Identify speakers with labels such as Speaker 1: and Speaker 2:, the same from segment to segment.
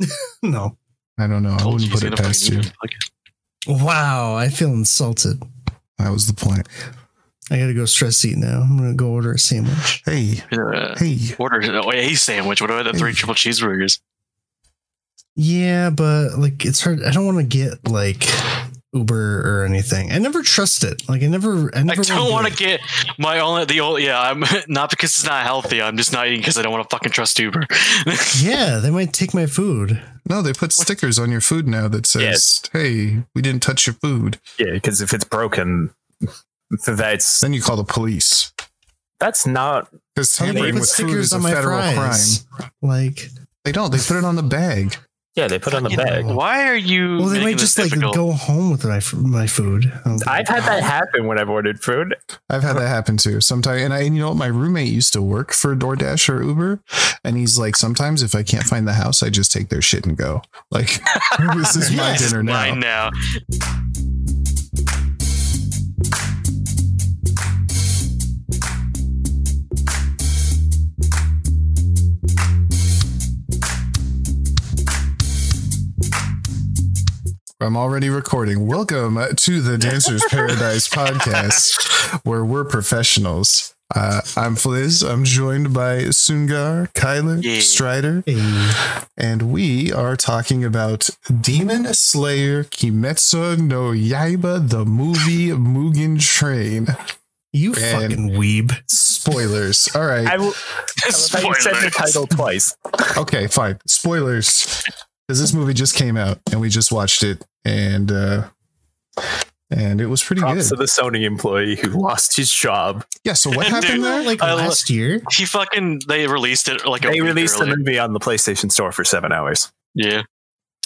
Speaker 1: no.
Speaker 2: I don't know. I
Speaker 3: Told
Speaker 2: wouldn't put it past you.
Speaker 3: do it. Fuck it.
Speaker 1: Wow, I feel insulted.
Speaker 2: That was the point.
Speaker 1: I gotta go stress eat now. I'm gonna go order a sandwich.
Speaker 2: Hey,
Speaker 3: Uh,
Speaker 2: hey.
Speaker 3: order oh, a sandwich. What about the three
Speaker 2: Hey.
Speaker 3: triple cheeseburgers?
Speaker 1: Yeah, but like it's hard. I don't want to get like Uber or anything. I never trust it. Like I never. I never I
Speaker 3: don't want to get my only the old yeah. I'm not because it's not healthy. I'm just not eating because I don't want to fucking trust Uber.
Speaker 1: Yeah, they might take my food.
Speaker 2: No, they put stickers on your food now that says,
Speaker 4: Yes.
Speaker 2: "Hey, we didn't touch your food."
Speaker 4: Yeah, because if it's broken, that's
Speaker 2: Then you call the police
Speaker 4: that's not.
Speaker 2: because
Speaker 1: How do they
Speaker 2: tampering
Speaker 1: put
Speaker 2: with food
Speaker 1: stickers
Speaker 2: is a
Speaker 1: my
Speaker 2: federal
Speaker 1: fries?
Speaker 2: crime.
Speaker 1: Like,
Speaker 2: They don't. They put it on the bag.
Speaker 4: Yeah, they put it on the
Speaker 1: Fucking
Speaker 4: bag.
Speaker 1: hell.
Speaker 3: Why are you?
Speaker 1: well, they might just like
Speaker 3: difficult?
Speaker 1: go home with my my food. Um,
Speaker 4: I've had that happen when I've ordered food.
Speaker 2: I've had that happen too. Sometimes, and I, and you know what, my roommate used to work for DoorDash or Uber, and he's like, sometimes if I can't find the house, I just take their shit and go. Like, this is my
Speaker 1: Yes.
Speaker 2: dinner now.
Speaker 3: Mine now.
Speaker 2: I'm already recording. Welcome to the Dancer's Paradise podcast, where we're professionals. Uh, I'm Fliz. I'm joined by Sungar, Kylar,
Speaker 3: Yeah.
Speaker 2: Strider,
Speaker 1: hey,
Speaker 2: and we are talking about Demon Slayer Kimetsu no Yaiba, the movie Mugen Train.
Speaker 1: you
Speaker 2: And-
Speaker 1: fucking weeb.
Speaker 2: Spoilers. All right.
Speaker 4: I will. I thought you said the title twice.
Speaker 2: Okay, fine. Spoilers. Because this movie just came out and we just watched it and uh and it was pretty
Speaker 4: Props to the Sony employee who lost his job.
Speaker 2: Yeah, so what
Speaker 3: Dude,
Speaker 2: happened there?
Speaker 1: Like
Speaker 3: I lo-
Speaker 1: last year.
Speaker 3: He fucking they released it like a
Speaker 4: They
Speaker 3: week
Speaker 4: released the movie on the PlayStation Store for seven hours.
Speaker 3: Yeah,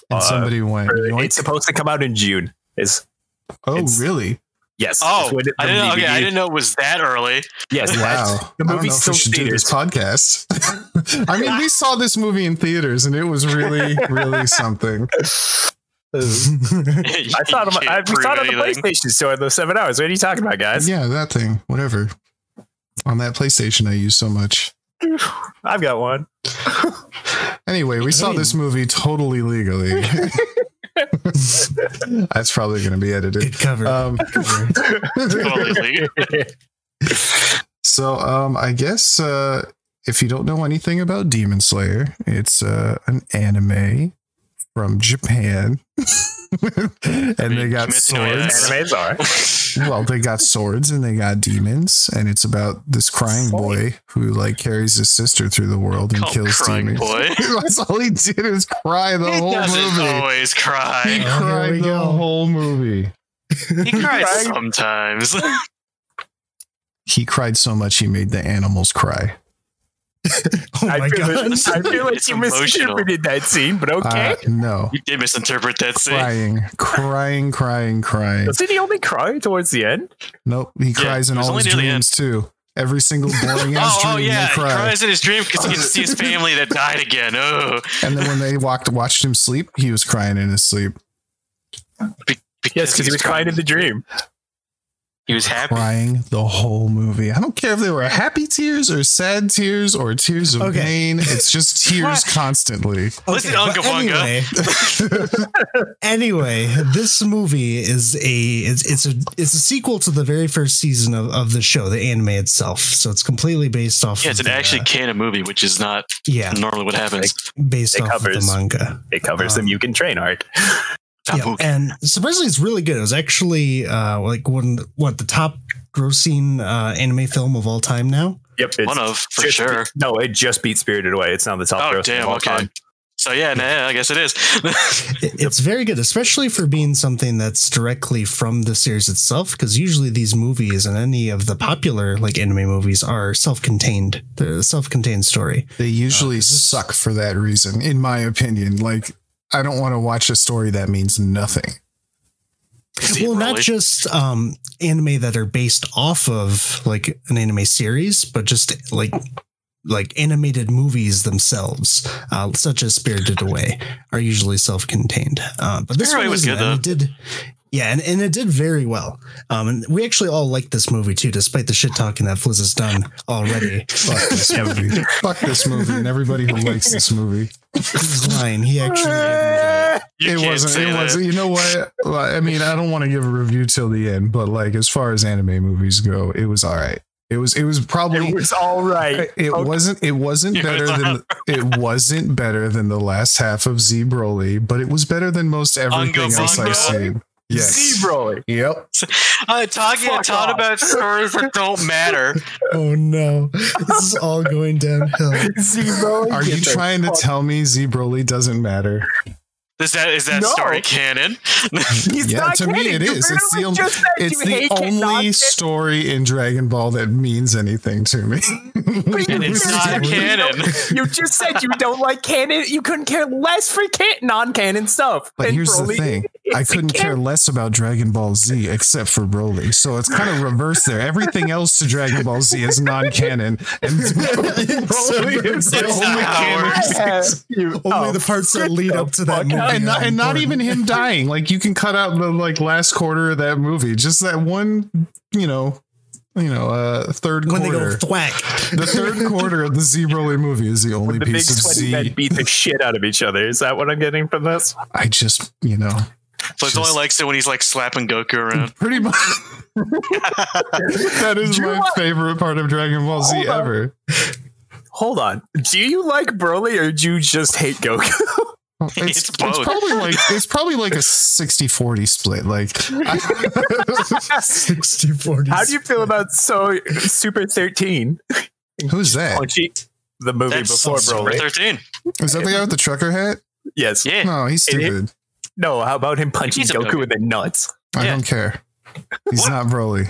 Speaker 2: And
Speaker 4: uh,
Speaker 2: somebody went,
Speaker 4: It's supposed to come out in June. Is
Speaker 2: Oh
Speaker 4: it's-
Speaker 2: really?
Speaker 4: Yes.
Speaker 3: Oh,
Speaker 4: when it-
Speaker 3: I didn't. know- Okay, I didn't know it was that early.
Speaker 4: Yes,
Speaker 2: Wow.
Speaker 4: that's- The
Speaker 2: don't
Speaker 4: movie's
Speaker 2: know if
Speaker 4: still
Speaker 2: we should do
Speaker 4: theaters.
Speaker 2: this podcast. I mean, we saw this movie in theaters and it was really, really something.
Speaker 4: I thought of, I, we saw it on the. PlayStation Store in those seven hours. What are you talking about, guys?
Speaker 2: yeah, that thing. Whatever. On that PlayStation I use so much.
Speaker 4: I've got one.
Speaker 2: Anyway, we saw this movie totally legally. That's probably going to be edited.
Speaker 1: Good cover.
Speaker 2: Um, so, um, I guess uh, if you don't know anything about Demon Slayer, it's uh, an anime from Japan, and they got
Speaker 3: Kimetsu no Yaiba.
Speaker 2: swords. Well, they got swords and they got demons, and it's about this crying boy who like carries his sister through the world and
Speaker 3: Called
Speaker 2: kills
Speaker 3: Crying
Speaker 2: demons.
Speaker 3: Boy.
Speaker 2: That's all he did is cry the
Speaker 3: He
Speaker 2: whole movie.
Speaker 3: always
Speaker 2: He
Speaker 3: cry.
Speaker 1: Oh, here
Speaker 2: cried the
Speaker 1: go.
Speaker 2: whole movie.
Speaker 3: He cries sometimes.
Speaker 2: He cried so much he made the animals cry.
Speaker 1: Oh my
Speaker 4: I feel,
Speaker 1: god.
Speaker 4: I feel like you misinterpreted that scene, but okay.
Speaker 2: Uh, no,
Speaker 3: you did misinterpret that scene.
Speaker 2: crying, crying, crying, crying.
Speaker 4: Doesn't he only cry towards the end?
Speaker 2: Nope, he cries in all his
Speaker 3: the
Speaker 2: dreams too. Every single boring ass
Speaker 3: Oh,
Speaker 2: dream,
Speaker 3: oh yeah,
Speaker 2: they
Speaker 3: he
Speaker 2: cry.
Speaker 3: cries in his dream because he gets to see his family that died again. Oh,
Speaker 2: And then when they walked, watched him sleep, he was crying in his sleep,
Speaker 4: Yes, because he was crying in the dream.
Speaker 3: He was happy.
Speaker 2: crying the whole movie. I don't care if they were happy tears or sad tears or tears of
Speaker 1: Okay.
Speaker 2: pain. It's just tears constantly.
Speaker 3: Listen,
Speaker 1: but
Speaker 3: Unga Bunga.
Speaker 1: Anyway, anyway, this movie is a it's, it's a it's a sequel to the very first season of, of the show, the anime itself. So it's completely based off.
Speaker 3: Yeah, it's
Speaker 1: of
Speaker 3: an
Speaker 1: the,
Speaker 3: actually
Speaker 1: uh,
Speaker 3: canon movie, which is not
Speaker 1: yeah,
Speaker 3: normally what happens.
Speaker 1: based
Speaker 4: it
Speaker 1: off of the manga.
Speaker 4: It covers
Speaker 1: Um,
Speaker 4: the Mugen Train arc.
Speaker 1: Yeah, and surprisingly, it's really good. It was actually uh, like one what the top grossing uh, anime film of all time now.
Speaker 4: Yep, it's
Speaker 3: One of for
Speaker 4: just-
Speaker 3: sure.
Speaker 4: No, it just beat Spirited Away. It's not the top
Speaker 3: Oh
Speaker 4: grossing
Speaker 3: damn!
Speaker 4: of all
Speaker 3: Okay.
Speaker 4: time.
Speaker 3: So yeah, nah, I guess it is.
Speaker 1: It's very good, especially for being something that's directly from the series itself. Because usually these movies and any of the popular like anime movies are self-contained, the self-contained story.
Speaker 2: They usually
Speaker 1: Uh, 'cause this-
Speaker 2: suck for that reason, in my opinion. Like, I don't want to watch a story that means nothing.
Speaker 1: well, not just um, anime that are based off of like an anime series, but just like like animated movies themselves, uh, such as Spirited Away, are usually self-contained. Uh, but this
Speaker 3: Spirited
Speaker 1: one
Speaker 3: was
Speaker 1: isn't,
Speaker 3: good,
Speaker 1: and It did. Yeah, and, and it did very well. Um, and we actually all like this movie too, despite the shit talking that Fliz has done already.
Speaker 2: Fuck this movie. Fuck this movie and everybody who likes this movie.
Speaker 1: He's lying. He actually.
Speaker 3: You
Speaker 2: it wasn't. It
Speaker 3: that.
Speaker 2: wasn't. You know what? I mean, I don't want to give a review till the end, but like as far as anime movies go, it was all right. It was. It was probably.
Speaker 4: It was all right.
Speaker 2: It
Speaker 4: Okay.
Speaker 2: wasn't. It wasn't
Speaker 3: It
Speaker 2: better
Speaker 3: was
Speaker 2: than. It wasn't better than the last half of Z Broly, but it was better than most everything
Speaker 3: Ungo
Speaker 2: else
Speaker 3: Bungo?
Speaker 2: I've seen. Yes.
Speaker 4: Z-Broly.
Speaker 2: Yep.
Speaker 3: Uh, talking
Speaker 4: Fuck off.
Speaker 3: about stories that don't matter.
Speaker 1: Oh no! This is all going downhill.
Speaker 4: Z-Broly.
Speaker 2: Are you trying to tell me Z Broly doesn't matter?
Speaker 3: Is that is that
Speaker 4: No.
Speaker 3: story canon?
Speaker 4: He's
Speaker 2: yeah,
Speaker 4: not
Speaker 2: to me
Speaker 4: kidding.
Speaker 2: it
Speaker 4: You
Speaker 2: is. It's the
Speaker 4: literally
Speaker 2: only, it's the only story in Dragon Ball that means anything to me.
Speaker 3: And it's not
Speaker 4: You
Speaker 3: canon.
Speaker 4: don't- You just said you don't like canon. You couldn't care less for can- non-canon stuff.
Speaker 2: But
Speaker 4: And
Speaker 2: here's the thing. I couldn't care less about Dragon Ball Z except for Broly. So it's kind of reverse there. Everything else to Dragon Ball Z is non-canon. And Broly is the only canon.
Speaker 1: Only
Speaker 4: oh,
Speaker 1: the parts that
Speaker 4: oh,
Speaker 1: lead up to that movie.
Speaker 4: Out.
Speaker 2: And not, and not even him dying. Like you can cut out the like last quarter of that movie. Just that one, you know, you know, uh third
Speaker 1: When they go
Speaker 2: quarter.
Speaker 1: thwack.
Speaker 2: the third quarter of the Z Broly movie is the only
Speaker 4: The big
Speaker 2: piece of
Speaker 4: sweaty men
Speaker 2: Z.
Speaker 4: beat the shit out of each other. Is that what I'm getting from this?
Speaker 2: I just, you know,
Speaker 3: But only likes it when he's like slapping Goku around.
Speaker 2: pretty much. that is my
Speaker 4: want-
Speaker 2: favorite part of Dragon Ball Z
Speaker 4: Hold on.
Speaker 2: ever.
Speaker 4: Hold on. Do you like Broly or do you just hate Goku?
Speaker 2: It's,
Speaker 3: It's
Speaker 2: it's, probably like it's probably like a 60-40 split. Like I-
Speaker 1: 60 40.
Speaker 4: How do you feel about so Super 13?
Speaker 2: who's that?
Speaker 4: Punchy, the movie
Speaker 3: That's
Speaker 4: before
Speaker 3: Super
Speaker 4: Broly.
Speaker 3: thirteen.
Speaker 2: Is that the guy with the trucker hat?
Speaker 4: Yes.
Speaker 3: Yeah.
Speaker 2: No, he's
Speaker 4: It is-
Speaker 2: stupid.
Speaker 4: No, how about him punching Goku
Speaker 3: Goku.
Speaker 4: in the nuts?
Speaker 2: I
Speaker 3: Yeah.
Speaker 2: don't care. He's
Speaker 3: What?
Speaker 2: not Broly.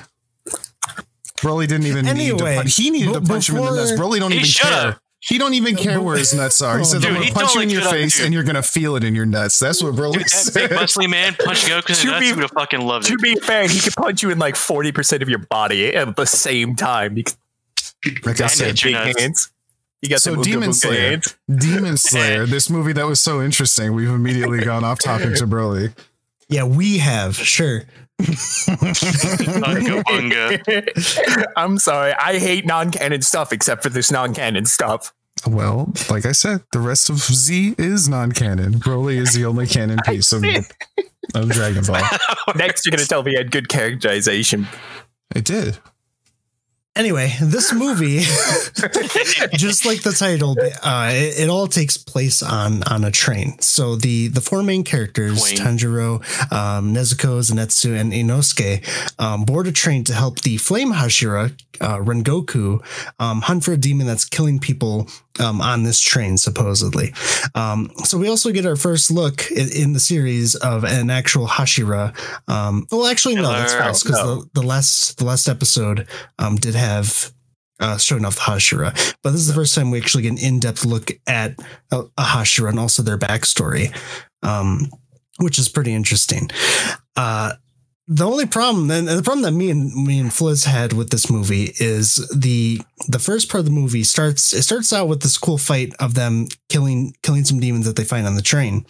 Speaker 2: Broly didn't even need
Speaker 1: Anyway,
Speaker 2: to punch. He needed to
Speaker 1: b-
Speaker 2: punch him in the nuts. Broly don't even
Speaker 3: should've.
Speaker 2: care. He don't even care where his nuts are. He oh, says,
Speaker 3: Dude,
Speaker 2: "I'm gonna
Speaker 3: he
Speaker 2: punch you in your face,
Speaker 3: dude.
Speaker 2: and you're gonna feel it in your nuts." That's what Broly
Speaker 3: Dude, that
Speaker 2: said.
Speaker 3: big muscly man punch Goku in
Speaker 4: To
Speaker 3: the nuts.
Speaker 4: be-
Speaker 3: He would have fucking loved
Speaker 4: To
Speaker 3: it.
Speaker 4: To be fair, he could punch you in like 40% of your body at the same time. He
Speaker 2: Like I said,
Speaker 4: big
Speaker 3: nuts.
Speaker 4: hands. You got
Speaker 2: So
Speaker 4: the
Speaker 2: Demon Slayer,
Speaker 4: hands.
Speaker 2: Demon Slayer, this movie that was so interesting. We've immediately gone off topic to Broly.
Speaker 1: Yeah, we have. Sure.
Speaker 3: Unga bunga.
Speaker 4: I'm sorry. I hate non-canon stuff except for this non-canon stuff.
Speaker 2: Well, like I said, the rest of Z is non-canon. Broly is the only canon piece of, of Dragon Ball.
Speaker 4: Next, you're gonna tell me I had good characterization.
Speaker 2: It did.
Speaker 1: Anyway, this movie, just like the title, uh, it, it all takes place on on a train. So the the four main characters,
Speaker 3: Twain.
Speaker 1: Tanjiro, um, Nezuko, Zenitsu, and Inosuke, um, board a train to help the Flame Hashira, uh, Rengoku, um, hunt for a demon that's killing people um, on this train, supposedly. Um, so we also get our first look in, in the series of an actual Hashira. Um, well, actually, no, that's false because
Speaker 4: No.
Speaker 1: the, the last the last episode um, did have uh, showing off the Hashira, but this is the first time we actually get an in depth look at a, a Hashira and also their backstory, um, which is pretty interesting. Uh, the only problem then the problem that me and me and Fliz had with this movie is the the first part of the movie starts it starts out with this cool fight of them killing killing some demons that they find on the train.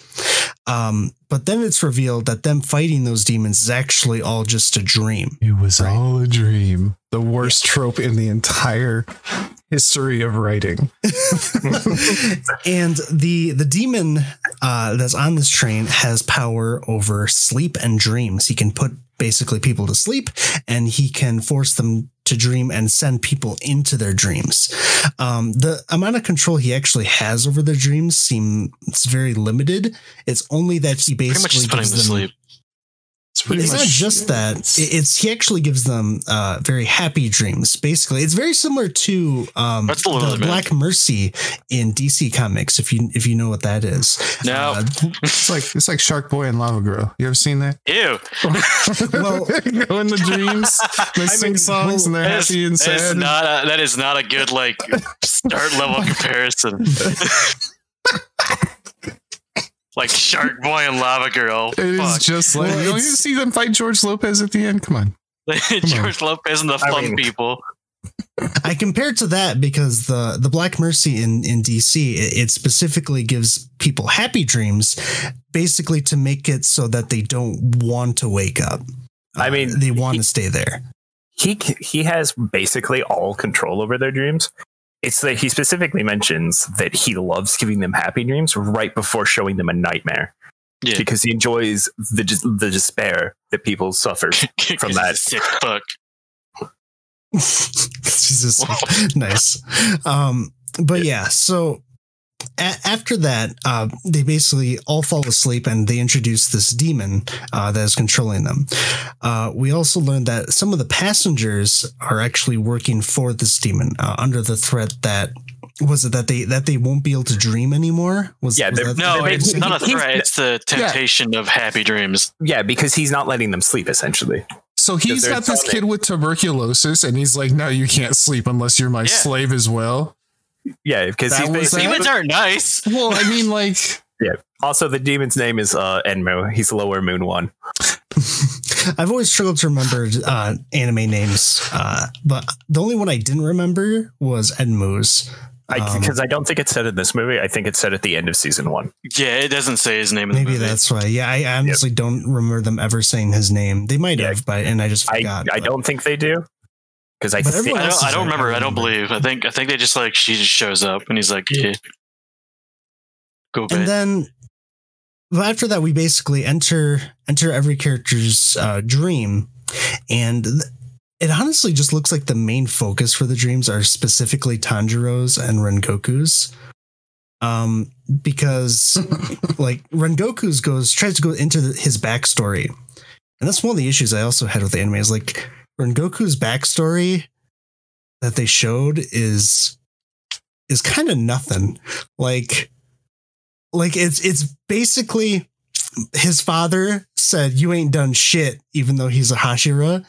Speaker 1: Um, but then it's revealed that them fighting those demons is actually all just a dream.
Speaker 2: It was all a dream. The worst trope in the entire history of writing.
Speaker 1: and the the demon uh, that's on this train has power over sleep and dreams. He can put basically people to sleep, and he can force them to dream and send people into their dreams. Um, the amount of control he actually has over their dreams seems very limited. It's only that he
Speaker 3: Pretty much
Speaker 1: basically
Speaker 3: putting them to sleep.
Speaker 2: It's pretty
Speaker 1: it's
Speaker 2: much
Speaker 1: not just that. It- It's he actually gives them uh, very happy dreams. Basically, it's very similar to um,
Speaker 3: That's the Little
Speaker 1: Black Mercy in DC Comics. If you if you know what that is,
Speaker 3: No.
Speaker 1: Uh,
Speaker 2: It's like it's like Shark Boy and Lava Girl. You ever seen that?
Speaker 3: Ew.
Speaker 1: Well-
Speaker 2: go in the dreams, they sing
Speaker 1: mean,
Speaker 2: songs, and they're
Speaker 3: That is,
Speaker 2: happy and
Speaker 3: that is
Speaker 2: sad.
Speaker 3: not a, that is not a good like start level comparison. Like Shark Boy and Lava Girl.
Speaker 2: It is
Speaker 3: Fuck.
Speaker 2: just like
Speaker 1: Well,
Speaker 2: you don't even see them fight George Lopez at the end. Come on,
Speaker 3: George Lopez and the
Speaker 4: I
Speaker 3: fun
Speaker 4: mean-
Speaker 3: people.
Speaker 1: I compare it to that because the the Black Mercy in in DC it, it specifically gives people happy dreams, basically to make it so that they don't want to wake up.
Speaker 4: I
Speaker 1: Uh,
Speaker 4: mean,
Speaker 1: they want
Speaker 4: he-
Speaker 1: to stay there.
Speaker 4: he he has basically all control over their dreams. It's that he specifically mentions that he loves giving them happy dreams right before showing them a nightmare
Speaker 3: Yeah.
Speaker 4: because he enjoys the the despair that people suffer. From that.
Speaker 3: sick fuck.
Speaker 1: Jesus, nice. Um, but yeah, so a- after that, uh, they basically all fall asleep and they introduce this demon uh, that is controlling them. Uh, we also learned that some of the passengers are actually working for this demon uh, under the threat that was it that they that they won't be able to dream anymore? Was
Speaker 4: Yeah,
Speaker 1: was that-
Speaker 3: No,
Speaker 4: They-
Speaker 3: it's
Speaker 4: he-
Speaker 3: not a threat. It's the temptation of happy dreams.
Speaker 4: yeah, because he's not letting them sleep. Essentially,
Speaker 2: So he's
Speaker 4: they're
Speaker 2: got this
Speaker 4: telling
Speaker 2: kid with tuberculosis, and he's like, "No, you can't sleep unless you're my
Speaker 3: Yeah.
Speaker 2: slave as well."
Speaker 4: Yeah, because
Speaker 2: That
Speaker 4: he's
Speaker 2: was
Speaker 4: basically
Speaker 3: Demons aren't nice.
Speaker 2: Well, I mean, like, yeah.
Speaker 4: also the demon's name is uh, Enmu. He's Lower Moon One.
Speaker 1: I've always struggled to remember uh, anime names, uh, but the only one I didn't remember was Enmu's. Um,
Speaker 4: Because I, don't think it's said in this movie. I think it's said at the end of season one.
Speaker 3: Yeah, it doesn't say his name in the
Speaker 1: Maybe
Speaker 3: movie.
Speaker 1: that's why. Yeah, I honestly don't remember them ever saying his name. They might
Speaker 4: Yeah.
Speaker 1: have, but and I just
Speaker 4: I
Speaker 1: forgot.
Speaker 4: I
Speaker 1: but-
Speaker 4: don't think they do. Because I
Speaker 1: But
Speaker 4: think
Speaker 1: everyone
Speaker 3: I don't, I don't remember.
Speaker 1: I
Speaker 3: I don't believe. I think. I think they just like she just shows up and he's like, yeah, go
Speaker 1: And
Speaker 3: bed.
Speaker 1: then, but after that, we basically enter enter every character's uh, dream, and th- it honestly just looks like the main focus for the dreams are specifically Tanjiro's and Rengoku's. Um, because like Rengoku's goes tries to go into the, his backstory, and that's one of the issues I also had with the anime is like Rengoku's backstory that they showed is is kind of nothing. Like like it's it's basically his father said you ain't done shit even though he's a hashira.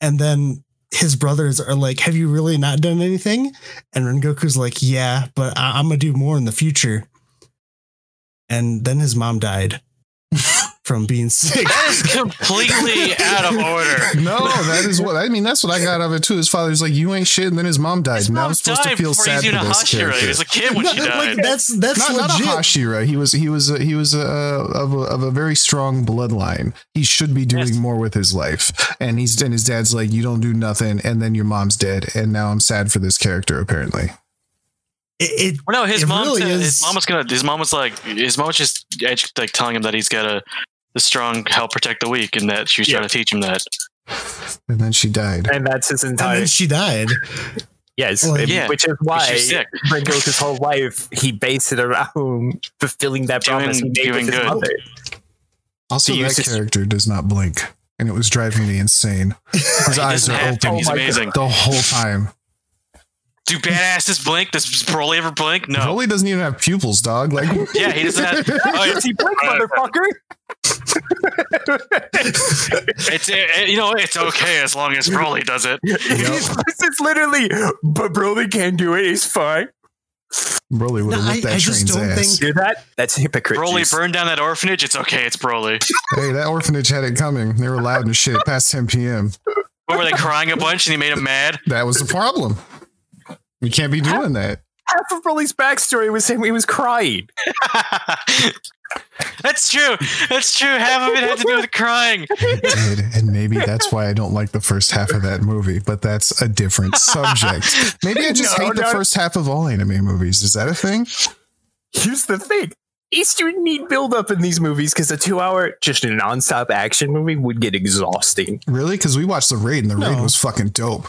Speaker 1: And then his brothers are like have you really not done anything? And rengoku's like yeah but I- i'm gonna do more in the future. And then his mom died from being sick
Speaker 3: that is completely out of order.
Speaker 2: no, that is what I mean. That's what I got out of it too. His father's like, "You ain't shit," and then his mom died.
Speaker 3: His
Speaker 2: now I'm supposed to feel
Speaker 3: before
Speaker 2: sad
Speaker 3: he's
Speaker 2: for
Speaker 3: even a
Speaker 2: this
Speaker 3: Hashira.
Speaker 2: character.
Speaker 3: He was a kid when
Speaker 1: No,
Speaker 3: she
Speaker 1: that-
Speaker 3: died.
Speaker 1: like, that's that's
Speaker 2: not, not a Hashira. He was he was a, he was a, uh, of a of a very strong bloodline. He should be doing
Speaker 3: Yes.
Speaker 2: more with his life. And he's and his dad's like, you don't do nothing, and then your mom's dead, and now I'm sad for this character. Apparently,
Speaker 1: it, it
Speaker 3: Well, no, his
Speaker 1: It
Speaker 3: mom.
Speaker 1: really
Speaker 3: said,
Speaker 1: is-
Speaker 3: His mom was gonna. His mom was like. His mom was just edge, like telling him that he's got to the strong help protect the weak, and that she was trying to teach him that.
Speaker 2: and then she died.
Speaker 4: and that's his
Speaker 1: and
Speaker 4: entire
Speaker 1: then she died
Speaker 4: yes,
Speaker 1: Well,
Speaker 3: yeah,
Speaker 4: which is why
Speaker 3: she's sick.
Speaker 4: Rengoku's whole life he based it around fulfilling that
Speaker 3: Doing-
Speaker 4: promise he made with his
Speaker 3: good.
Speaker 4: mother.
Speaker 2: Also,
Speaker 4: He
Speaker 2: that
Speaker 4: used his-
Speaker 2: character does not blink, and it was driving me insane. His eyes are open
Speaker 3: He's
Speaker 4: Oh my
Speaker 3: amazing.
Speaker 2: the whole time.
Speaker 3: Do badasses blink? Does Broly ever blink? No.
Speaker 2: Broly doesn't even have pupils, dog. Like,
Speaker 3: Yeah, he doesn't have. Oh,
Speaker 4: Yes, he blinked, motherfucker.
Speaker 3: It's it, you know it's okay as long as Broly does it.
Speaker 4: this is literally, but Broly can't do it. He's fine.
Speaker 2: Broly would
Speaker 1: No,
Speaker 2: have
Speaker 1: I-
Speaker 2: that
Speaker 1: I just
Speaker 2: train's
Speaker 1: don't
Speaker 2: ass.
Speaker 1: think-
Speaker 4: Do that? That's hypocrite.
Speaker 3: Broly
Speaker 4: juice.
Speaker 3: burned down that orphanage. It's okay. It's Broly.
Speaker 2: Hey, that orphanage had it coming. They were loud and shit past 10 p.m.
Speaker 3: What were they crying a bunch and he made him mad?
Speaker 2: That was the problem. You can't be doing that.
Speaker 4: Half of Broly's backstory was him. He was crying.
Speaker 3: That's true. That's true. Half of it had to do with crying.
Speaker 2: It did, and maybe that's why I don't like the first half of that movie. But that's a different subject. Maybe I just
Speaker 4: No,
Speaker 2: hate the first half of all anime movies. Is that a thing?
Speaker 4: Here's the thing. Easter need build up in these movies because a two hour, just a nonstop action movie would get exhausting.
Speaker 2: Really? Because we watched the raid, and the raid was fucking dope.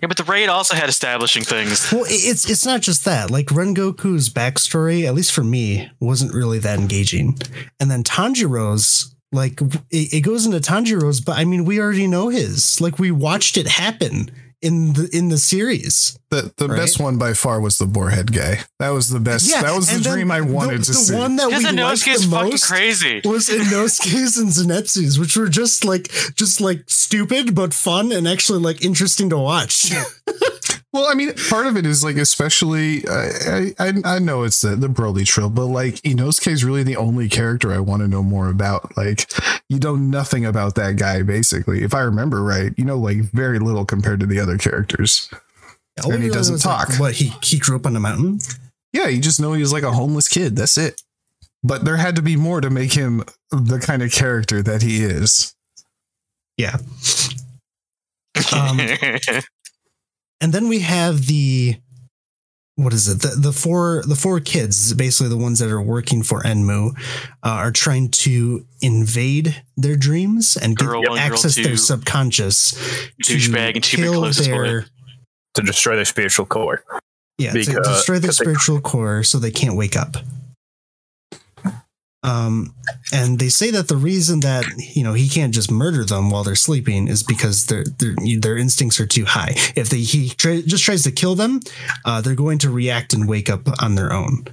Speaker 3: Yeah, but the raid also had establishing things.
Speaker 1: Well, it's it's not just that. Like Rengoku's backstory, at least for me, wasn't really that engaging. And then Tanjiro's, like it, it goes into Tanjiro's, but I mean, we already know his. Like we watched it happen in the in the series.
Speaker 2: The the
Speaker 1: Right.
Speaker 2: best one by far was the boarhead guy. That was the best. that was the
Speaker 1: and then
Speaker 2: dream I wanted
Speaker 1: the,
Speaker 2: to
Speaker 1: the
Speaker 2: see.
Speaker 1: The one that we liked the most
Speaker 3: crazy.
Speaker 1: was Inosuke's and Zenitsu's, which were just like just like stupid but fun and actually like interesting to watch.
Speaker 2: Well, I mean, part of it is like, especially, I I, I know it's the the Broly trill, but like Inosuke is really the only character I want to know more about. Like, you know nothing about that guy, basically. If I remember right, you know, like very little compared to the other characters.
Speaker 1: All
Speaker 2: And he
Speaker 1: really
Speaker 2: doesn't
Speaker 1: know is, like,
Speaker 2: talk.
Speaker 1: what he he grew up on the mountain.
Speaker 2: Yeah, you just know he was like a homeless kid. That's it. But there had to be more to make him the kind of character that he is.
Speaker 1: Yeah. Um, and then we have the what is it? The the four the four kids, basically the ones that are working for Enmu, uh, are trying to invade their dreams and get,
Speaker 3: Girl one, girl
Speaker 1: access their subconscious to
Speaker 3: douchebag and
Speaker 1: kill their
Speaker 4: to destroy their spiritual core.
Speaker 1: yeah to
Speaker 4: Because-
Speaker 1: destroy their
Speaker 4: 'cause they-
Speaker 1: spiritual core so they can't wake up. Um, and they say that the reason that you know he can't just murder them while they're sleeping is because their their their instincts are too high. If they he try, just tries to kill them, uh, they're going to react and wake up on their own.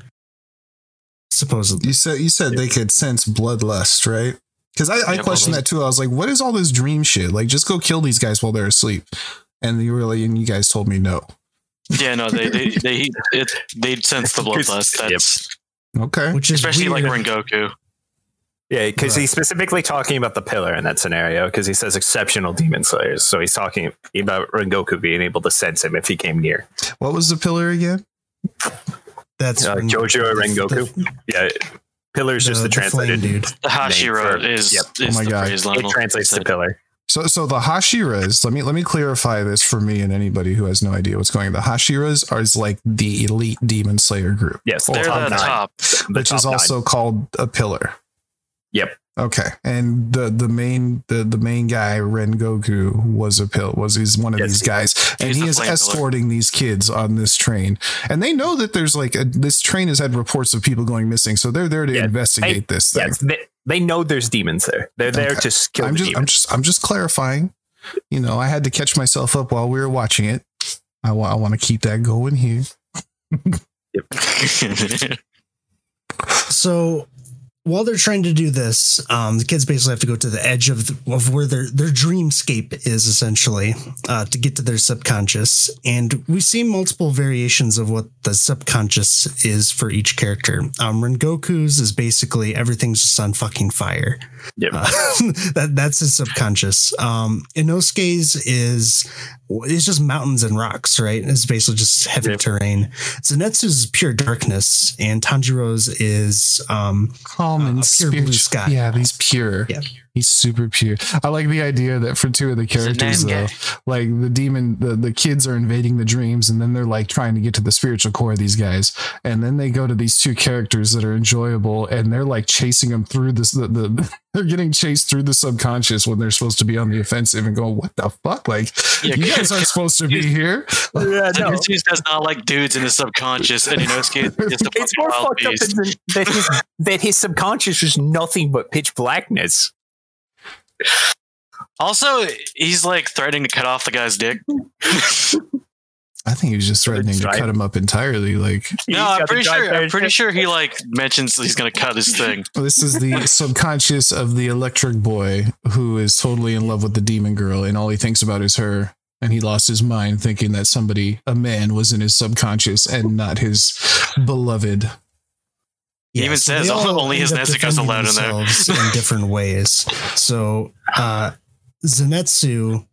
Speaker 1: Supposedly,
Speaker 2: You said you said they could sense bloodlust, right? Because I, I
Speaker 3: Yeah,
Speaker 2: questioned
Speaker 3: bloodlust.
Speaker 2: that too. I was like, what is all this dream shit? Like, just go kill these guys while they're asleep. And you really and you guys told me no.
Speaker 3: yeah, no, they they they it, they'd sense the bloodlust.
Speaker 4: Yep.
Speaker 3: That's
Speaker 2: Okay.
Speaker 1: which is
Speaker 3: especially like
Speaker 1: weird.
Speaker 3: Rengoku.
Speaker 4: Yeah, because
Speaker 1: Right.
Speaker 4: he's specifically talking about the pillar in that scenario because he says exceptional demon slayers. So he's talking about Rengoku being able to sense him if he came near.
Speaker 2: What was the pillar again?
Speaker 1: That's
Speaker 4: Uh,
Speaker 1: when-
Speaker 4: Jojo or
Speaker 1: the-
Speaker 4: Rengoku?
Speaker 1: the-
Speaker 4: Yeah, pillar is just the,
Speaker 1: flame
Speaker 4: translated.
Speaker 1: dude.
Speaker 3: The Hashira
Speaker 4: for-
Speaker 3: is
Speaker 4: yep.
Speaker 3: is
Speaker 2: Oh my
Speaker 3: the
Speaker 2: God.
Speaker 3: phrase
Speaker 4: It translates to
Speaker 3: said.
Speaker 4: pillar.
Speaker 2: So so the Hashiras, let me let me clarify this for me and anybody who has no idea what's going on. The Hashiras are is like the elite demon slayer group.
Speaker 4: Yes,
Speaker 3: They're
Speaker 4: top
Speaker 3: the
Speaker 4: nine.
Speaker 3: top.
Speaker 4: The
Speaker 2: which
Speaker 4: top
Speaker 2: is
Speaker 4: nine.
Speaker 2: also called a pillar.
Speaker 4: Yep.
Speaker 2: Okay. And the the main the, the main guy Rengoku was a pill was he's one of
Speaker 4: Yes,
Speaker 2: these
Speaker 4: he-
Speaker 2: guys and he is
Speaker 3: flame pillar.
Speaker 2: escorting these kids on this train and they know that there's like a, this train has had reports of people going missing so they're there to
Speaker 4: Yeah,
Speaker 2: investigate this thing.
Speaker 4: Yes, they, they know there's demons there. They're there
Speaker 2: Okay.
Speaker 4: to s- kill
Speaker 2: I'm
Speaker 4: the
Speaker 2: just I'm just I'm just clarifying. You know, I had to catch myself up while we were watching it. I want I want to keep that going here.
Speaker 1: So while they're trying to do this, um, the kids basically have to go to the edge of the, of where their their dreamscape is essentially uh, to get to their subconscious, and we see multiple variations of what the subconscious is for each character. Um, Rengoku's is basically everything's just on fucking fire.
Speaker 4: Yep.
Speaker 1: Uh, that that's his subconscious. Um, Inosuke's is it's just mountains and rocks, right? It's basically just heavy
Speaker 4: Yep.
Speaker 1: terrain. Zenitsu's is pure darkness, and Tanjiro's is um,
Speaker 2: Calm
Speaker 1: Uh,
Speaker 2: and
Speaker 1: pure blue sky.
Speaker 2: Yeah, these pure.
Speaker 1: Yeah.
Speaker 2: He's super pure. I like the idea that for two of the characters, though, like the demon, the, the kids are invading the dreams, and then they're like trying to get to the spiritual core of these guys, and then they go to these two characters that are enjoyable, and they're like chasing them through this. The, the they're getting chased through the subconscious when they're supposed to be on the offensive and going, "What the fuck? Like
Speaker 3: Yeah,
Speaker 2: you guys aren't supposed to be here."
Speaker 4: yeah, no.
Speaker 3: Zenitsu does not like dudes in the subconscious, and Inosuke is the
Speaker 4: It's more
Speaker 3: wild
Speaker 4: fucked up
Speaker 3: beast.
Speaker 4: than that his, that his subconscious was nothing but pitch blackness.
Speaker 3: Also, he's like threatening to cut off the guy's dick.
Speaker 2: I think he was just threatening to cut him up entirely. Like
Speaker 3: No, I'm pretty sure. I'm pretty sure he like mentions he's gonna cut his thing.
Speaker 2: This is the subconscious of the electric boy who is totally in love with the demon girl, and all he thinks about is her. And he lost his mind thinking that somebody, a man, was in his subconscious and not his beloved.
Speaker 3: He even
Speaker 1: so
Speaker 3: says
Speaker 1: all
Speaker 3: only his
Speaker 1: end up
Speaker 3: Nezuko's allowed in there.
Speaker 1: in different ways. So uh, Zenitsu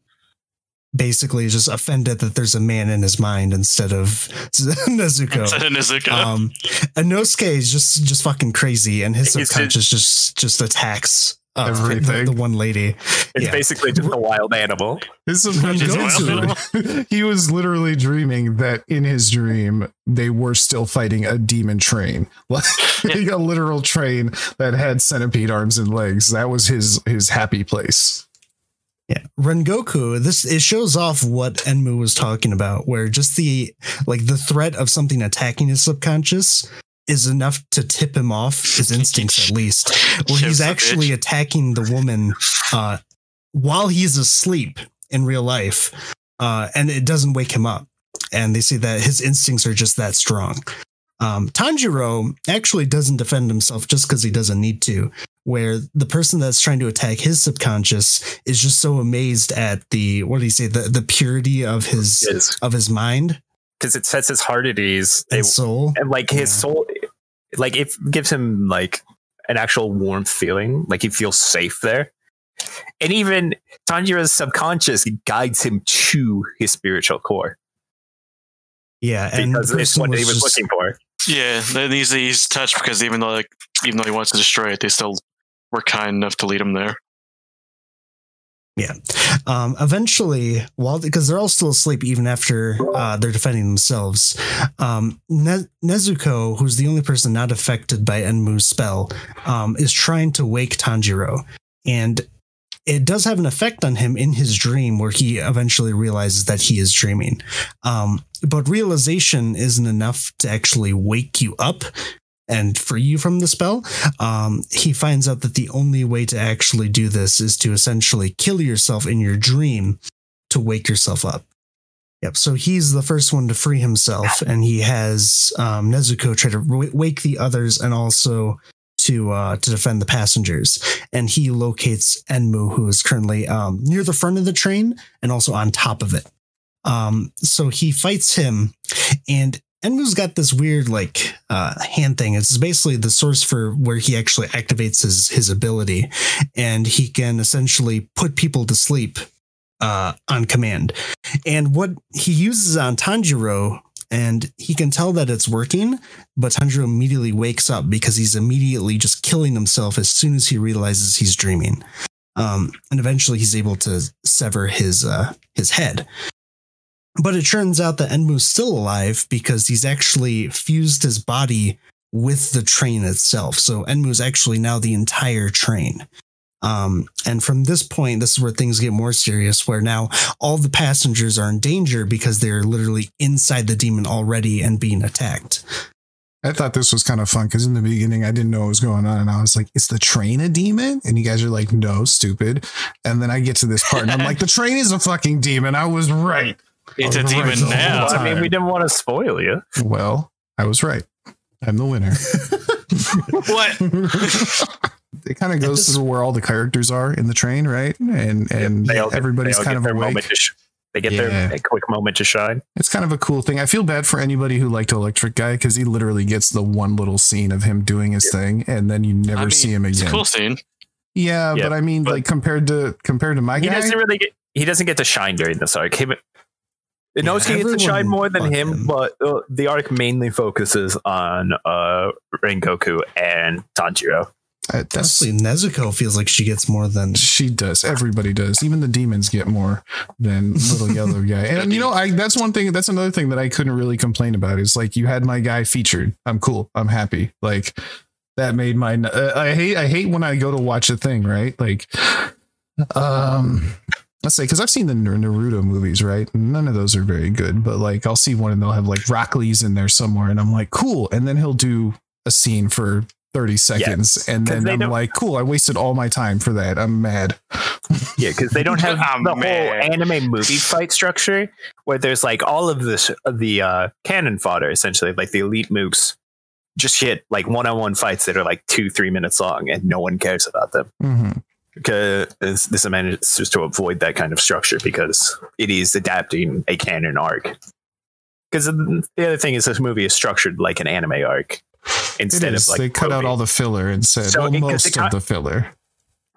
Speaker 1: basically is just offended that there's a man in his mind instead of Nezuko.
Speaker 3: Instead of Nezuko.
Speaker 1: Um, Inosuke is just just fucking crazy, and his
Speaker 4: He's-
Speaker 1: subconscious just just attacks uh, the,
Speaker 2: Everything.
Speaker 1: the one lady.
Speaker 4: It's
Speaker 1: Yeah.
Speaker 4: basically just a wild animal.
Speaker 2: His
Speaker 3: Just
Speaker 2: subconscious, he was literally dreaming that in his dream they were still fighting a demon train, like a literal train that had centipede arms and legs. That was his his happy place.
Speaker 1: Yeah, Rengoku. This it shows off what Enmu was talking about, where just the like the threat of something attacking his subconscious is enough to tip him off his instincts, at least. Where he's actually attacking the woman uh, while he's asleep in real life, uh, and it doesn't wake him up. And they see that his instincts are just that strong. Um, Tanjiro actually doesn't defend himself just because he doesn't need to. Where the person that's trying to attack his subconscious is just so amazed at the what do you say the the purity of his
Speaker 4: Yes.
Speaker 1: of his mind
Speaker 4: because it sets his heart at ease.
Speaker 1: And
Speaker 4: It-
Speaker 1: soul.
Speaker 4: and like his
Speaker 1: Yeah.
Speaker 4: soul like it gives him like an actual warmth feeling like he feels safe there. And even tanjiro's subconscious guides him to his spiritual core.
Speaker 1: Yeah, and
Speaker 4: because
Speaker 1: the
Speaker 4: it's what he was
Speaker 1: just-
Speaker 4: looking for.
Speaker 3: Yeah, then he's he's touched because even though like even though he wants to destroy it, they still were kind enough to lead him there.
Speaker 1: Um, eventually, while because they're all still asleep even after uh, they're defending themselves, um, ne- Nezuko, who's the only person not affected by Enmu's spell, um, is trying to wake Tanjiro, and it does have an effect on him in his dream, where he eventually realizes that he is dreaming. Um, but realization isn't enough to actually wake you up and free you from the spell um, he finds out that the only way to actually do this is to essentially kill yourself in your dream to wake yourself up. Yep. So he's the first one to free himself, and he has um, Nezuko try to w- wake the others and also to uh, to defend the passengers. And he locates Enmu, who is currently um, near the front of the train and also on top of it. Um, so he fights him, and Enmu's got this weird like uh, hand thing. It's basically the source for where he actually activates his his ability, and he can essentially put people to sleep uh, on command. And what he uses on Tanjiro, and he can tell that it's working, but Tanjiro immediately wakes up because he's immediately just killing himself as soon as he realizes he's dreaming. Um, and eventually he's able to sever his uh, his head. But it turns out that Enmu's still alive because he's actually fused his body with the train itself. So Enmu's actually now the entire train. Um, and from this point, this is where things get more serious, where now all the passengers are in danger because they're literally inside the demon already and being attacked.
Speaker 2: I thought this was kind of fun because in the beginning I didn't know what was going on, and I was like, "Is the train a demon?" And you guys are like, "No, stupid." And then I get to this part, and I'm like, "The train is a fucking demon." I was right.
Speaker 3: It's a
Speaker 2: Right,
Speaker 3: demon
Speaker 2: the
Speaker 3: now.
Speaker 4: i mean we didn't want to spoil you
Speaker 2: Well, I was right. I'm the winner.
Speaker 3: What?
Speaker 2: it kind of goes
Speaker 1: this-
Speaker 2: through where all the characters are in the train, right? And and
Speaker 4: They all get-
Speaker 2: everybody's
Speaker 4: they all
Speaker 2: kind
Speaker 4: get
Speaker 2: of
Speaker 4: their
Speaker 2: awake.
Speaker 4: sh- they get
Speaker 2: Yeah.
Speaker 4: their quick moment to shine
Speaker 2: It's kind of a cool thing. I feel bad for anybody who liked Electric Guy because he literally gets the one little scene of him doing his thing, and then you never
Speaker 3: I mean,
Speaker 2: see him
Speaker 3: It's a
Speaker 2: again.
Speaker 3: cool scene.
Speaker 2: Yeah,
Speaker 4: Yeah,
Speaker 2: but I mean,
Speaker 4: but-
Speaker 2: like compared to compared to my
Speaker 4: he
Speaker 2: guy,
Speaker 4: doesn't really get he doesn't get to shine during this arc him Inosuke gets to
Speaker 1: everyone
Speaker 4: shine more than him,
Speaker 1: him.
Speaker 4: but uh, the arc mainly focuses on uh, Rengoku and Tanjiro.
Speaker 2: uh, that's
Speaker 1: Honestly, Nezuko feels like she gets more than
Speaker 2: She does. Everybody does. Even the demons get more than little yellow guy. And you know, I that's one thing. That's another thing that I couldn't really complain about. Is like you had my guy featured. I'm cool. I'm happy. Like that made my. Uh, I hate. I hate when I go to watch a thing. Right. Like, um. Let's say because I've seen the Naruto movies, right? None of those are very good, but like I'll see one and they'll have like Rock Lee's in there somewhere, and I'm like, cool. And then he'll do a scene for 30 seconds, and then I'm
Speaker 4: don't-
Speaker 2: like, cool. I wasted all my time for that. I'm mad.
Speaker 4: Yeah, because they don't have the whole anime movie fight structure where there's like all of this the uh, cannon fodder essentially, like the elite mooks just hit like one on one fights that are like two three minutes long, and no one cares about them.
Speaker 2: hmm
Speaker 4: because this manages to avoid that kind of structure because it is adapting a canon arc. Because the other thing is this movie is structured like an anime arc instead
Speaker 2: is.
Speaker 4: of like
Speaker 2: they cut out all the filler and said
Speaker 4: So
Speaker 2: well,
Speaker 4: it-
Speaker 2: most
Speaker 4: it
Speaker 2: of the filler.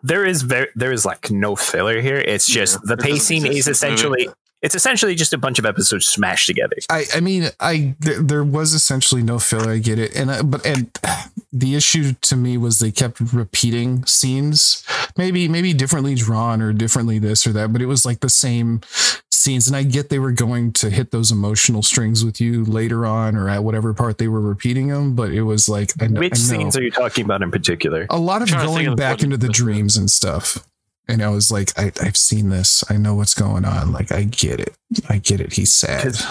Speaker 4: there is very there is like no filler here. It's just
Speaker 3: Yeah,
Speaker 4: the
Speaker 3: it
Speaker 4: pacing is
Speaker 3: in movie.
Speaker 4: essentially it's essentially just a bunch of episodes smashed together.
Speaker 2: I, I mean, I there, there was essentially no filler. I get it, and I, but and the issue to me was they kept repeating scenes, maybe maybe differently drawn or differently this or that, but it was like the same scenes. And I get they were going to hit those emotional strings with you later on or at whatever part they were repeating them, but it was like I know,
Speaker 4: Which
Speaker 2: I know.
Speaker 4: scenes are you talking about in particular?
Speaker 2: a lot of
Speaker 3: trying to think
Speaker 2: going
Speaker 3: of
Speaker 2: back into the dreams and stuff. And I was like, I, I've seen this. I know what's going on. Like, I get it. I get it. He's sad.
Speaker 4: 'Cause-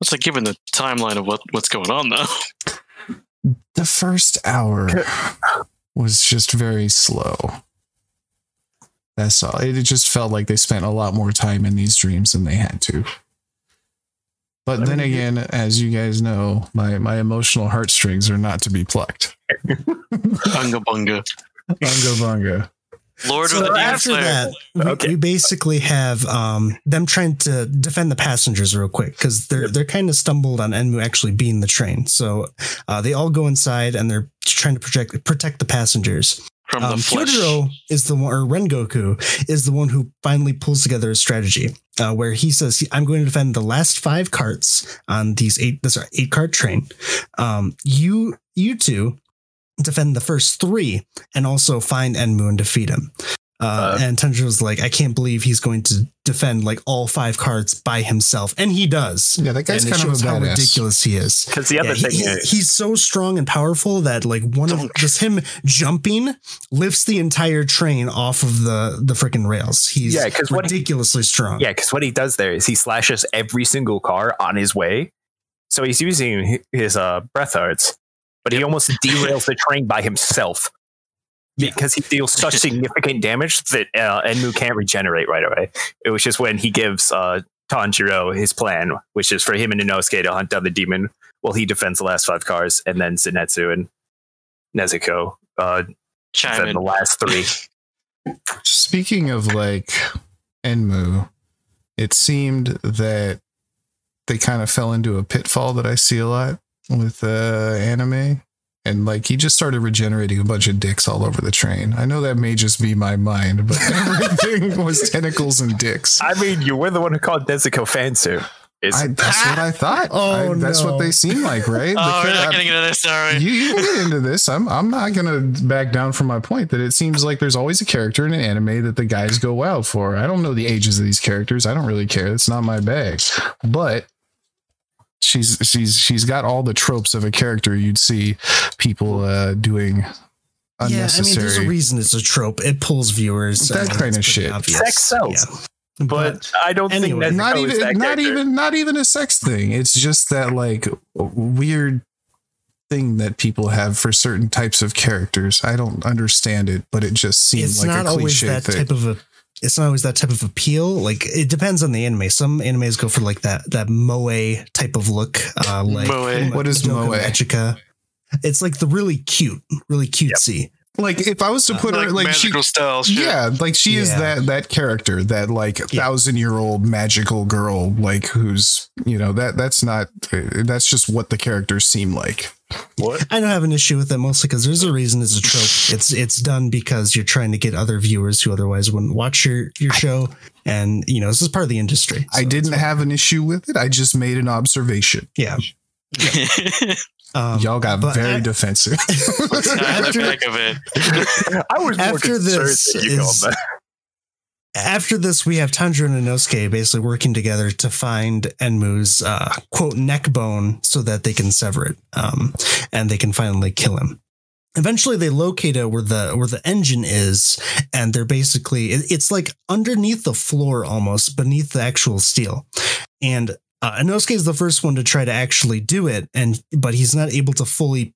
Speaker 3: It's like given the timeline of what, what's going on though.
Speaker 2: The first hour was just very slow. That's all. It just felt like they spent a lot more time in these dreams than they had to. But
Speaker 4: I
Speaker 2: then
Speaker 4: mean,
Speaker 2: again, as you guys know, my, my emotional heartstrings are not to be plucked.
Speaker 3: Bunga bunga.
Speaker 2: Bunga bunga.
Speaker 3: Lord
Speaker 1: so
Speaker 3: of the Demon
Speaker 1: after
Speaker 3: Slayer.
Speaker 1: that, we,
Speaker 4: Okay.
Speaker 1: we basically have um, them trying to defend the passengers real quick because they're they're kind of stumbled on Enmu actually being the train. So uh, they all go inside and they're trying to protect protect the passengers.
Speaker 3: From the
Speaker 1: Um,
Speaker 3: flesh.
Speaker 1: Kyojuro is the one, or Rengoku is the one who finally pulls together a strategy uh, where he says, "I'm going to defend the last five carts on these eight this eight cart train. Um, you you two defend the first three and also find Enmu and defeat him." Uh,
Speaker 4: Uh,
Speaker 1: and Tanjiro's like, "I can't believe he's going to defend like all five cards by himself," and he does.
Speaker 2: Yeah, that guy's
Speaker 1: and it
Speaker 2: kind of a
Speaker 1: shows how
Speaker 2: badass.
Speaker 1: ridiculous he is.
Speaker 4: Because the other
Speaker 1: Yeah,
Speaker 4: thing
Speaker 1: he-
Speaker 4: is,
Speaker 1: he's so strong and powerful that like one of just him jumping lifts the entire train off of the the freaking rails. He's
Speaker 4: Yeah, 'cause what he-
Speaker 1: ridiculously strong.
Speaker 4: yeah, because what he does there is he slashes every single car on his way. So he's using his uh, breath arts, but he almost derails the train by himself because he deals such significant damage that uh, Enmu can't regenerate right away. It was just when he gives uh, Tanjiro his plan, which is for him and Inosuke to hunt down the demon while he defends the last five cars, and then Zenitsu and Nezuko uh,
Speaker 3: Chime
Speaker 4: defend
Speaker 3: in.
Speaker 4: the last three.
Speaker 2: Speaking of like Enmu, it seemed that they kind of fell into a pitfall that I see a lot with uh, anime. And like he just started regenerating a bunch of dicks all over the train. I know that may just be my mind, but everything was tentacles and dicks.
Speaker 4: I mean, you were the one who called Nezuko Fansu. It's,
Speaker 2: I, that's what I thought.
Speaker 1: Oh,
Speaker 2: I- that's
Speaker 1: no.
Speaker 2: what they seem like, right?
Speaker 3: Oh, we're not
Speaker 2: char-
Speaker 3: getting into this, sorry.
Speaker 2: you, you can get into this. I'm I'm not gonna back down from my point that it seems like there's always a character in an anime that the guys go wild for. I don't know the ages of these characters. I don't really care. It's not my bag. But she's she's she's got all the tropes of a character you'd see people uh, doing
Speaker 1: Yeah, I mean, there's a
Speaker 2: unnecessary.
Speaker 1: reason it's a trope. It pulls viewers.
Speaker 2: That
Speaker 1: I
Speaker 2: kinda shit.
Speaker 1: obvious.
Speaker 4: Sex sells.
Speaker 1: Yeah.
Speaker 4: but I don't
Speaker 1: anyway,
Speaker 4: think Nezuko
Speaker 2: not even
Speaker 4: that
Speaker 2: not
Speaker 4: character.
Speaker 2: even not even a sex thing. It's just that like weird thing that people have for certain types of characters. I don't understand it, but it just seems
Speaker 1: it's
Speaker 2: like
Speaker 1: not
Speaker 2: a
Speaker 1: always
Speaker 2: cliche
Speaker 1: that
Speaker 2: thing.
Speaker 1: type of a it's not always that type of appeal like it depends on the anime some animes go for like that that moe type of look uh like
Speaker 3: Moe.
Speaker 2: What is moe?
Speaker 1: Magica. it's like the really cute really cutesy
Speaker 2: like if I was to put
Speaker 3: like
Speaker 2: her like she
Speaker 3: magical style shit.
Speaker 2: yeah, like she is that that character, that like
Speaker 1: Yeah.
Speaker 2: thousand year old magical girl, like who's you know that that's not that's just what the characters seem like.
Speaker 4: What?
Speaker 1: i don't have an issue with it mostly because there's a reason it's a trope it's it's done because you're trying to get other viewers who otherwise wouldn't watch your your show and you know this is part of the industry
Speaker 2: I didn't have an issue with it. I just made an observation.
Speaker 1: yeah um,
Speaker 2: Y'all got very
Speaker 1: I-
Speaker 2: defensive.
Speaker 3: Not the
Speaker 1: After-
Speaker 3: back of it.
Speaker 4: I was more
Speaker 1: After
Speaker 4: concerned
Speaker 1: this
Speaker 4: that you called
Speaker 1: is-
Speaker 4: that.
Speaker 1: After this, we have Tanjiro and Inosuke basically working together to find Enmu's uh, quote neck bone so that they can sever it, um, and they can finally kill him. Eventually, they locate where the where the engine is, and they're basically it- it's like underneath the floor, almost beneath the actual steel. And uh, Inosuke is the first one to try to actually do it, and but he's not able to fully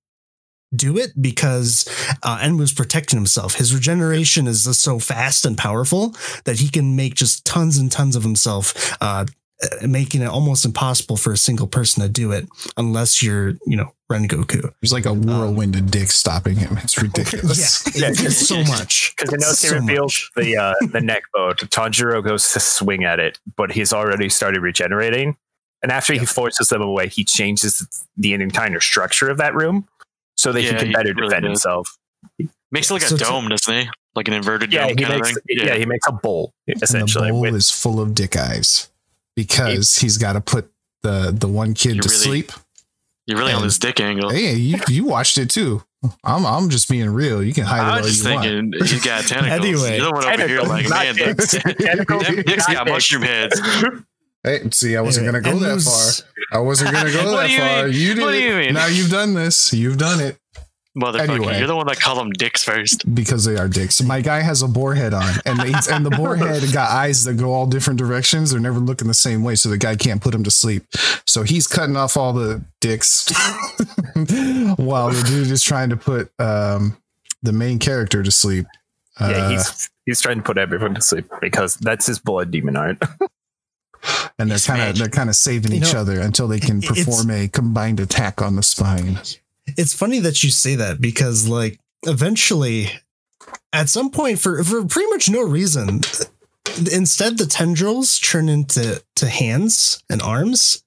Speaker 1: do it because uh, Enmu's protecting himself. His regeneration is just so fast and powerful that he can make just tons and tons of himself, uh, uh, making it almost impossible for a single person to do it unless you're, you know, Rengoku.
Speaker 2: There's like a whirlwind of dicks stopping him. It's ridiculous.
Speaker 1: Yeah,
Speaker 4: Yeah,
Speaker 1: it's so much.
Speaker 4: Because Inosuke
Speaker 1: So
Speaker 4: reveals
Speaker 1: much.
Speaker 4: the uh, the neck bone. Tanjiro goes to swing at it, but he's already started regenerating. And after he forces them away, he changes the entire structure of that room so that
Speaker 3: Yeah,
Speaker 4: he can
Speaker 3: he
Speaker 4: better
Speaker 3: really
Speaker 4: defend
Speaker 3: does.
Speaker 4: himself.
Speaker 3: Makes it like a
Speaker 1: So to-
Speaker 3: dome, doesn't he? Like an inverted
Speaker 4: Yeah,
Speaker 3: dome
Speaker 4: he
Speaker 3: kind
Speaker 4: makes
Speaker 3: of thing.
Speaker 4: yeah. he makes a bowl
Speaker 2: And
Speaker 4: essentially.
Speaker 2: the bowl
Speaker 4: with-
Speaker 2: is full of dick eyes because he's got to put the the one kid to
Speaker 3: really-
Speaker 2: sleep.
Speaker 3: You're really on
Speaker 2: And-
Speaker 3: this dick angle.
Speaker 2: Hey, you you watched it too. I'm I'm just being real. You can hide it
Speaker 3: I
Speaker 2: all
Speaker 3: just
Speaker 2: you want.
Speaker 3: thinking, he's got tentacles.
Speaker 1: Anyway.
Speaker 3: You're the one over here like, man,
Speaker 4: dicks.
Speaker 3: them,
Speaker 4: Tentacles,
Speaker 3: them dicks got mushroom heads.
Speaker 2: Hey, see, I wasn't gonna go that
Speaker 1: Enmu's-
Speaker 2: far. I wasn't gonna go that
Speaker 3: you
Speaker 2: far.
Speaker 3: mean?
Speaker 2: You did
Speaker 3: What do
Speaker 2: it.
Speaker 3: you mean?
Speaker 2: Now you've done this. You've done it
Speaker 3: Motherfucker,
Speaker 2: Anyway.
Speaker 3: you're the one that called them dicks first.
Speaker 2: because they are dicks. My guy has a boar head on, and they, and the boar head got eyes that go all different directions. They're never looking the same way, so the guy can't put him to sleep. So he's cutting off all the dicks while the dude is trying to put um, the main character to sleep.
Speaker 4: yeah,
Speaker 2: Uh,
Speaker 4: he's he's trying to put everyone to sleep because that's his blood demon art.
Speaker 2: And they're kind of they're kind of saving
Speaker 1: You
Speaker 2: each
Speaker 1: know,
Speaker 2: other until they can perform a combined attack on the spine.
Speaker 1: It's funny that you say that because, like, eventually, at some point, for for pretty much no reason, instead the tendrils turn into to hands and arms,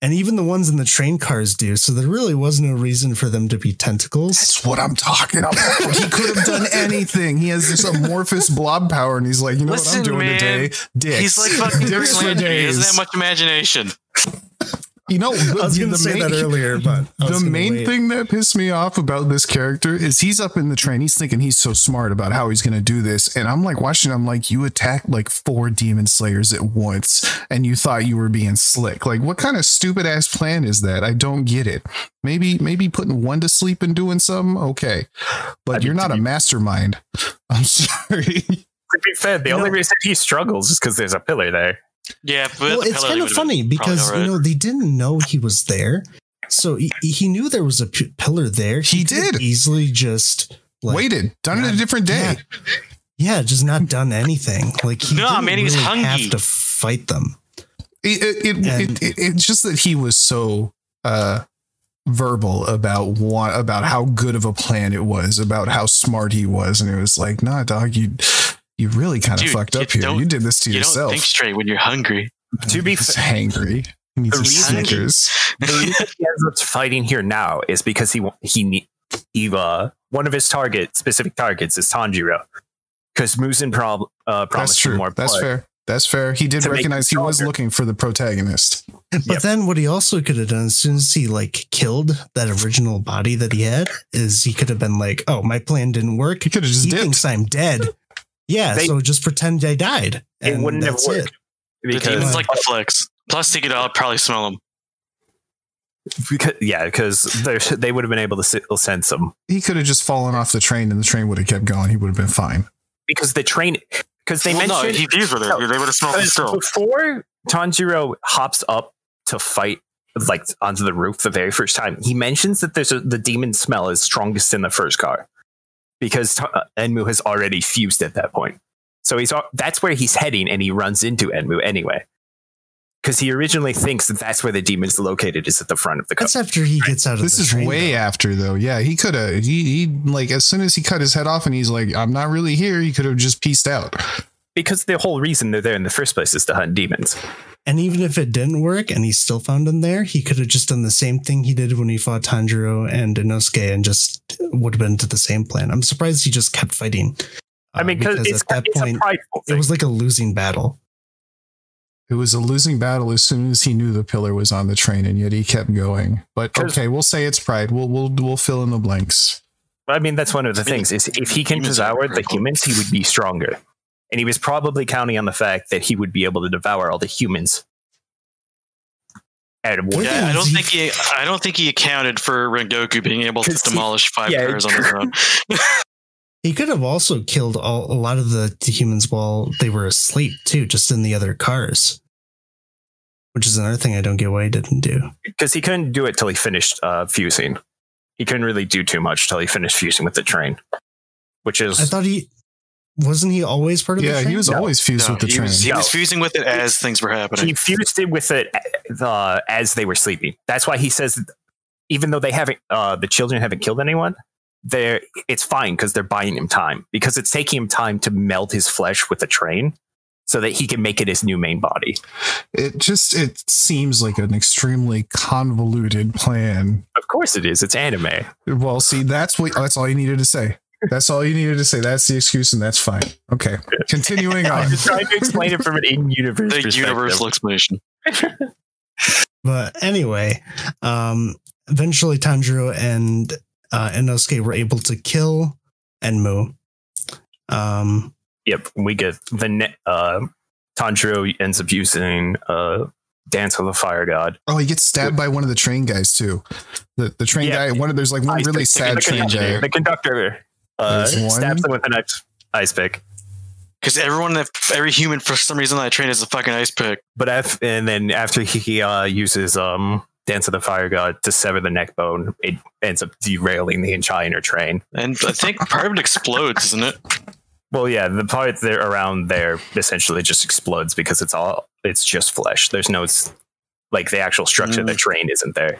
Speaker 1: and even the ones in the train cars do. So there really was no reason for them to be tentacles.
Speaker 2: That's what I'm talking about. he could have done anything. He has this amorphous blob power, and he's like, you know
Speaker 3: Listen,
Speaker 2: what I'm doing
Speaker 3: man,
Speaker 2: today? Dicks.
Speaker 3: He's like fucking
Speaker 2: Dicks for
Speaker 3: Lantern. He doesn't have much imagination.
Speaker 2: You know,
Speaker 1: I was going to say
Speaker 2: main-
Speaker 1: that earlier, but
Speaker 2: the main
Speaker 1: wait.
Speaker 2: thing that pissed me off about this character is he's up in the train. He's thinking he's so smart about how he's going to do this. And I'm like watching, I'm like, you attacked like four demon slayers at once and you thought you were being slick. Like, what kind of stupid ass plan is that? I don't get it. Maybe, maybe putting one to sleep and doing something. Okay. But
Speaker 4: I mean,
Speaker 2: you're not a
Speaker 4: be-
Speaker 2: mastermind. I'm sorry.
Speaker 4: To be fair, the
Speaker 1: You
Speaker 4: only
Speaker 1: know-
Speaker 4: reason he struggles is because there's a pillar there.
Speaker 3: Yeah, but
Speaker 1: well, it's kind of funny because
Speaker 3: probably
Speaker 1: you know they didn't know he was there, so he, he knew there was a p- pillar there.
Speaker 2: He
Speaker 1: could have
Speaker 2: did.
Speaker 1: easily just like,
Speaker 2: Waited, done it a different day.
Speaker 1: Yeah, yeah, just not done anything. Like he
Speaker 3: No,
Speaker 1: didn't
Speaker 3: man, he was
Speaker 1: really
Speaker 3: hungry.
Speaker 1: have to fight them.
Speaker 2: it, it, it,
Speaker 1: And-
Speaker 2: it, it, it's just that he was so uh verbal about what about how good of a plan it was about how smart he was and it was like nah dog you you really kind of fucked up here. you did this to
Speaker 3: You don't
Speaker 2: yourself.
Speaker 3: think straight when you're hungry.
Speaker 4: To be
Speaker 2: He's
Speaker 4: fair,
Speaker 2: hangry. He needs
Speaker 4: The
Speaker 2: his
Speaker 4: reason-
Speaker 2: Snickers.
Speaker 4: the reason he ends up fighting here now is because he he ne- he uh, one of his target specific targets is Tanjiro. Because Muzan prob- uh, promised him
Speaker 2: true.
Speaker 4: more
Speaker 2: that's fair. That's fair. He did recognize he was looking for the protagonist.
Speaker 1: But
Speaker 4: Yep.
Speaker 1: then what he also could have done as soon as he like killed that original body that he had is he could have been like, "Oh, my plan didn't work.
Speaker 2: he could have just
Speaker 1: He
Speaker 2: dipped.
Speaker 1: thinks I'm dead." Yeah,
Speaker 4: They-
Speaker 1: so just pretend they died.
Speaker 4: It
Speaker 1: and
Speaker 4: wouldn't have
Speaker 1: that's
Speaker 4: worked
Speaker 1: it.
Speaker 3: The
Speaker 4: because,
Speaker 3: demons like the flicks. Plus, he could uh, probably smell them.
Speaker 4: because yeah because they're- would have been able to sense him
Speaker 2: he could have just fallen off the train and the train would have kept going he would have been fine
Speaker 4: because the train because they
Speaker 3: well, no,
Speaker 4: mentioned
Speaker 3: he fused with it.
Speaker 4: No.
Speaker 3: They would have smelled it
Speaker 4: Because
Speaker 3: still.
Speaker 4: Before Tanjiro hops up to fight, like onto the roof the very first time, he mentions that there's a, the demon smell is strongest in the first car because uh, Enmu has already fused at that point. So he's that's where he's heading, and he runs into Enmu anyway. Because he originally thinks that that's where the demon's located is at the front of the car.
Speaker 1: That's after he gets out of
Speaker 2: This
Speaker 1: the
Speaker 2: is
Speaker 1: train,
Speaker 2: way
Speaker 1: though.
Speaker 2: after though. Yeah, he could have. He, he like as soon as he cut his head off and he's like, "I'm not really here." He could have just pieced out.
Speaker 4: Because the whole reason they're there in the first place is to hunt demons.
Speaker 1: And even if it didn't work and he still found him there, he could have just done the same thing he did when he fought Tanjiro and Inosuke and just would have been to the same plan. I'm surprised he just kept fighting.
Speaker 4: I
Speaker 1: uh,
Speaker 4: mean, because it's,
Speaker 1: at that
Speaker 4: it's
Speaker 1: point,
Speaker 4: a
Speaker 1: it was like a losing battle.
Speaker 2: It was a losing battle as soon as he knew the pillar was on the train, and yet he kept going. But okay, we'll say it's pride. We'll we'll we'll fill in the blanks.
Speaker 4: I mean, that's one of the
Speaker 3: I mean,
Speaker 4: things is if he can
Speaker 3: humans are
Speaker 4: devour the humans, he would be stronger. And he was probably counting on the fact that he would be able to devour all the humans. At one.
Speaker 1: Yeah.
Speaker 3: Yeah, I don't think he. I don't think he accounted for Rengoku being able to
Speaker 4: 'Cause he-
Speaker 3: demolish five
Speaker 4: yeah,
Speaker 3: cars on his own.
Speaker 1: He could have also killed all, a lot of the, the humans while they were asleep too, just in the other cars. Which is another thing I don't get why he didn't do.
Speaker 4: Because he couldn't do it till he finished uh, fusing. He couldn't really do too much till he finished fusing with the train. Which is
Speaker 1: I thought he wasn't he always part of the train?
Speaker 2: Yeah, he was
Speaker 4: No.
Speaker 2: always fused
Speaker 3: No,
Speaker 2: with the
Speaker 3: he,
Speaker 2: train.
Speaker 3: was, he was fusing with it as things were happening.
Speaker 4: he fused it with it uh, as they were sleeping. That's why he says, even though they haven't, uh, the children haven't killed anyone, they're it's fine because they're buying him time because it's taking him time to melt his flesh with the train so that he can make it his new main body.
Speaker 2: It just it seems like an extremely convoluted plan.
Speaker 4: Of course, it is. It's anime.
Speaker 2: Well, see, that's what that's all you needed to say. That's all you needed to say. That's the excuse, and that's fine. Okay, continuing on.
Speaker 4: I'm trying to explain it from an in-universe
Speaker 3: the universal explanation.
Speaker 1: But anyway, um, eventually Tanjiro and uh, Inosuke were able to kill Enmu. Um,
Speaker 4: Yep, we get the ne- uh, Tanjiro ends up using uh, Dance of the Fire God.
Speaker 2: Oh, he gets stabbed by one of the train guys too. The the train
Speaker 4: Yeah.
Speaker 2: guy. One of there's like one
Speaker 4: Ice
Speaker 2: really
Speaker 4: pick,
Speaker 2: sad
Speaker 4: the
Speaker 2: train guy.
Speaker 4: The conductor uh, stabs him with an ice, ice pick.
Speaker 3: Because everyone, that every human, for some reason on that train is a fucking ice pick.
Speaker 4: But af- and then after he uh, uses um, Dance of the Fire God to sever the neck bone, it ends up derailing the entire train.
Speaker 3: And I think part of it explodes, isn't it?
Speaker 4: Well, yeah, the part there around there essentially just explodes because it's all it's just flesh. There's no like the actual structure of the
Speaker 3: Mm.
Speaker 4: train isn't there.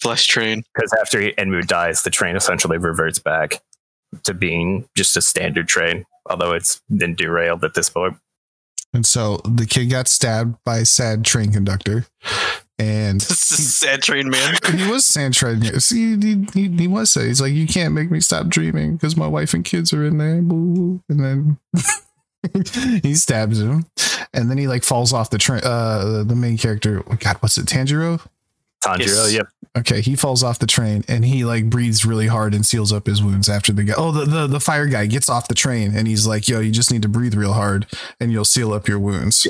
Speaker 3: Flesh train.
Speaker 4: Because after Enmu dies, the train essentially reverts back. To being just a standard train, although it's been derailed at this point.
Speaker 2: And so the kid got stabbed by a sad train conductor. And
Speaker 3: This is sad train man.
Speaker 2: he was sad train. See, he, he, he was sad. He's like, you can't make me stop dreaming because my wife and kids are in there. And then he stabs him. And then he like falls off the train. Uh, the main character, God, what's it? Tanjiro?
Speaker 4: Tanjiro,
Speaker 3: Yes.
Speaker 4: yep.
Speaker 2: Okay, he falls off the train and he like breathes really hard and seals up his wounds after the guy. Oh, the, the the fire guy gets off the train and he's like, "Yo, you just need to breathe real hard and you'll seal up your wounds."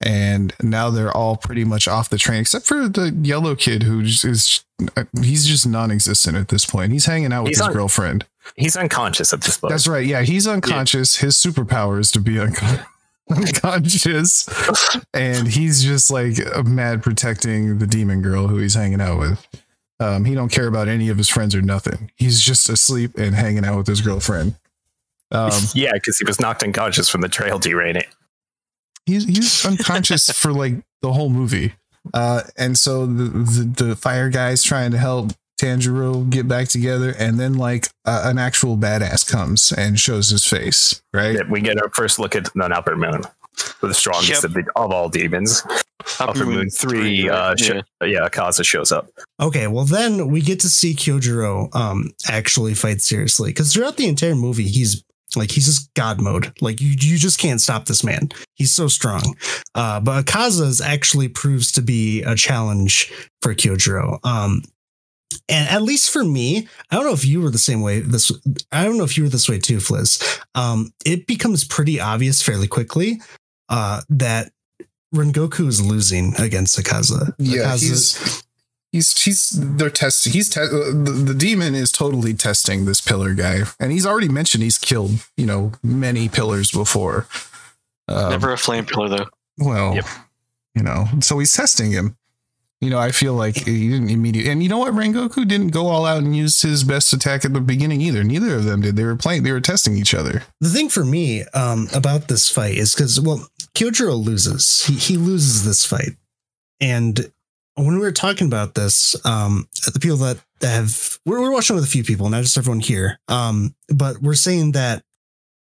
Speaker 2: And now they're all pretty much off the train except for the yellow kid who just is uh, he's just non-existent at this point. He's hanging out with
Speaker 4: He's
Speaker 2: his
Speaker 4: on-
Speaker 2: girlfriend.
Speaker 4: He's unconscious at this point.
Speaker 2: That's right. Yeah, he's unconscious. His superpower is to be unco- unconscious, and he's just like mad protecting the demon girl who he's hanging out with. Um, he don't care about any of his friends or nothing. He's just asleep and hanging out with his girlfriend. Um,
Speaker 4: yeah, because he was knocked unconscious from the trail derailing.
Speaker 2: he's he's unconscious for like the whole movie. Uh, and so the, the the fire guy's trying to help Tanjiro get back together, and then like uh, an actual badass comes and shows his face. Right?
Speaker 4: Yeah, we get our first look at an upper moon, the strongest
Speaker 3: Yep.
Speaker 4: of, the, of all demons. Upper Moon Three, uh,
Speaker 3: yeah.
Speaker 4: sh- yeah, Kaza shows up.
Speaker 1: Okay, well then we get to see Kyojuro um actually fight seriously because throughout the entire movie he's like he's just god mode. Like you you just can't stop this man. He's so strong. Uh, but Akaza's actually proves to be a challenge for Kyojuro. Um, and at least for me, I don't know if you were the same way. This I don't know if you were this way too, Fliz. Um, it becomes pretty obvious fairly quickly uh, that Rengoku is losing against Akaza.
Speaker 2: Yeah,
Speaker 1: Akaza-
Speaker 2: he's he's he's they're testing. He's te- uh, the, the demon is totally testing this pillar guy, and he's already mentioned he's killed you know many pillars before. Um,
Speaker 3: Never a flame pillar though.
Speaker 2: well,
Speaker 4: Yep.
Speaker 2: you know, so he's testing him. You know, I feel like he didn't immediately, and you know what, Rengoku didn't go all out and use his best attack at the beginning either. Neither of them did. They were playing. They were testing each other.
Speaker 1: The thing for me um, about this fight is because, well, Kyojuro loses. He, he loses this fight. And when we were talking about this, um, the people that, that have, we're, we're watching with a few people, not just everyone here. Um, but we're saying that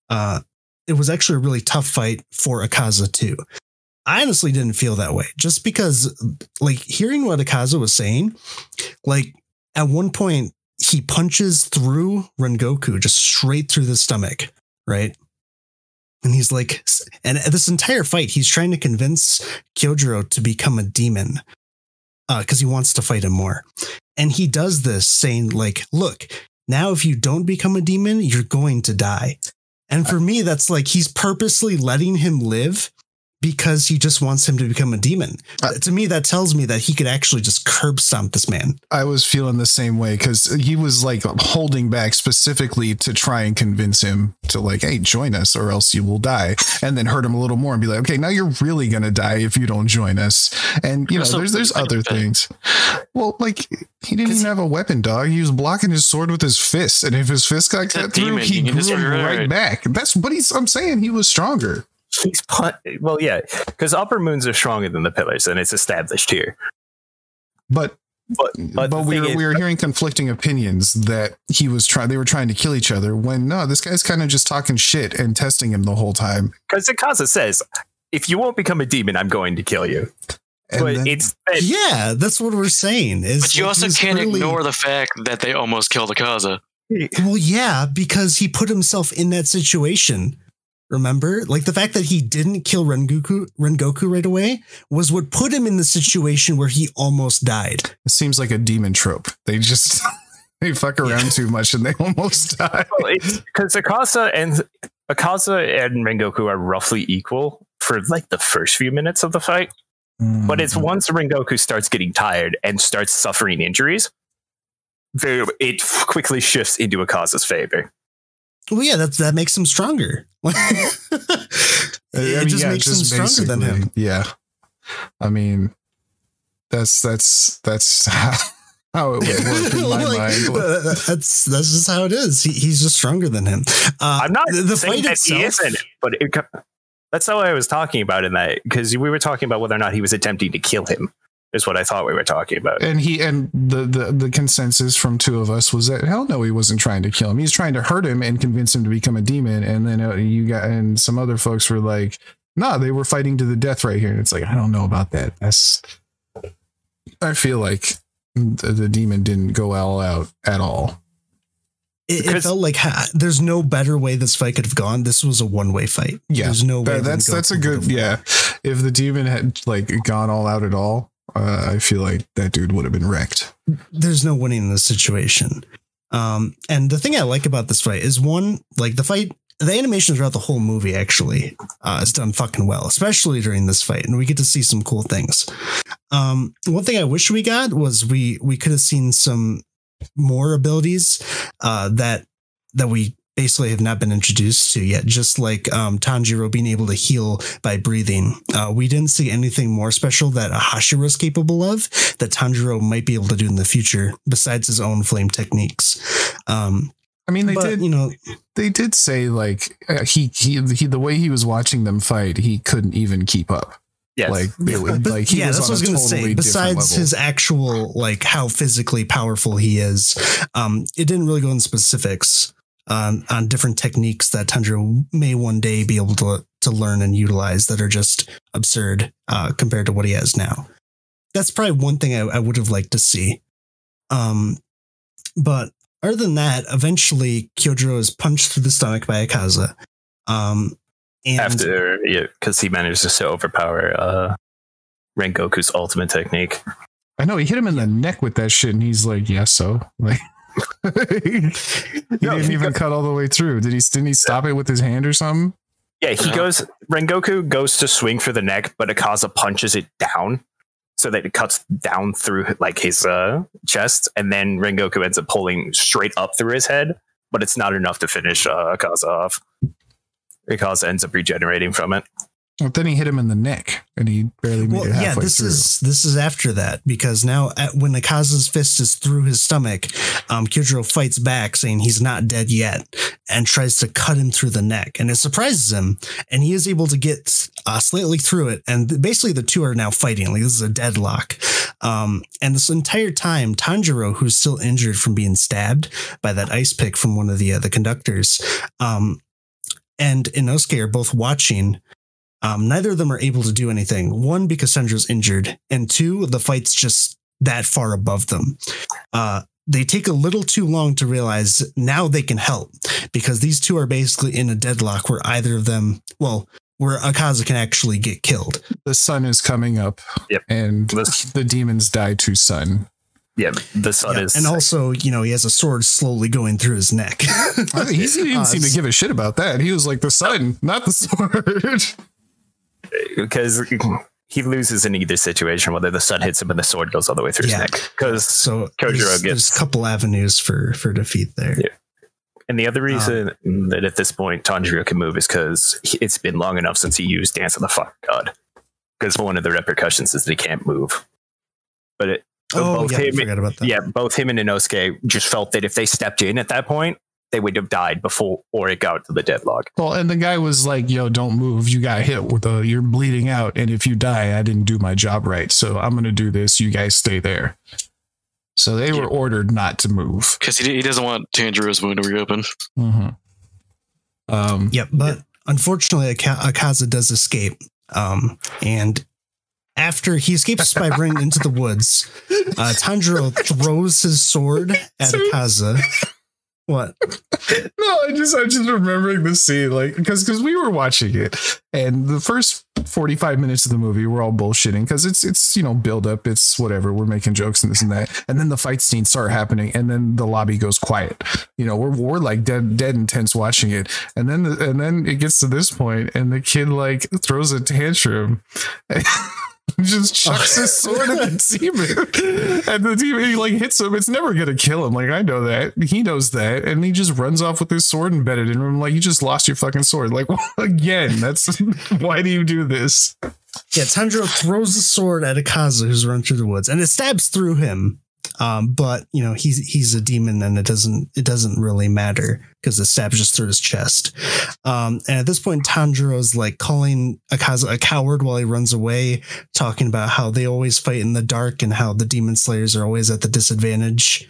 Speaker 1: uh, it was actually a really tough fight for Akaza too. I honestly didn't feel that way just because, like, hearing what Akaza was saying, like, at one point, he punches through Rengoku just straight through the stomach right? And he's like, and this entire fight, he's trying to convince Kyojuro to become a demon uh, because he wants to fight him more. And he does this saying, like, look, now if you don't become a demon, you're going to die. And for me, that's like he's purposely letting him live because he just wants him to become a demon.
Speaker 2: Uh,
Speaker 1: to me, that tells me that he could actually just curb stomp this man.
Speaker 2: I was feeling the same way because he was like holding back specifically to try and convince him to like, hey, join us or else you will die, and then hurt him a little more and be like, okay, now you're really gonna die if you don't join us. And you know,
Speaker 3: Also,
Speaker 2: there's there's other things. Well, like he didn't even have a weapon, dog. He was blocking his sword with his fist, and if his fist got
Speaker 3: It's
Speaker 2: cut through,
Speaker 3: demon.
Speaker 2: he
Speaker 3: You
Speaker 2: grew
Speaker 3: just
Speaker 2: him
Speaker 3: figure it
Speaker 2: right back. That's what he's. I'm saying he was stronger.
Speaker 4: He's pun- well, yeah, because upper moons are stronger than the pillars, and it's established here.
Speaker 2: But
Speaker 4: But
Speaker 2: but,
Speaker 4: the
Speaker 2: we
Speaker 4: thing
Speaker 2: were
Speaker 4: is-
Speaker 2: we were hearing conflicting opinions that he was trying they were trying to kill each other when no this guy's kind of just talking shit and testing him the whole time
Speaker 4: because Akaza says, "If you won't become a demon, I'm going to kill you."
Speaker 2: and
Speaker 4: but
Speaker 2: then-
Speaker 4: it's it-
Speaker 1: Yeah, that's what we're saying. Is
Speaker 3: But you also can't
Speaker 1: really-
Speaker 3: ignore the fact that they almost killed Akaza.
Speaker 1: Well, yeah, because he put himself in that situation. Remember, like the fact that he didn't kill Rengoku, Rengoku right away was what put him in the situation where he almost died.
Speaker 2: it seems like a demon trope they just they fuck around too much and they almost die
Speaker 4: well, it's because Akaza and Akaza and Rengoku are roughly equal for like the first few minutes of the fight. But it's
Speaker 2: Mm-hmm.
Speaker 4: once Rengoku starts getting tired and starts suffering injuries, it quickly shifts into Akaza's favor.
Speaker 1: Well, yeah, that that makes him stronger. it
Speaker 2: I mean,
Speaker 1: just
Speaker 2: yeah,
Speaker 1: makes him stronger than him.
Speaker 2: yeah i mean that's that's that's how it would work in my
Speaker 1: Like,
Speaker 2: mind
Speaker 1: that's that's just how it is. He, he's just stronger than him. Uh,
Speaker 4: I'm not
Speaker 1: the, the
Speaker 4: saying
Speaker 1: fight
Speaker 4: that
Speaker 1: itself.
Speaker 4: he isn't, but it, that's not what I was talking about in that because we were talking about whether or not he was attempting to kill him. Is what I thought we were talking about.
Speaker 2: And he and the, the the consensus from two of us was that hell no, he wasn't trying to kill him. He's trying to hurt him and convince him to become a demon. And then uh, you got and some other folks were like, nah, they were fighting to the death right here. And it's like I don't know about that. That's I feel like the, the demon didn't go all out at all.
Speaker 1: It, it felt like ha- there's no better way this fight could have gone. This was a one way fight.
Speaker 2: Yeah,
Speaker 1: there's no way.
Speaker 2: That's that's a good yeah. If the demon had like gone all out at all, uh, I feel like that dude would have been wrecked.
Speaker 1: There's no winning in this situation. Um, and the thing I like about this fight is one, like the fight, the animation throughout the whole movie actually uh, is done fucking well, especially during this fight, and we get to see some cool things. Um, one thing I wish we got was we we could have seen some more abilities uh, that that we basically have not been introduced to yet. Just like um, Tanjiro being able to heal by breathing, uh, we didn't see anything more special that Hashira is capable of that Tanjiro might be able to do in the future, besides his own flame techniques. Um,
Speaker 2: I mean, they
Speaker 1: but,
Speaker 2: did.
Speaker 1: you know,
Speaker 2: They did say like uh, he, he he the way he was watching them fight, he couldn't even keep up.
Speaker 4: Yes.
Speaker 2: Like, it, would-
Speaker 1: But
Speaker 2: like he
Speaker 1: yeah,
Speaker 2: was
Speaker 1: that's
Speaker 2: on
Speaker 1: what I was gonna
Speaker 2: totally
Speaker 1: say. Besides his actual like how physically powerful he is, um, it didn't really go into specifics on on different techniques that Tanjiro may one day be able to to learn and utilize that are just absurd uh, compared to what he has now. That's probably one thing I, I would have liked to see. Um, but other than that, eventually Kyojuro is punched through the stomach by Akaza. Um, and
Speaker 4: After, yeah, because he manages to so overpower uh, Rengoku's ultimate technique.
Speaker 2: I know he hit him in the neck with that shit, and he's like, "Yeah, so." Like, he
Speaker 4: No,
Speaker 2: didn't
Speaker 4: he
Speaker 2: even
Speaker 4: go-
Speaker 2: cut all the way through. Did he? Didn't he stop it with his hand or something?
Speaker 4: Yeah, he
Speaker 3: Yeah.
Speaker 4: goes. Rengoku goes to swing for the neck, but Akaza punches it down, so that it cuts down through like his uh, chest, and then Rengoku ends up pulling straight up through his head, but it's not enough to finish uh, Akaza off. Akaza ends up regenerating from it.
Speaker 2: But then he hit him in the neck, and he barely made
Speaker 1: well,
Speaker 2: it halfway
Speaker 1: yeah, this
Speaker 2: through.
Speaker 1: is this is after that because now at, when Akaza's fist is through his stomach, um, Kyojuro fights back, saying he's not dead yet, and tries to cut him through the neck, and it surprises him, and he is able to get uh, slightly through it, and basically the two are now fighting. Like this is a deadlock, um, and this entire time, Tanjiro, who's still injured from being stabbed by that ice pick from one of the uh, the conductors, um, and Inosuke are both watching. Um, neither of them are able to do anything. One, because Sandra's injured, and two, the fight's just that far above them. Uh, they take a little too long to realize now they can help because these two are basically in a deadlock where either of them, well, where Akaza can actually get killed.
Speaker 2: the sun is coming up,
Speaker 4: Yep.
Speaker 2: and
Speaker 4: This-
Speaker 2: the demons die to sun.
Speaker 4: Yeah, the sun
Speaker 1: Yeah,
Speaker 4: is.
Speaker 1: And also, you know, he has a sword slowly going through his neck.
Speaker 2: I mean, he didn't
Speaker 1: Uh,
Speaker 2: seem to give a shit about that. He was like the sun, not the sword.
Speaker 4: because he loses in either situation, whether the sun hits him and the sword goes all the way through
Speaker 1: Yeah.
Speaker 4: his neck. Because
Speaker 1: So
Speaker 4: Kojiro
Speaker 1: there's, there's a couple avenues for for defeat there.
Speaker 4: Yeah. and the other reason
Speaker 1: Um,
Speaker 4: that at this point Tanjiro can move is because it's been long enough since he used Dance of the Fuck God. Because one of the repercussions is that he can't move. But it,
Speaker 1: Oh,
Speaker 4: both
Speaker 1: yeah,
Speaker 4: him,
Speaker 1: forgot about that.
Speaker 4: yeah, both him and Inosuke just felt that if they stepped in at that point, they would have died before or it got to the deadlock.
Speaker 2: Well, and the guy was like, "Yo, don't move. You got hit with a. You're bleeding out, and if you die, I didn't do my job right. So I'm gonna do this. You guys stay there." So they were ordered not to move.
Speaker 3: because he, he doesn't want Tanjiro's wound to reopen.
Speaker 2: Mm-hmm. Um,
Speaker 1: Yep, but unfortunately, Aka- Akaza does escape. Um, and after he escapes by running into the woods, uh, Tanjiro throws his sword at Akaza. What?
Speaker 2: no, I just I'm just remembering the scene, like because because we were watching it, and the first 45 minutes of the movie we're all bullshitting because it's it's you know build up, it's whatever, we're making jokes and this and that, and then the fight scenes start happening, and then the lobby goes quiet. You know, we're we're like dead dead intense watching it, and then the, and then it gets to this point, and the kid like throws a tantrum. Just chucks his sword at the demon, and the demon he like hits him. It's never gonna kill him. Like I know that he knows that, and he just runs off with his sword embedded in him. Like you just lost your fucking sword. Like again, that's why do you do this?
Speaker 1: Yeah, Tanjiro throws the sword at Akaza, who's run through the woods, and it stabs through him. Um, but you know he's he's a demon, and it doesn't it doesn't really matter because the stab just through his chest. Um, and at this point, Tanjiro's like calling Akaza a coward while he runs away, talking about how they always fight in the dark and how the demon slayers are always at the disadvantage.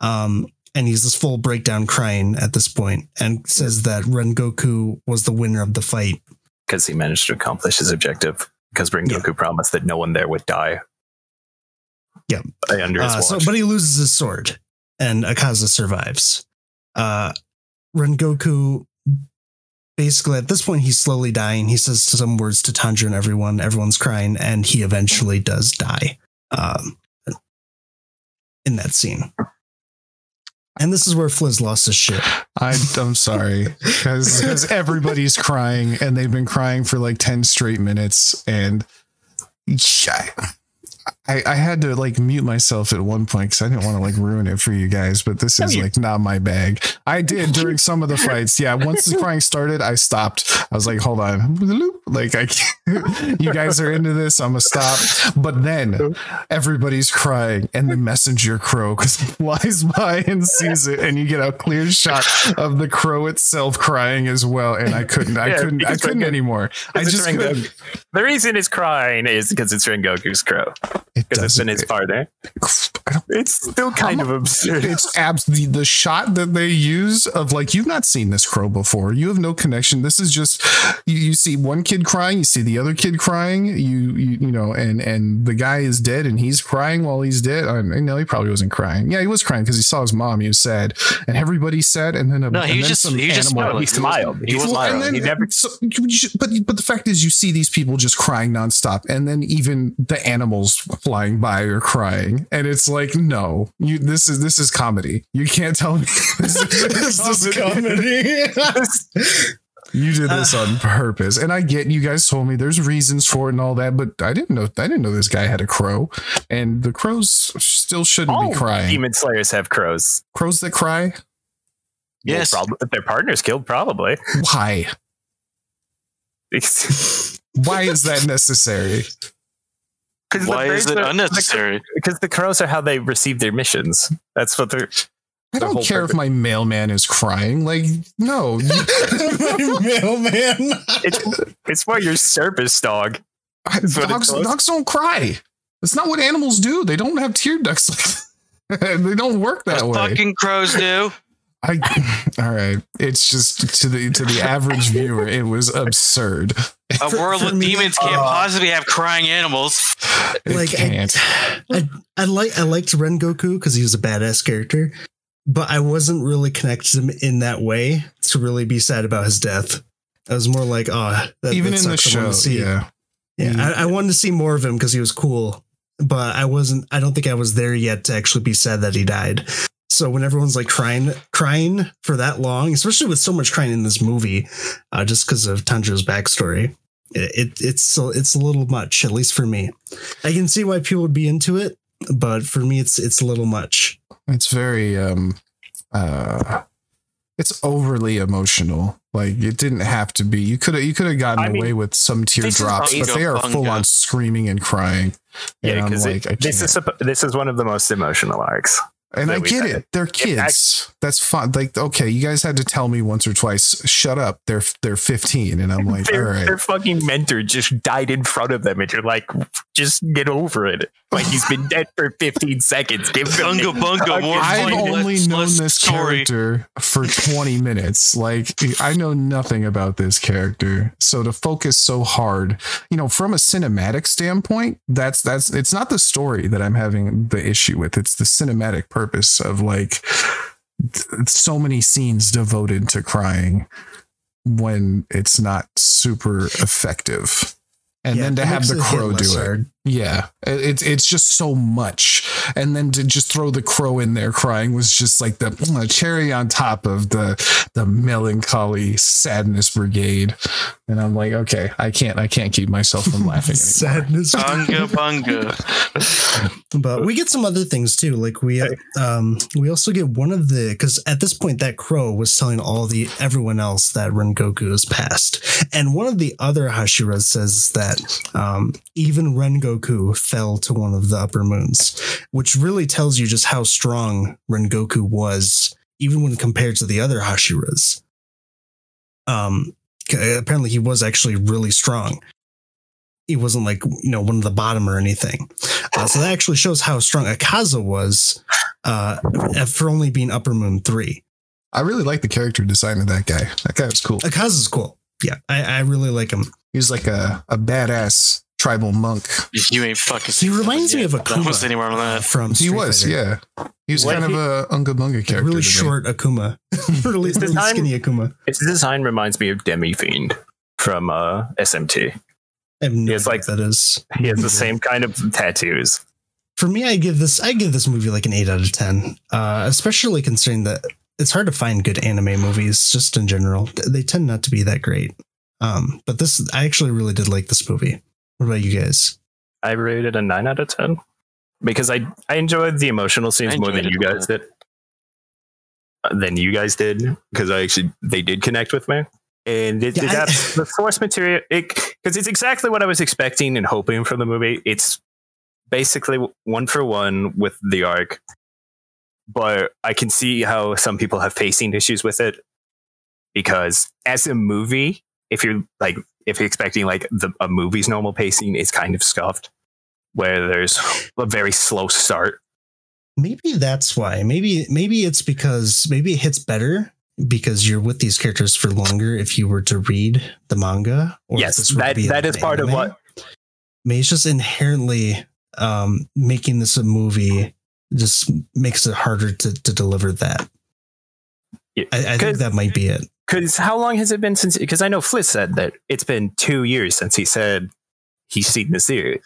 Speaker 1: Um, and he's this full breakdown crying at this point and says that Rengoku was the winner of the fight
Speaker 4: because he managed to accomplish his objective because Rengoku yeah. promised that no one there would die.
Speaker 1: Yeah,
Speaker 4: under his
Speaker 1: uh, so, but he loses his sword, and Akaza survives. Uh, Rengoku basically at this point he's slowly dying. He says some words to Tanjiro and everyone. Everyone's crying, and he eventually does die. Um, in that scene. And this is where Fliz lost his shit.
Speaker 2: I, I'm sorry because everybody's crying and they've been crying for like 10 straight minutes. And yeah, I, I had to like mute myself at one point because I didn't want to like ruin it for you guys, but this is like not my bag. I did during some of the fights. Yeah, once the crying started, I stopped. I was like, hold on, like I, you guys are into this. I'm gonna stop. But then everybody's crying, and the messenger crow flies by and sees it, and you get a clear shot of the crow itself crying as well. And I couldn't, I yeah, couldn't, I couldn't anymore. I just couldn't.
Speaker 4: The reason it's crying is because it's Rengoku's crow. Because it's in his father. It's still kind I'm, of absurd.
Speaker 2: It's abs the, the shot that they use of like you've not seen this crow before. You have no connection. This is just you, you see one kid crying, you see the other kid crying. You, you you know, and and the guy is dead and he's crying while he's dead. I know he probably wasn't crying. Yeah, he was crying because he saw his mom. He was sad, and everybody's sad. And then a,
Speaker 3: no, he was just he just smiled.
Speaker 4: He smiled. He, was smiling. Then, he never. So,
Speaker 2: but but the fact is, you see these people just crying nonstop, and then even the animals flying by or crying, and it's like, no, you this is this is comedy. You can't tell me this is, this is comedy. you did this on uh. purpose, and I get you guys told me there's reasons for it and all that, but I didn't know I didn't know this guy had a crow, and the crows still shouldn't all be crying.
Speaker 4: Demon slayers have crows.
Speaker 2: Crows that cry.
Speaker 3: Yes,
Speaker 4: well, if their partner's killed, probably.
Speaker 2: Why? Why is that necessary?
Speaker 3: Why is it are, unnecessary?
Speaker 4: because the crows are how they receive their missions. That's what they're.
Speaker 2: I don't care purpose. if my mailman is crying. Like, no. my
Speaker 4: mailman. it's, it's for your service dog.
Speaker 2: Dogs, dogs don't cry. That's not what animals do. They don't have tear ducts. they don't work that way.
Speaker 3: Fucking crows do.
Speaker 2: I all right. It's just to the to the average viewer, it was absurd.
Speaker 3: A for, world with me, demons can't uh, possibly have crying animals.
Speaker 1: Like can't. I, I, I like I liked Rengoku because he was a badass character, but I wasn't really connected to him in that way to really be sad about his death. I was more like, oh,
Speaker 2: that, even that in the show, yeah,
Speaker 1: yeah. I, I wanted to see more of him because he was cool, but I wasn't. I don't think I was there yet to actually be sad that he died. So when everyone's like crying, crying for that long, especially with so much crying in this movie, uh, just because of Tanjiro's backstory, it, it, it's it's a little much, at least for me. I can see why people would be into it, but for me, it's it's a little much.
Speaker 2: It's very um, uh, it's overly emotional. Like it didn't have to be. You could have you could have gotten I away with some teardrops, but they are full on screaming and crying.
Speaker 4: Yeah, because like, this is this is one of the most emotional arcs.
Speaker 2: And I get it. They're kids. That's fine. Like, okay, you guys had to tell me once or twice, shut up. They're they're 15. And I'm like,
Speaker 4: their,
Speaker 2: all right.
Speaker 4: Their fucking mentor just died in front of them. And you're like, just get over it. Like he's been dead for 15 seconds. Give him
Speaker 3: bunga bunga. More
Speaker 2: I've only less, known less this story. character for 20 minutes. Like I know nothing about this character. So to focus so hard, you know, from a cinematic standpoint, that's that's it's not the story that I'm having the issue with. It's the cinematic purpose of like so many scenes devoted to crying when it's not super effective and yeah, then to have the crow do it. Yeah, it's it's just so much, and then to just throw the crow in there crying was just like the uh, cherry on top of the the melancholy sadness brigade. And I'm like, okay, I can't I can't keep myself from laughing.
Speaker 1: sadness
Speaker 3: bunga bunga.
Speaker 1: but we get some other things too. Like we um we also get one of the because at this point that crow was telling all the everyone else that Rengoku is past, and one of the other Hashiras says that um even Rengoku Rengoku fell to one of the upper moons, which really tells you just how strong Rengoku was, even when compared to the other Hashiras. Um, apparently he was actually really strong. He wasn't like you know one of the bottom or anything. Uh, so that actually shows how strong Akaza was uh, for only being Upper Moon three.
Speaker 2: I really like the character design of that guy. That guy was cool.
Speaker 1: Akaza's cool. Yeah, I, I really like him.
Speaker 2: He was like a, a badass tribal monk.
Speaker 3: You ain't fucking.
Speaker 1: He reminds me of
Speaker 3: Akuma.
Speaker 1: Akuma.
Speaker 3: was anywhere on that.
Speaker 1: From
Speaker 2: He was,
Speaker 1: Fighter.
Speaker 2: yeah. He was
Speaker 4: What
Speaker 2: kind
Speaker 4: he-
Speaker 2: of a unga bunga
Speaker 1: Like
Speaker 2: character.
Speaker 1: really
Speaker 2: to me.
Speaker 1: short Akuma, really,
Speaker 4: His
Speaker 1: really
Speaker 4: design-
Speaker 1: skinny Akuma.
Speaker 4: Its design reminds me of Demi Fiend from uh, SMT.
Speaker 1: I have no
Speaker 4: It's
Speaker 1: idea
Speaker 4: like-
Speaker 1: that is.
Speaker 4: He has the same kind of tattoos.
Speaker 1: For me, I give this I give this movie like an eight out of ten. Uh, especially considering that it's hard to find good anime movies just in general. They tend not to be that great. Um, but this I actually really did like this movie. What about you guys?
Speaker 4: I rated a nine out of ten because I I enjoyed the emotional scenes more than you
Speaker 3: it,
Speaker 4: guys did. Uh, Than you guys did because I actually they did connect with me, and it,
Speaker 1: Yeah,
Speaker 4: it
Speaker 1: I-
Speaker 4: the source material because it's exactly what I was expecting and hoping from the movie. It's basically one for one with the arc, but I can see how some people have pacing issues with it because as a movie, if you're like if you're expecting like the a movie's normal pacing, it's kind of scuffed where there's a very slow start.
Speaker 1: Maybe that's why. Maybe maybe it's because maybe it hits better because you're with these characters for longer if you were to read the manga.
Speaker 4: yes,
Speaker 1: this were to
Speaker 4: that that is part of what
Speaker 1: Maybe it's just inherently um, making this a movie just makes it harder to, to deliver that.
Speaker 4: Yeah,
Speaker 1: I, I think that might be it.
Speaker 4: Because how long has it been since? Because I know Fliz said that it's been two years since he said he's seen the series,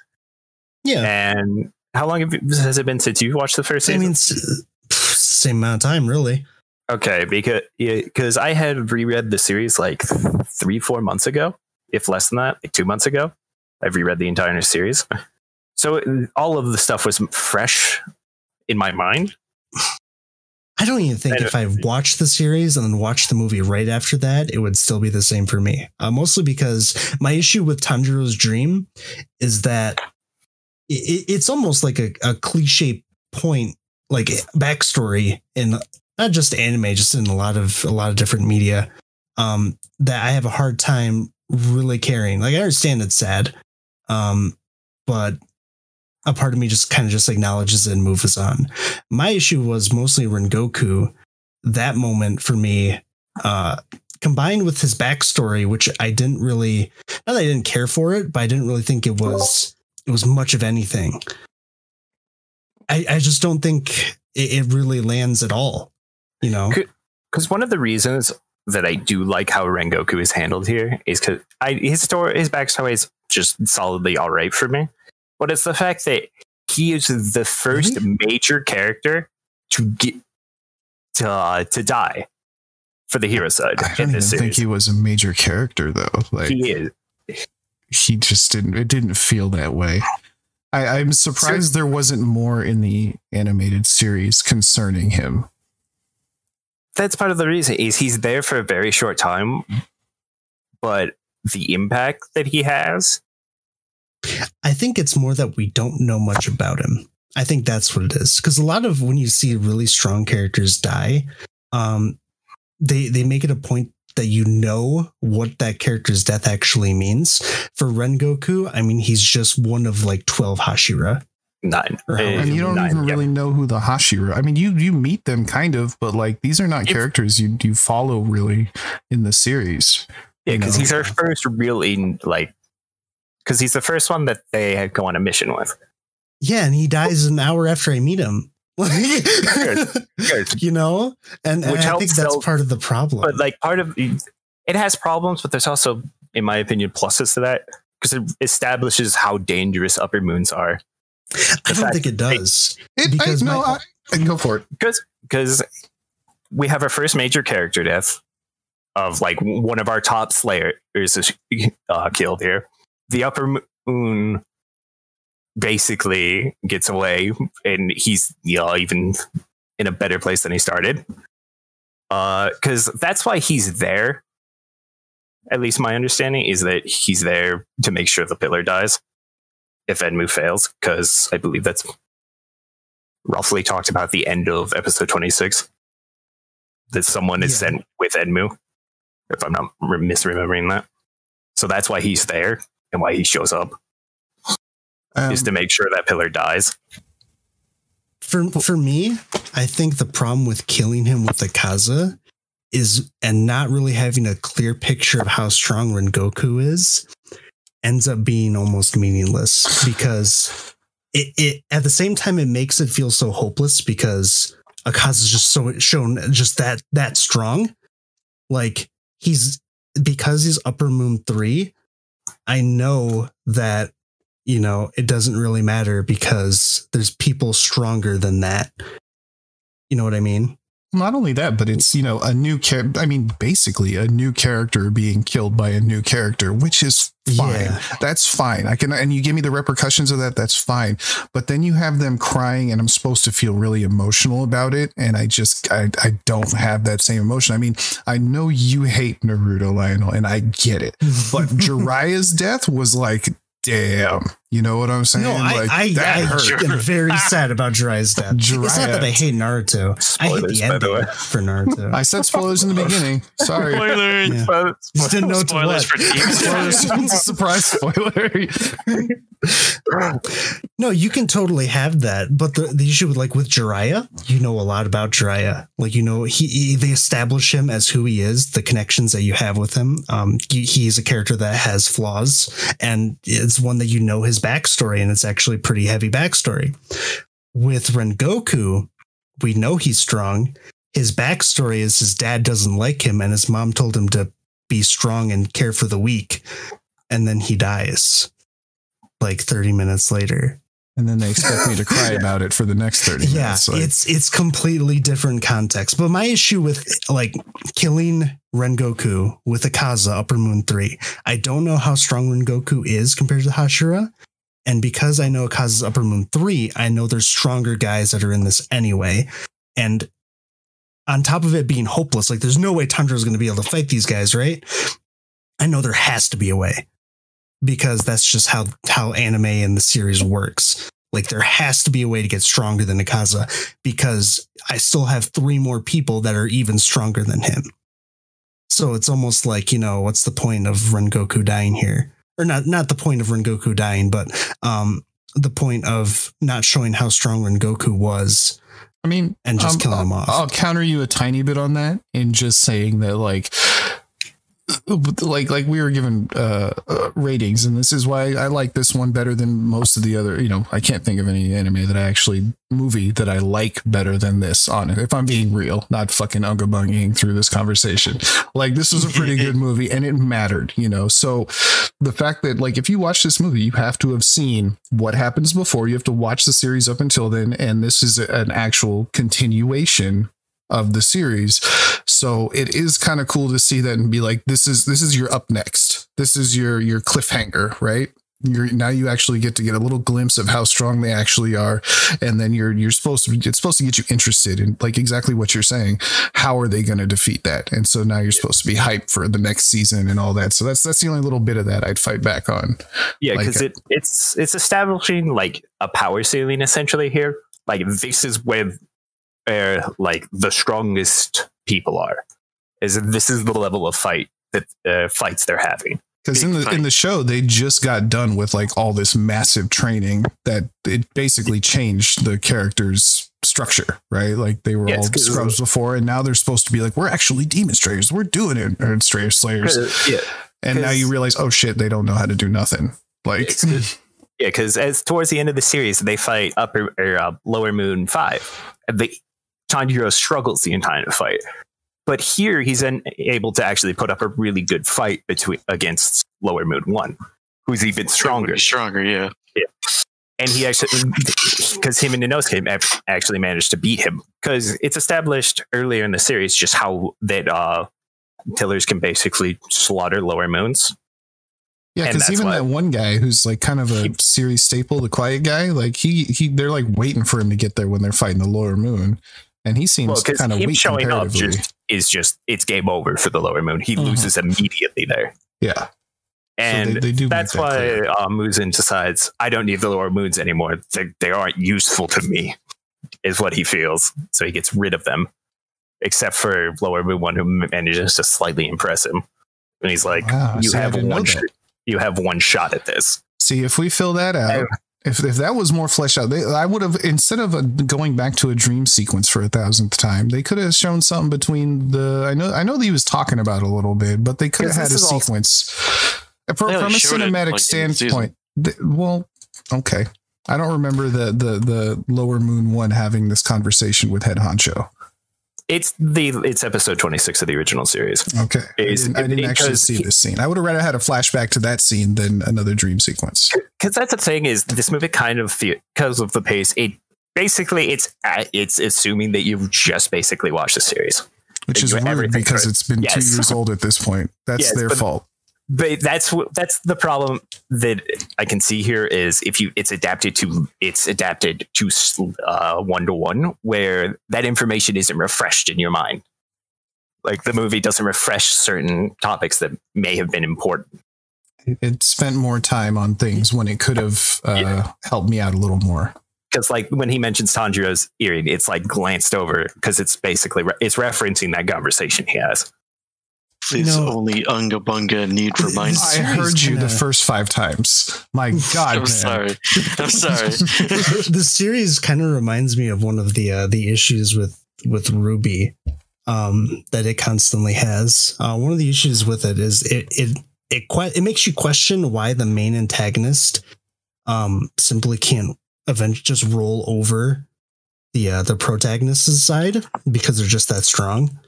Speaker 1: Yeah.
Speaker 4: and how long have you, has it been since you watched the first
Speaker 1: I
Speaker 4: season?
Speaker 1: mean, it's, same amount of time, really.
Speaker 4: Okay, because because I had reread the series like three, four months ago, if less than that, like two months ago. I've reread the entire series, so it- all of the stuff was fresh in my mind.
Speaker 1: I don't even think
Speaker 4: I
Speaker 1: if I watched the series and then watched the movie right after that, it would still be the same for me. Uh, mostly because my issue with Tanjiro's dream is that it, it's almost like a, a cliche point, like backstory in not just anime, just in a lot of a lot of different media. Um, that I have a hard time really caring. Like I understand it's sad, um, but a part of me just kind of just acknowledges it and moves on. My issue was mostly Rengoku. That moment for me, uh, combined with his backstory, which I didn't really, not that I didn't care for it, but I didn't really think it was it was much of anything. I, I just don't think it, it really lands at all. You know,
Speaker 4: because one of the reasons that I do like how Rengoku is handled here is because I his story, his backstory is just solidly all right for me. But it's the fact that he is the first major character to get to uh, to die for the hero side
Speaker 2: I don't even
Speaker 4: this
Speaker 2: think
Speaker 4: series.
Speaker 2: he was a major character though. Like
Speaker 4: He is.
Speaker 2: he just didn't it didn't feel that way. I, I'm surprised there wasn't more in the animated series concerning him.
Speaker 4: That's part of the reason is he's there for a very short time, but the impact that he has
Speaker 1: I think it's more that we don't know much about him. I think that's what it is. Because a lot of when you see really strong characters die, um, they they make it a point that you know what that character's death actually means. For Rengoku, I mean, he's just one of like twelve Hashira.
Speaker 4: nine.
Speaker 1: Or how-
Speaker 2: And you don't
Speaker 4: nine,
Speaker 2: even
Speaker 4: yeah.
Speaker 2: really know who the Hashira. I mean, you you meet them kind of, but like these are not
Speaker 4: If-
Speaker 2: characters you you follow really in the series.
Speaker 4: Yeah, because he's our first really like because he's the first one that they go on a mission with.
Speaker 1: Yeah, and he dies an hour after I meet him.
Speaker 4: Good.
Speaker 1: you know, and, and
Speaker 4: Which
Speaker 1: I think
Speaker 4: helps
Speaker 1: that's
Speaker 4: sell-
Speaker 1: part of the problem.
Speaker 4: But like part of it has problems, but there's also, in my opinion, pluses to that because it establishes how dangerous upper moons are.
Speaker 1: I don't think it does.
Speaker 2: It,
Speaker 1: Because
Speaker 2: I, no,
Speaker 1: my-
Speaker 2: I, I go for it.
Speaker 4: Because because we have our first major character death of like one of our top slayers is uh, killed here. The upper moon basically gets away, and he's you know even in a better place than he started. Uh, Because that's why he's there. At least my understanding is that he's there to make sure the pillar dies. if Enmu fails, because I believe that's roughly talked about the end of episode 26. That someone is
Speaker 1: Yeah.
Speaker 4: sent with Enmu, if I'm not re- misremembering that. So that's why he's there and why he shows up,
Speaker 2: Um,
Speaker 4: is to make sure that pillar dies.
Speaker 1: For for me, I think the problem with killing him with the Kaza is and not really having a clear picture of how strong Rengoku is ends up being almost meaningless because it, it at the same time it makes it feel so hopeless because Akaza is just so shown just that that strong. Like he's because he's upper moon three, I know that you know, it doesn't really matter because there's people stronger than that. You know what I mean?
Speaker 2: Not only that, but it's you know a new character. I mean, basically a new character being killed by a new character, which is fine.
Speaker 1: Yeah.
Speaker 2: That's fine. I can, and you give me the repercussions of that. That's fine. But then you have them crying, and I'm supposed to feel really emotional about it, and I just, I, I don't have that same emotion. I mean, I know you hate Naruto, Lionel, and I get it, but Jiraiya's death was like, damn. You know what I'm saying?
Speaker 1: No, I,
Speaker 2: like,
Speaker 1: I,
Speaker 2: that
Speaker 1: I
Speaker 2: hurt.
Speaker 1: am very sad about Jiraiya's death. It's not that I hate Naruto. I hate the
Speaker 4: by the
Speaker 1: ending
Speaker 4: way.
Speaker 1: for Naruto.
Speaker 2: I said spoilers in the beginning. Sorry.
Speaker 3: Spoiler.
Speaker 1: Yeah. Just didn't know
Speaker 3: Spoilers
Speaker 1: what.
Speaker 3: for Demon
Speaker 2: Spoilers. It's a surprise spoiler.
Speaker 1: No, you can totally have that, but the, the issue with like with Jiraiya, you know a lot about Jiraiya. Like you know, he, he they establish him as who he is, the connections that you have with him. Um, he, he's a character that has flaws, and it's one that you know his backstory, and it's actually pretty heavy backstory. With Rengoku, we know he's strong. His backstory is his dad doesn't like him, and his mom told him to be strong and care for the weak, and then he dies like 30 minutes later.
Speaker 2: And then they expect me to cry about it for the next 30
Speaker 1: Yeah,
Speaker 2: minutes. Like,
Speaker 1: it's it's completely different context. But my issue with like killing Rengoku with Akaza Upper Moon 3, I don't know how strong Rengoku is compared to Hashira. And because I know Akaza's Upper Moon 3, I know there's stronger guys that are in this anyway. And on top of it being hopeless, like there's no way Tanjiro is going to be able to fight these guys, right? I know there has to be a way because that's just how how anime and the series works. Like there has to be a way to get stronger than Akaza because I still have three more people that are even stronger than him. So it's almost like, you know, what's the point of Rengoku dying here? Or not not the point of Rengoku dying, but um the point of not showing how strong Rengoku was
Speaker 2: I mean,
Speaker 1: and just
Speaker 2: um,
Speaker 1: killing him off.
Speaker 2: I'll counter you a tiny bit on that in just saying that, like, like like we were given uh, uh ratings and this is why i like this one better than most of the other you know i can't think of any anime that i actually movie that i like better than this on it if i'm being real not fucking unga bunging through this conversation. Like this was a pretty good movie and it mattered you know? So the fact that like if you watch this movie you have to have seen what happens before. You have to watch the series up until then and this is an actual continuation of the series. So it is kind of cool to see that and be like this is this is your up next. This is your your cliffhanger right? You're now you actually get to get a little glimpse of how strong they actually are and then you're you're supposed to be it's supposed to get you interested in like exactly what you're saying. How are they going to defeat that? And so now you're supposed to be hyped for the next season and all that. So that's that's the only little bit of that i'd fight back on.
Speaker 4: Yeah, because
Speaker 2: a- uh,
Speaker 4: it it's it's establishing like a power ceiling essentially here. Like this is where where like the strongest people are. Is this is the level of fight that uh, fights they're having.
Speaker 2: because in the
Speaker 3: fight.
Speaker 2: in the show they just got done with like all this massive training that it basically changed the characters structure right like they were
Speaker 4: Yeah,
Speaker 2: all scrubs before and now they're supposed to be like we're actually demon slayers we're doing it or slayer slayers
Speaker 4: Yeah,
Speaker 2: and now you realize oh shit they don't know how to do nothing like
Speaker 4: yeah, because as towards the end of the series, they fight upper or uh, lower moon five. And the Tanjiro struggles the entire fight, but here he's then able to actually put up a really good fight between against lower moon one, who's even stronger.
Speaker 3: Stronger, yeah. yeah.
Speaker 4: and he actually because him and Inosuke actually managed to beat him because it's established earlier in the series just how that uh pillars can basically slaughter lower moons
Speaker 2: yeah because even that one guy who's like kind of a
Speaker 4: He-
Speaker 2: series staple the quiet guy like he he they're like waiting for him to get there when they're fighting the lower moon and he seems
Speaker 4: well because
Speaker 2: kind of
Speaker 4: him
Speaker 2: weak
Speaker 4: showing up just is just it's game over for the lower moon he
Speaker 2: Mhm.
Speaker 4: loses immediately there
Speaker 2: yeah
Speaker 4: And
Speaker 2: So they- they do
Speaker 4: that's
Speaker 2: that
Speaker 4: why
Speaker 2: clear.
Speaker 4: uh, Muzan decides, I don't need the lower moons anymore. They, they aren't useful to me, is what he feels. So he gets rid of them, except for lower moon one, who manages to slightly impress him. And he's like,
Speaker 2: Wow,
Speaker 4: you
Speaker 2: see,
Speaker 4: have one sh- you have one shot at this.
Speaker 2: See, if we fill that out, if, if that was more fleshed out, they, I would have instead of uh going back to a dream sequence for a thousandth time, they could have shown something between the. I know, I know that he was talking about a little bit, but they could have had a
Speaker 4: this is all-
Speaker 2: sequence For, from a
Speaker 3: showed it,
Speaker 2: cinematic
Speaker 3: like, in the season.
Speaker 2: standpoint. th- well, okay. I don't remember the the the Lower Moon one having this conversation with Head Honcho.
Speaker 4: It's the it's episode twenty six of the original series.
Speaker 2: Okay, I didn't, I didn't actually see
Speaker 4: he-
Speaker 2: this scene. I would have rather had a flashback to that scene than another dream sequence.
Speaker 4: because that's the thing is this movie kind of because of the pace it basically it's uh, it's assuming that you've just basically watched the series
Speaker 2: Which is rude because it's been two years old at this point. That's
Speaker 4: Yes,
Speaker 2: their fault.
Speaker 4: But that's that's the problem that i can see here is if you it's adapted to it's adapted to uh one to one where that information isn't refreshed in your mind like the movie doesn't refresh certain topics that may have been important
Speaker 2: It, it spent more time on things when it could have uh,
Speaker 4: Yeah.
Speaker 2: helped me out a little more.
Speaker 4: because like when he mentions Tanjiro's earring, it's like glanced over because it's basically re- it's referencing that conversation he has.
Speaker 3: Please
Speaker 1: know-
Speaker 3: only Unga Bunga need reminding.
Speaker 2: I heard you the
Speaker 1: kinda-
Speaker 2: first five times. My God,
Speaker 3: I'm
Speaker 2: man.
Speaker 3: sorry. I'm sorry.
Speaker 1: the series kind of reminds me of one of the uh, the issues with with RWBY um, that it constantly has. Uh, one of the issues with it is it it it que- it makes you question why the main antagonist um, simply can't event just roll over the uh, the protagonist's side because they're just that strong.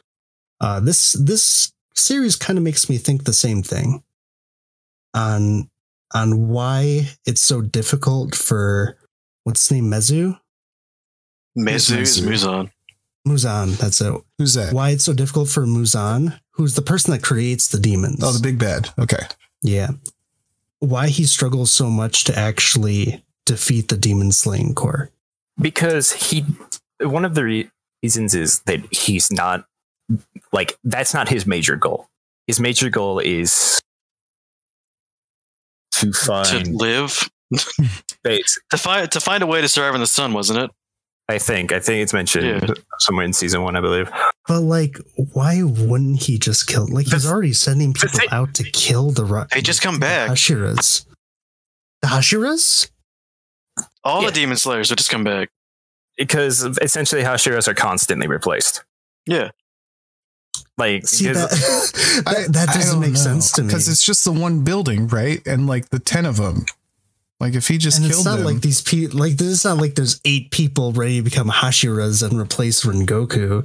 Speaker 1: Uh, this this series kind of makes me think the same thing on on why it's so difficult for what's his name Mezu
Speaker 3: Mezu is
Speaker 2: Mezu.
Speaker 3: Muzan.
Speaker 1: Muzan. That's it.
Speaker 2: Who's that?
Speaker 1: Why it's so difficult for Muzan, who's the person that creates the demons.
Speaker 2: Oh, the big bad. Okay.
Speaker 1: yeah. Why he struggles so much to actually defeat the demon slaying corps.
Speaker 4: because he one of the re- reasons is that he's not like that's not his major goal. His major goal is to find To
Speaker 3: live,
Speaker 4: base.
Speaker 3: to find to find a way to survive in the sun, wasn't it?
Speaker 4: I think I think it's mentioned
Speaker 3: Yeah.
Speaker 4: somewhere in season one, I believe.
Speaker 1: But like, why wouldn't he just kill? Like he's already sending people
Speaker 4: thing-
Speaker 1: out to kill the. Ru-
Speaker 3: They just come back.
Speaker 1: the
Speaker 3: back.
Speaker 1: Hashiras. The Hashiras.
Speaker 3: All
Speaker 4: Yeah.
Speaker 3: the demon slayers would just come back.
Speaker 4: Because essentially Hashiras are constantly replaced.
Speaker 3: Yeah.
Speaker 4: Like
Speaker 1: See that that, that doesn't make sense to me.
Speaker 2: because it's just the one building, right? And like the ten of them. Like if he just
Speaker 1: and it's
Speaker 2: killed
Speaker 1: not
Speaker 2: them,
Speaker 1: like these people like this is not like there's eight people ready to become Hashiras and replace Rengoku.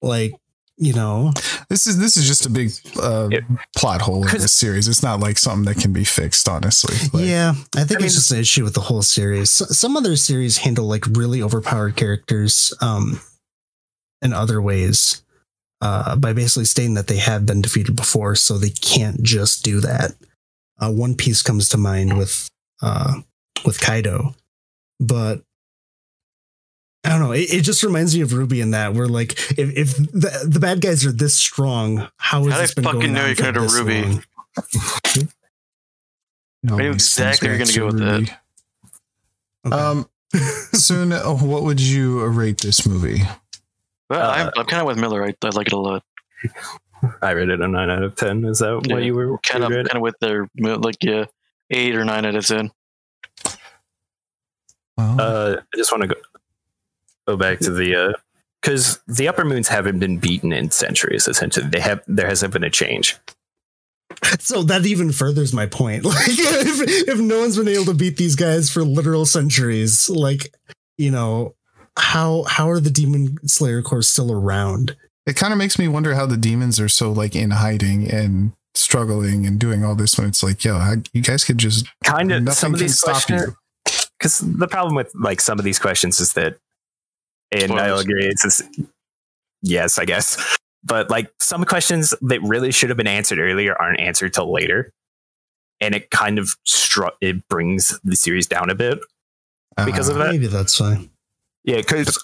Speaker 1: Like, you know,
Speaker 2: this is this is just a big uh,
Speaker 4: It-
Speaker 2: plot hole in
Speaker 4: 'Cause-
Speaker 2: this series. It's not like something that can be fixed, honestly. Like,
Speaker 1: yeah, I think
Speaker 4: I
Speaker 1: it's
Speaker 4: mean-
Speaker 1: just an issue with the whole series. S- Some other series handle like really overpowered characters um, in other ways uh, by basically stating that they have been defeated before, so they can't just do that. Uh, One Piece comes to mind with uh, with Kaido, but I don't know. It, it just reminds me of RWBY in that where like if, if the, the bad guys are this strong, how has
Speaker 3: How
Speaker 1: this
Speaker 3: they
Speaker 1: been
Speaker 3: fucking
Speaker 1: going
Speaker 3: know
Speaker 1: on
Speaker 3: you're
Speaker 1: for
Speaker 3: gonna do RWBY?
Speaker 1: long?
Speaker 2: it always
Speaker 3: exactly
Speaker 2: comes
Speaker 3: where
Speaker 2: back
Speaker 3: you're gonna go with
Speaker 2: RWBY.
Speaker 1: Okay.
Speaker 2: Um, Tsun, uh, what would you rate this movie?
Speaker 3: Well,
Speaker 4: Uh,
Speaker 3: I'm, I'm kind of with Miller. I, I like it a lot.
Speaker 4: I rated it a nine out of ten. Is that
Speaker 3: Yeah,
Speaker 4: what you were
Speaker 3: Kind of kind of with their like yeah, eight or nine out of ten.
Speaker 2: Well,
Speaker 4: Uh, I just want to go go back to the because the upper moons haven't been beaten in centuries. Essentially, they have there hasn't been a change.
Speaker 1: So that even furthers my point. Like, if, if no one's been able to beat these guys for literal centuries, like, you know, how how are the Demon Slayer Corps still around?
Speaker 2: it kind of makes me wonder how the demons are so like in hiding and struggling and doing all this when it's like, yo, how, you guys could just
Speaker 4: Kind of
Speaker 2: nothing
Speaker 4: some of these
Speaker 2: stop you.
Speaker 4: questions. Because the problem with like some of these questions is that, and I'll agree, it's just, yes, I guess. But like some questions that really should have been answered earlier aren't answered till later, and it kind of stru- it brings the series down a bit. Because
Speaker 2: uh,
Speaker 4: of that?
Speaker 1: Maybe that's fine.
Speaker 4: Yeah, because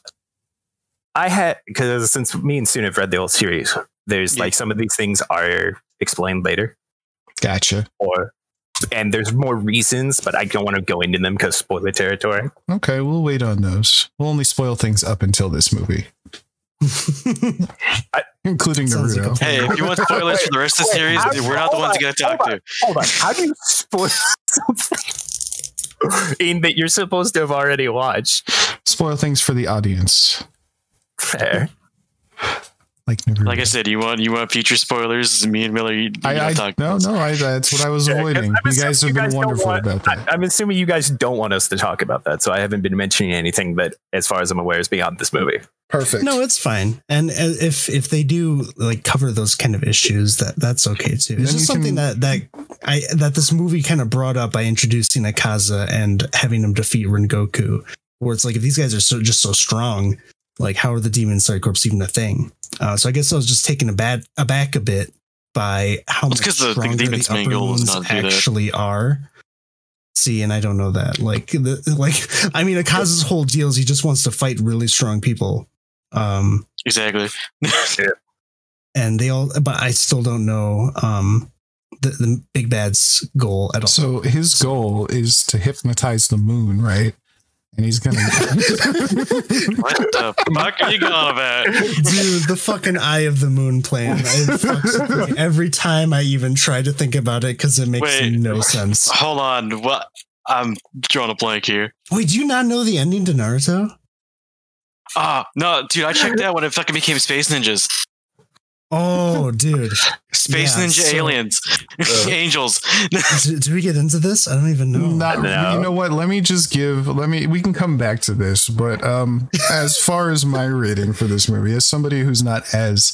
Speaker 4: I had because since me and Tsun have read the whole series, there's
Speaker 3: Yeah.
Speaker 4: like some of these things are explained later,
Speaker 2: gotcha.
Speaker 4: or and there's more reasons, but I don't want to go into them because spoiler territory.
Speaker 2: Okay, we'll wait on those. We'll only spoil things up until this movie,
Speaker 4: I-
Speaker 2: including
Speaker 1: Sounds like
Speaker 2: Naruto.
Speaker 3: Hey, if you want spoilers for the rest of the series,
Speaker 4: how-
Speaker 3: we're not the ones
Speaker 4: on,
Speaker 3: you gotta talk
Speaker 4: hold
Speaker 3: to.
Speaker 4: Hold on. How do you spoil something in that you're supposed to have already watched?
Speaker 2: Spoil things for the audience,
Speaker 4: Fair.
Speaker 2: like Naruto.
Speaker 3: Like I said, you want you want future spoilers. Me and Miller, you, you
Speaker 2: I,
Speaker 3: gotta
Speaker 2: I
Speaker 3: talk.
Speaker 2: no, no, I, that's what I was
Speaker 4: Yeah, 'cause
Speaker 2: avoiding.
Speaker 4: I'm
Speaker 2: You guys
Speaker 4: assuming
Speaker 2: have been
Speaker 4: don't
Speaker 2: wonderful
Speaker 4: want-
Speaker 2: about that.
Speaker 4: I, am assuming you guys don't want us to talk about that, so I haven't been mentioning anything that, as far as I'm aware, is beyond this movie.
Speaker 2: Perfect.
Speaker 1: No, it's fine. And if if they do like cover those kind of issues, that that's okay too.
Speaker 2: Then
Speaker 1: It's just something
Speaker 2: can-
Speaker 1: that that I that this movie kind of brought up by introducing Akaza and having him defeat Rengoku. Where it's like if these guys are so just so strong, like how are the Demon Slayer Corps even a thing? Uh, so I guess I was just taken aback aback a bit by how
Speaker 3: Well,
Speaker 1: much
Speaker 3: it's 'cause the- the
Speaker 1: stronger the,
Speaker 3: Demon's main
Speaker 1: upper
Speaker 3: goal
Speaker 1: ones
Speaker 3: not that.
Speaker 1: actually are. See, and I don't know that. Like the like I mean Akaza's whole deal is he just wants to fight really strong people. Um
Speaker 3: Exactly.
Speaker 1: and they all but I still don't know um the, the big bad's goal at all.
Speaker 2: So his goal is to hypnotize the moon, right? And he's gonna.
Speaker 3: what the fuck are you going about?
Speaker 1: Dude, the fucking eye of the moon plan. It fucks with me every time I even try to think about it because it makes
Speaker 3: Wait.
Speaker 1: no sense.
Speaker 3: Hold on. What? I'm drawing a blank here.
Speaker 1: Wait, do you not know the ending to Naruto?
Speaker 3: Ah, no, dude, I checked out when it fucking became Space Ninjas.
Speaker 1: Oh, dude.
Speaker 3: Space
Speaker 1: Yeah,
Speaker 3: Ninja
Speaker 1: so-
Speaker 3: aliens. Angels.
Speaker 1: do, did we get into this? I don't even know.
Speaker 2: Not,
Speaker 4: No.
Speaker 2: You know what? Let me just give. Let me. We can come back to this, but um, as far as my rating for this movie, as somebody who's not as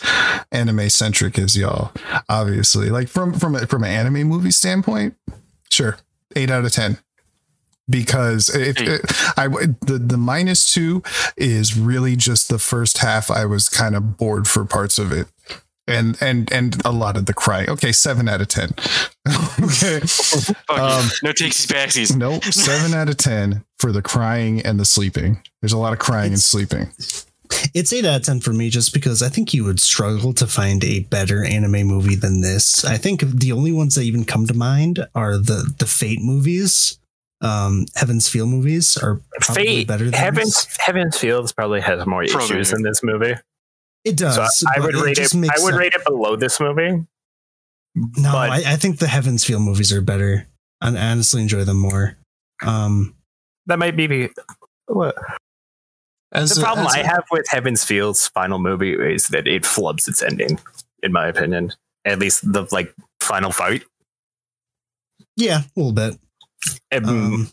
Speaker 2: anime centric as y'all, obviously, like from from a, from an anime movie standpoint, sure, eight out of ten. Because if
Speaker 3: Hey.
Speaker 2: it, I the the minus two is really just the first half. I was kind of bored for parts of it, and and and a lot of the crying. Okay, seven out of ten. okay,
Speaker 3: Fuck you.
Speaker 2: Um,
Speaker 3: no takesies backsies.
Speaker 2: Nope. Seven out of ten for the crying and the sleeping. There's a lot of crying and sleeping.
Speaker 1: It's 8 out of 10 for me just because I think you would struggle to find a better anime movie than this. I think the only ones that even come to mind are the the Fate movies. Um, Heaven's Feel movies are probably
Speaker 4: Fate,
Speaker 1: better than
Speaker 4: Heavens,
Speaker 1: this.
Speaker 4: Heavens Fields probably has more
Speaker 3: Frodo
Speaker 4: issues
Speaker 3: here.
Speaker 4: in this movie.
Speaker 1: It does.
Speaker 4: So I
Speaker 1: but
Speaker 4: would rate
Speaker 1: just
Speaker 4: it. I would
Speaker 1: sense.
Speaker 4: rate it below this movie.
Speaker 1: No, I, I think the Heaven's Feel movies are better. I honestly enjoy them more. Um,
Speaker 4: That might be the. What?
Speaker 2: As
Speaker 4: The
Speaker 2: a-
Speaker 4: problem
Speaker 2: as
Speaker 4: I
Speaker 2: a-
Speaker 4: have with Heaven's Field's final movie is that it flubs its ending, in my opinion. At least the like final fight.
Speaker 1: yeah, a little bit.
Speaker 4: And,
Speaker 1: Um,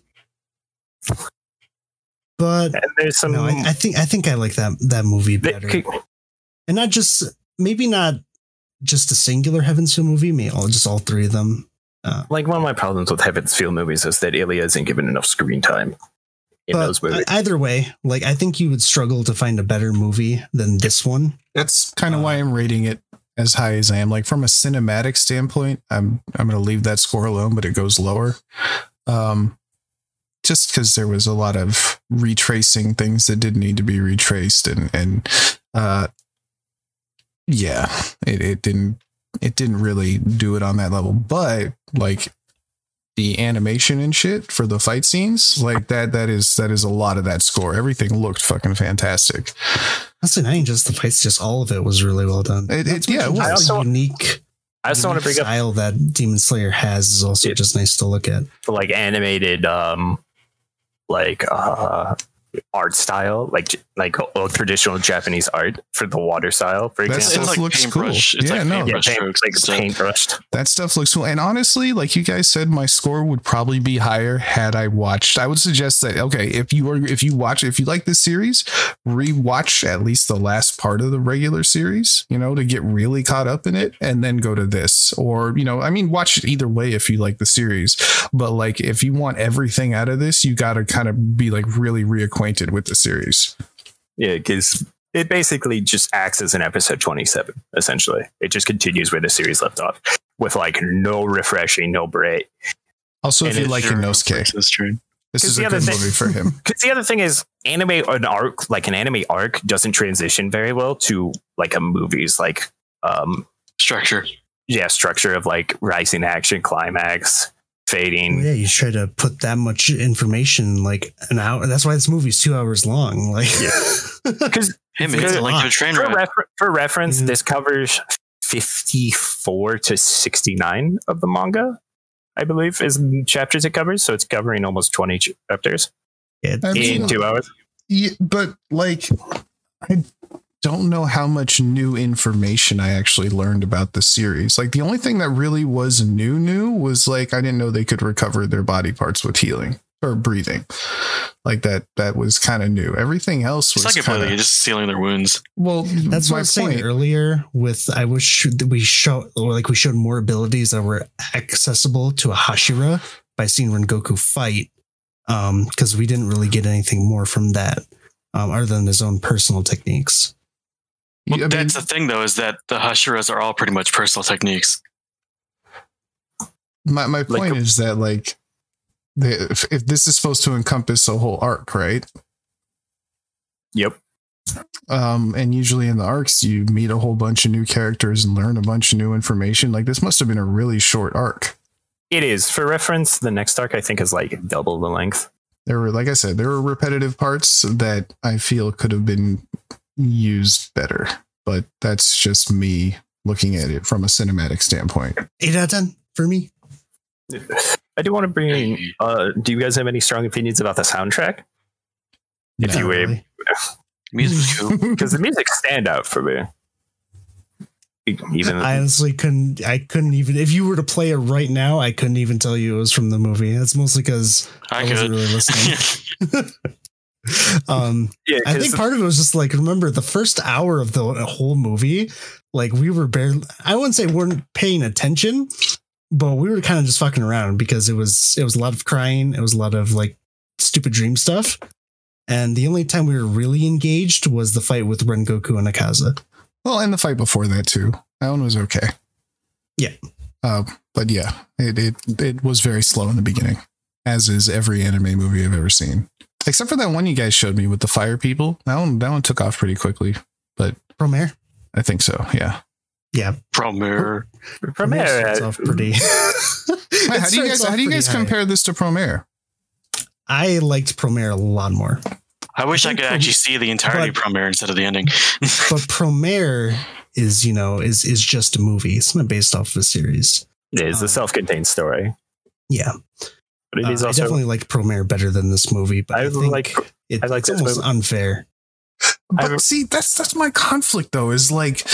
Speaker 1: but
Speaker 4: and there's some.
Speaker 1: no, I, I think I think I like that that movie better.
Speaker 4: could-
Speaker 1: and not just maybe not just a singular Heaven's Feel movie, maybe all just all three of them. Uh,
Speaker 4: like one of my problems with Heaven's Field movies is that Ilya isn't given enough screen time in
Speaker 1: but
Speaker 4: those movies.
Speaker 1: either way, like I think you would struggle to find a better movie than this one.
Speaker 2: that's kind of why I'm rating it as high as I am. Like from a cinematic standpoint, I'm I'm gonna leave that score alone, but it goes lower. Um just because there was a lot of retracing things that didn't need to be retraced and and uh yeah, it, it didn't it didn't really do it on that level. But like the animation and shit for the fight scenes, like that that is that is a lot of that score. Everything looked fucking fantastic.
Speaker 1: That's not even just the fights; just all of it was really well done.
Speaker 2: It- it- yeah, it was.
Speaker 4: I also-
Speaker 1: unique.
Speaker 4: I also want to bring up
Speaker 1: style that Demon Slayer has is also just nice to look at.
Speaker 4: like animated um like uh art style like like old traditional japanese art for the water style for
Speaker 2: That's-
Speaker 4: example
Speaker 3: It's
Speaker 2: Stuff
Speaker 3: like
Speaker 2: looks
Speaker 3: paintbrush.
Speaker 2: cool.
Speaker 3: It's
Speaker 2: Yeah,
Speaker 3: like
Speaker 2: no.
Speaker 4: yeah,
Speaker 3: paintbrush
Speaker 4: paint, like
Speaker 3: It's, uh,
Speaker 4: paintbrushed
Speaker 2: That stuff looks cool. And honestly, like you guys said, my score would probably be higher had I watched. I would suggest that okay, if you are if you watch if you like this series, rewatch at least the last part of the regular series, you know, to get really caught up in it, and then go to this. Or, you know, I mean watch it either way if you like the series. But like if you want everything out of this, you gotta kind of be like really reacquainted with the series.
Speaker 4: yeah because it basically just acts as an episode 27 essentially it just continues where the series left off with like no refreshing no break
Speaker 2: Also, if
Speaker 4: And
Speaker 2: you
Speaker 4: it's
Speaker 2: like
Speaker 3: Sure,
Speaker 2: Inosuke,
Speaker 3: That's true.
Speaker 2: this
Speaker 4: 'Cause
Speaker 2: is
Speaker 4: the
Speaker 2: a
Speaker 4: other
Speaker 2: good
Speaker 4: thing-
Speaker 2: movie for him.
Speaker 4: because the other thing is anime an arc like an anime arc doesn't transition very well to like a movie's like um
Speaker 3: Structure.
Speaker 4: yeah structure of like rising action climax fading.
Speaker 1: Yeah, you try to put that much information like an hour. That's why this movie's two hours long. Like,
Speaker 4: Because
Speaker 3: Him, it's a link to a train
Speaker 4: for, refer- for reference, this covers 54 to 69 of the manga, I believe, is chapters it covers. So it's covering almost 20 chapters
Speaker 1: yeah,
Speaker 2: I mean-
Speaker 4: in two hours.
Speaker 2: Yeah, but like, I don't know how much new information I actually learned about the series. Like, the only thing that really was new, new was like I didn't know they could recover their body parts with healing or breathing. Like that, that was kind of new. Everything else was
Speaker 3: It's not
Speaker 2: kinda,
Speaker 3: just sealing their wounds.
Speaker 2: well.
Speaker 1: that's what I was saying earlier. With I wish that we show or like we showed more abilities that were accessible to a Hashira by seeing Rengoku fight. Um, because we didn't really get anything more from that, um, other than his own personal techniques.
Speaker 2: I
Speaker 3: Well,
Speaker 2: mean,
Speaker 3: that's the thing, though, is that the Hashiras are all pretty much personal techniques.
Speaker 2: my my point
Speaker 4: a-
Speaker 2: is that like, the, if, if this is supposed to encompass a whole arc, right?
Speaker 4: Yep.
Speaker 2: um and usually in the arcs you meet a whole bunch of new characters and learn a bunch of new information like this must have been a really short arc
Speaker 4: It is. For reference, the next arc I think is like double the length.
Speaker 2: there were like i said there were repetitive parts that i feel could have been used better but that's just me looking at it from a cinematic standpoint
Speaker 1: Eight out of ten for me.
Speaker 4: I do want to bring. Uh, do you guys have any strong opinions about the soundtrack? If
Speaker 2: No.
Speaker 4: you were,
Speaker 1: really.
Speaker 3: Music
Speaker 4: because the music stand out for me. Even
Speaker 1: I honestly couldn't. I couldn't even. If you were to play it right now, I couldn't even tell you it was from the movie. That's mostly because I,
Speaker 3: I
Speaker 1: wasn't really listening. um,
Speaker 4: yeah,
Speaker 1: I
Speaker 4: 'cause
Speaker 1: think part of it was just like remember the first hour of the whole movie, like we were barely. I wouldn't say weren't paying attention, but we were kind of just fucking around because it was it was a lot of crying. It was a lot of like stupid dream stuff. And the only time we were really engaged was the fight with Rengoku and Akaza.
Speaker 2: well and the fight before that too that one was okay
Speaker 1: Yeah.
Speaker 2: uh, but yeah it, it it was very slow in the beginning as is every anime movie i've ever seen except for that one you guys showed me with the fire people that one that one took off pretty quickly But
Speaker 1: Promare.
Speaker 2: i think so yeah
Speaker 1: Yeah.
Speaker 3: Promare.
Speaker 4: Promare,
Speaker 1: starts
Speaker 4: uh,
Speaker 1: off pretty.
Speaker 2: Wait, how do you guys how do you guys compare this to Promare?
Speaker 1: I liked Promare a lot more.
Speaker 3: I wish I,
Speaker 1: think
Speaker 3: could
Speaker 1: Prom-
Speaker 3: actually see the entirety of Promare instead of the ending.
Speaker 1: But Promare is, you know, is is just a movie. It's not based off of a series.
Speaker 4: it is a
Speaker 1: um,
Speaker 4: self-contained story,
Speaker 1: Yeah.
Speaker 4: But it
Speaker 1: Uh,
Speaker 4: is
Speaker 1: I definitely like Promare better than this movie, but I,
Speaker 4: I
Speaker 1: think
Speaker 4: like.
Speaker 1: it,
Speaker 4: I like
Speaker 1: it's almost
Speaker 4: movie.
Speaker 1: unfair.
Speaker 2: But
Speaker 4: I-
Speaker 2: see, that's that's my conflict though. Is like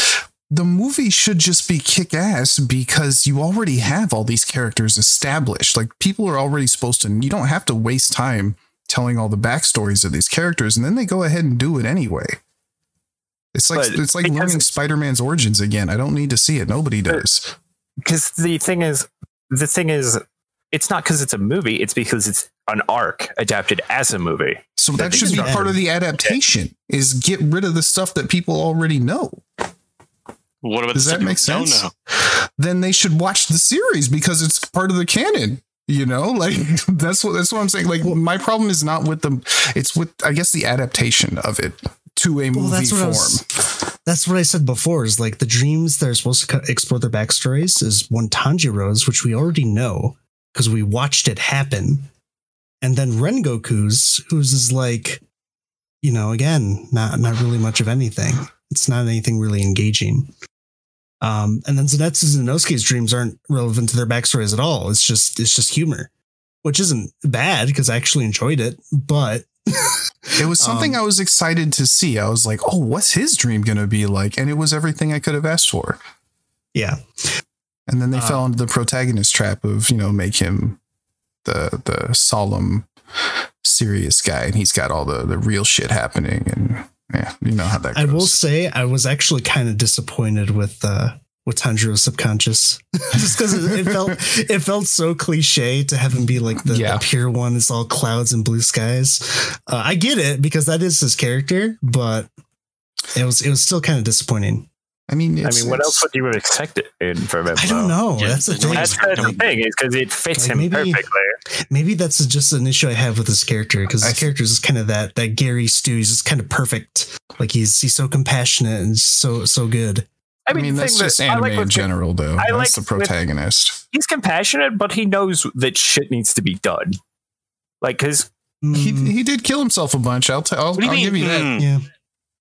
Speaker 2: the movie should just be kick ass because you already have all these characters established. Like people are already supposed to. You don't have to waste time telling all the backstories of these characters, and then they go ahead and do it anyway. It's like
Speaker 4: But
Speaker 2: it's like
Speaker 4: because-
Speaker 2: learning Spider Man's origins again. I don't need to see it. Nobody does.
Speaker 4: because the thing is the thing is it's not because it's a movie it's because it's an arc adapted as a movie
Speaker 2: So
Speaker 4: that
Speaker 2: that should be part of the adaptation. Is get rid of the stuff that people already know.
Speaker 3: What about
Speaker 2: Does
Speaker 3: the
Speaker 2: that
Speaker 3: stuff
Speaker 2: make
Speaker 3: you don't
Speaker 2: sense?
Speaker 3: know?
Speaker 2: Then they should watch the series because it's part of the canon. You know, like that's what that's what I'm saying. Like my problem is not with the it's with I guess the adaptation of it to a
Speaker 1: Well,
Speaker 2: movie
Speaker 1: that's what I
Speaker 2: form.
Speaker 1: was- That's what I said before. Is like the dreams that are supposed to explore their backstories is one Tanjiro's, which we already know because we watched it happen, and then Rengoku's, whose is like, you know, again, not not really much of anything. It's not anything really engaging. Um, and then Zenitsu and Inosuke's dreams aren't relevant to their backstories at all. It's just it's just humor, which isn't bad because I actually enjoyed it, but
Speaker 2: It was something
Speaker 1: Um,
Speaker 2: I was excited to see. I was like, "Oh, what's his dream going to be like?" And it was everything I could have asked for.
Speaker 1: yeah,
Speaker 2: And then they
Speaker 1: Uh,
Speaker 2: fell into the protagonist trap of, you know, make him the the solemn, serious guy, and he's got all the the real shit happening, and yeah, you know how that goes.
Speaker 1: I will say I was actually kind of disappointed with uh with Tanjiro's subconscious, just because it, it felt it felt so cliche to have him be like the,
Speaker 2: Yeah.
Speaker 1: the pure one. It's all clouds and blue skies. Uh, I get it because that is his character, but it was it was still kind of disappointing.
Speaker 2: I mean,
Speaker 4: i mean what
Speaker 2: it's-
Speaker 4: else would you have expected in from him
Speaker 1: I don't know.
Speaker 3: Yeah,
Speaker 1: that's the
Speaker 3: the
Speaker 1: thing.
Speaker 4: that's the thing is because it fits
Speaker 1: Like,
Speaker 4: him
Speaker 1: maybe-
Speaker 4: perfectly
Speaker 1: Maybe that's just an issue I have with his character because
Speaker 2: I
Speaker 1: his character is kind of that that Gary Stu. He's just kind of perfect. Like he's he's so compassionate and so so good.
Speaker 2: I mean, I mean that's just anime like in general, though. I that's like the protagonist.
Speaker 4: With, he's compassionate, but he knows that shit needs to be done. Like, because
Speaker 2: he he did kill himself a bunch. I'll, t- I'll, I'll give you that. Mm. Yeah.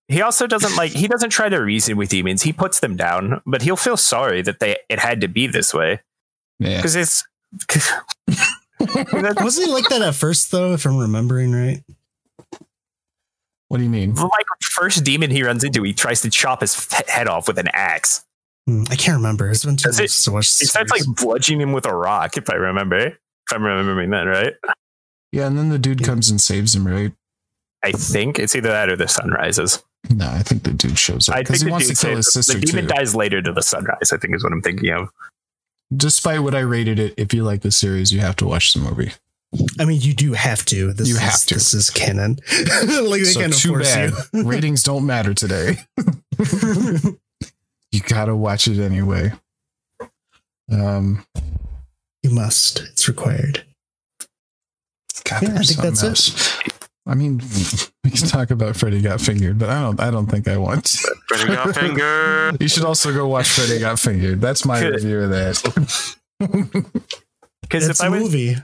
Speaker 4: He also doesn't like he doesn't try to reason with demons. He puts them down, but he'll feel sorry that they it had to be this way. Yeah. Because it's
Speaker 1: wasn't he like that at first though, if I'm remembering right?
Speaker 2: What do you mean?
Speaker 4: Like first demon he runs into, he tries to chop his head off with an axe.
Speaker 1: Hmm, I can't remember. It's been too much
Speaker 4: to watch. He starts like bludgeoning him with a rock, if I remember. If I'm remembering that right.
Speaker 2: Yeah, and then the dude comes and saves him, right?
Speaker 4: I think it's either that or the sun rises.
Speaker 2: No, I think the dude shows up because he wants to kill his sister.
Speaker 4: The demon
Speaker 2: too.
Speaker 4: dies later to the sunrise. I think is what I'm thinking of.
Speaker 2: Despite what I rated it, if you like the series, you have to watch the movie.
Speaker 1: I mean, you do have to. This
Speaker 2: you
Speaker 1: is,
Speaker 2: have to.
Speaker 1: This is canon. like they
Speaker 2: so
Speaker 1: kind of
Speaker 2: too
Speaker 1: force
Speaker 2: bad.
Speaker 1: you.
Speaker 2: Ratings don't matter today. you gotta watch it anyway. Um,
Speaker 1: you must. It's required.
Speaker 2: God, yeah, I think that's else. it. I mean, we can talk about Freddy Got Fingered, but I don't. I don't think I want.
Speaker 3: Freddy Got Fingered.
Speaker 2: You should also go watch Freddy Got Fingered. That's my Good. review of that.
Speaker 4: Because if I was, movie.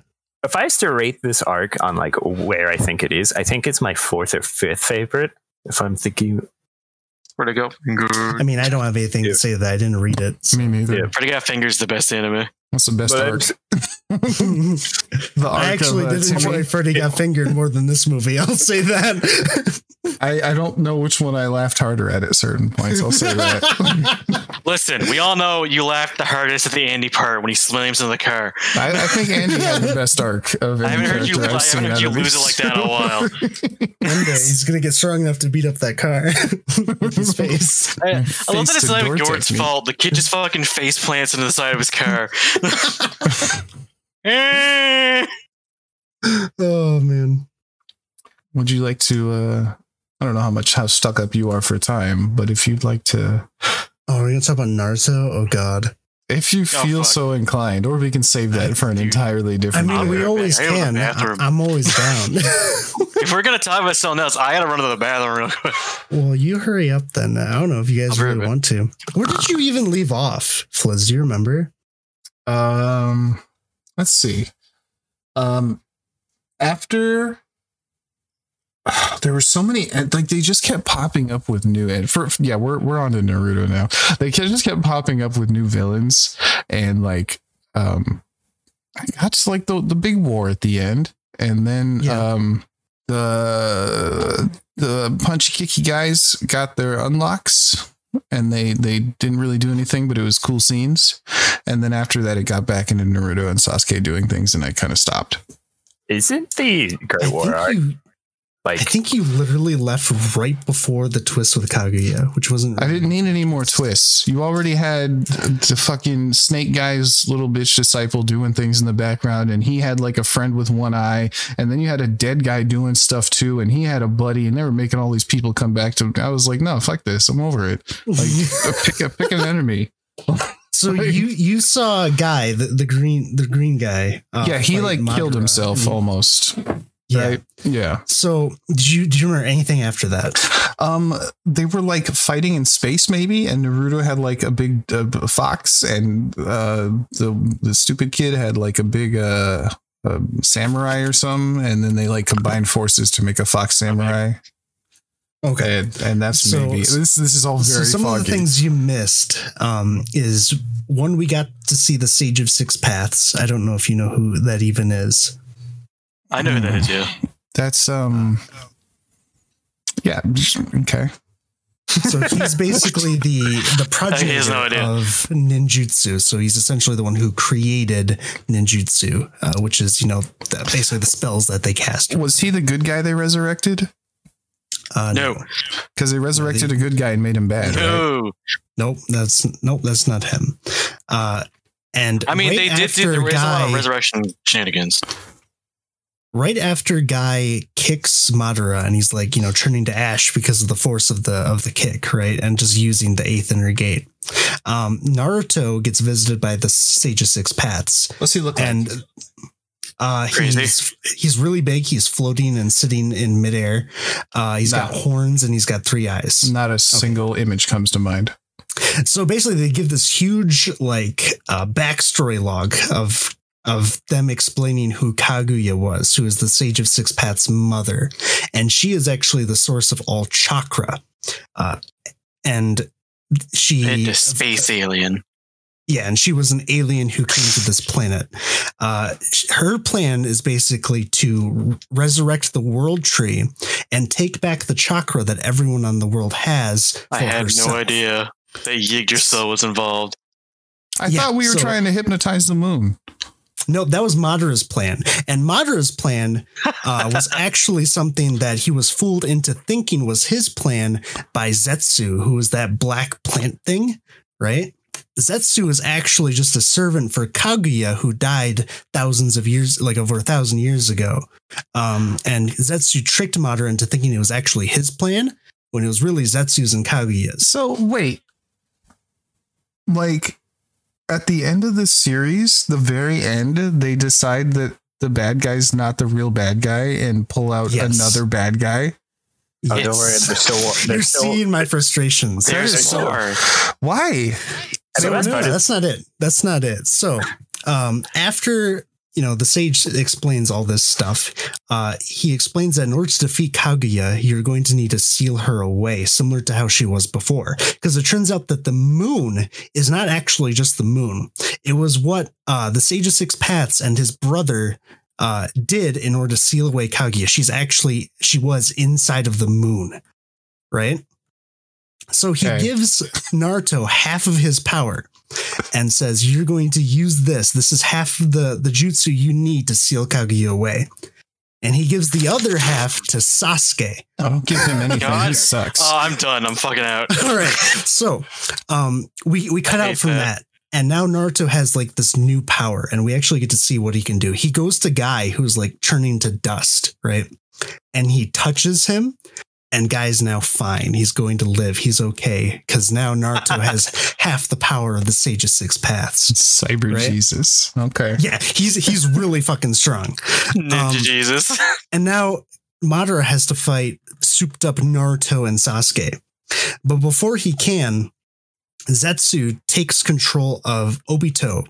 Speaker 4: If I was to rate this arc on like where I think it is, I think it's my fourth or fifth favorite. If I'm thinking
Speaker 3: Freddy Got Fingered.
Speaker 1: I mean, I don't have anything yeah. to say that I didn't read it.
Speaker 2: So. Me neither. Yeah.
Speaker 3: Freddy Got Fingered is the best anime.
Speaker 2: What's the best but arc?
Speaker 1: the arc I actually of, uh, did enjoy Freddy Got Fingered more than this movie. I'll say that.
Speaker 2: I, I don't know which one I laughed harder at at certain points. I'll say that.
Speaker 3: Listen, we all know you laughed the hardest at the Andy part when he slams in the car.
Speaker 2: I, I think Andy had the best arc of any I haven't heard you, I haven't heard you
Speaker 3: lose it like that in a while.
Speaker 1: One day he's gonna get strong enough to beat up that car with his face.
Speaker 3: I, I love that it's not even Gord's fault. The kid just fucking face plants into the side of his car.
Speaker 1: oh man.
Speaker 2: Would you like to uh I don't know how much how stuck up you are for time, but if you'd like to
Speaker 1: Oh, are we gonna talk about Naruto? Oh god.
Speaker 2: If you oh, feel so inclined, or we can save that for an entirely different.
Speaker 1: I mean, we always can. I'm always down.
Speaker 3: if we're gonna talk about something else, I gotta run to the bathroom real quick.
Speaker 1: Well, you hurry up then. I don't know if you guys really want to. Where did you even leave off, Fliz? Do you remember?
Speaker 2: Um, let's see. Um, after there were so many like they just kept popping up with new and for yeah we're we're on to Naruto now they just kept popping up with new villains and like um I got just like the the big war at the end and then yeah. um the the punchy kicky guys got their unlocks and they they didn't really do anything, but it was cool scenes. And then after that, it got back into Naruto and Sasuke doing things, and I kind of stopped.
Speaker 4: Isn't the Great War arc?
Speaker 1: You, like, I think you literally left right before the twist with Kaguya, which wasn't.
Speaker 2: Really I didn't need any more twists. You already had the fucking snake guy's little bitch disciple doing things in the background, and he had like a friend with one eye, and then you had a dead guy doing stuff too, and he had a buddy, and they were making all these people come back to. I was like, no, fuck this, I'm over it. Like, pick a pick an enemy.
Speaker 1: So like, you you saw a guy, the, the green the green guy.
Speaker 2: Uh, yeah, he like Madara. killed himself almost.
Speaker 1: Yeah.
Speaker 2: Right? Yeah.
Speaker 1: So did you do you remember anything after that?
Speaker 2: Um, they were like fighting in space, maybe, and Naruto had like a big uh, fox, and uh, the the stupid kid had like a big uh, samurai or something, and then they like combined forces to make a fox samurai.
Speaker 1: Okay,
Speaker 2: and, and that's so, maybe this. This is all very. So
Speaker 1: some
Speaker 2: foggy.
Speaker 1: of the things you missed um, is one. We got to see the Sage of Six Paths. I don't know if you know who that even is.
Speaker 3: I know who that is. Yeah,
Speaker 2: that's um. Yeah. Okay.
Speaker 1: So he's basically the the project no of ninjutsu. So he's essentially the one who created ninjutsu, uh, which is you know basically the spells that they cast.
Speaker 2: Was he the good guy they resurrected?
Speaker 3: Uh, no,
Speaker 2: because they resurrected a good guy and made him bad.
Speaker 3: No,
Speaker 1: right? nope, that's nope, that's not him. Uh, and
Speaker 3: I mean, right they did. do there was a lot of resurrection shenanigans
Speaker 1: right after Guy kicks Madara and he's like, you know, turning to ash because of the force of the of the kick, right? And just using the eighth inner gate. Um, Naruto gets visited by the Sage of Six Paths.
Speaker 2: What's he look
Speaker 1: and,
Speaker 2: like?
Speaker 1: Uh, he's he's really big. He's floating and sitting in midair. Uh, he's got horns and he's got three eyes.
Speaker 2: Not a single okay. image comes to mind.
Speaker 1: so basically, they give this huge like uh, backstory log of of them explaining who Kaguya was, who is the Sage of Six Paths' mother, and she is actually the source of all chakra, uh, and she
Speaker 3: And a space alien.
Speaker 1: yeah, and she was an alien who came to this planet. Uh, her plan is basically to resurrect the world tree and take back the chakra that everyone on the world has. For
Speaker 3: I had
Speaker 1: herself.
Speaker 3: no idea that Yggdrasil was involved.
Speaker 2: I
Speaker 1: Yeah,
Speaker 2: thought we were
Speaker 1: so-
Speaker 2: trying to hypnotize the moon.
Speaker 1: No, that was Madara's plan. And Madara's plan uh, was actually something that he was fooled into thinking was his plan by Zetsu, who was that black plant thing, right? Zetsu is actually just a servant for Kaguya, who died thousands of years, like over a thousand years ago. Um, and Zetsu tricked Madara into thinking it was actually his plan when it was really Zetsu's and Kaguya's.
Speaker 2: So wait, like at the end of the series, the very end, they decide that the bad guy's not the real bad guy and pull out
Speaker 1: Yes.
Speaker 2: another bad guy.
Speaker 4: Oh,
Speaker 3: Yes.
Speaker 4: don't worry, they're still.
Speaker 1: You're
Speaker 4: They're still
Speaker 1: seeing my frustrations.
Speaker 3: There's
Speaker 2: is
Speaker 3: a
Speaker 2: so-
Speaker 3: core.
Speaker 2: Why?
Speaker 1: So
Speaker 4: that's
Speaker 1: no, that's not it. That's not it. So um, after you know the sage explains all this stuff, uh, he explains that in order to defeat Kaguya, you're going to need to seal her away, similar to how she was before. Because it turns out that the moon is not actually just the moon. It was what uh, the Sage of Six Paths and his brother uh, did in order to seal away Kaguya. She's actually she was inside of the moon, right? So he
Speaker 2: Okay.
Speaker 1: gives Naruto half of his power and says, You're going to use this. This is half the, the jutsu you need to seal Kaguya away. And he gives the other half to Sasuke.
Speaker 2: I don't give him anything.
Speaker 3: God.
Speaker 2: He sucks.
Speaker 3: Oh, I'm done. I'm fucking out.
Speaker 1: All right. So um we, we cut
Speaker 3: I
Speaker 1: out from
Speaker 3: that.
Speaker 1: that. And now Naruto has like this new power, and we actually get to see what he can do. He goes to Guy, who's like turning to dust, right? And he touches him, and Guy's now fine. He's going to live. He's okay. Because now Naruto has half the power of the Sage of Six Paths.
Speaker 2: Cyber
Speaker 1: Right?
Speaker 2: Jesus. Okay.
Speaker 1: Yeah, he's he's really fucking strong.
Speaker 3: Ninja
Speaker 1: Um,
Speaker 3: Jesus.
Speaker 1: And now Madara has to fight souped up Naruto and Sasuke. But before he can, Zetsu takes control of Obito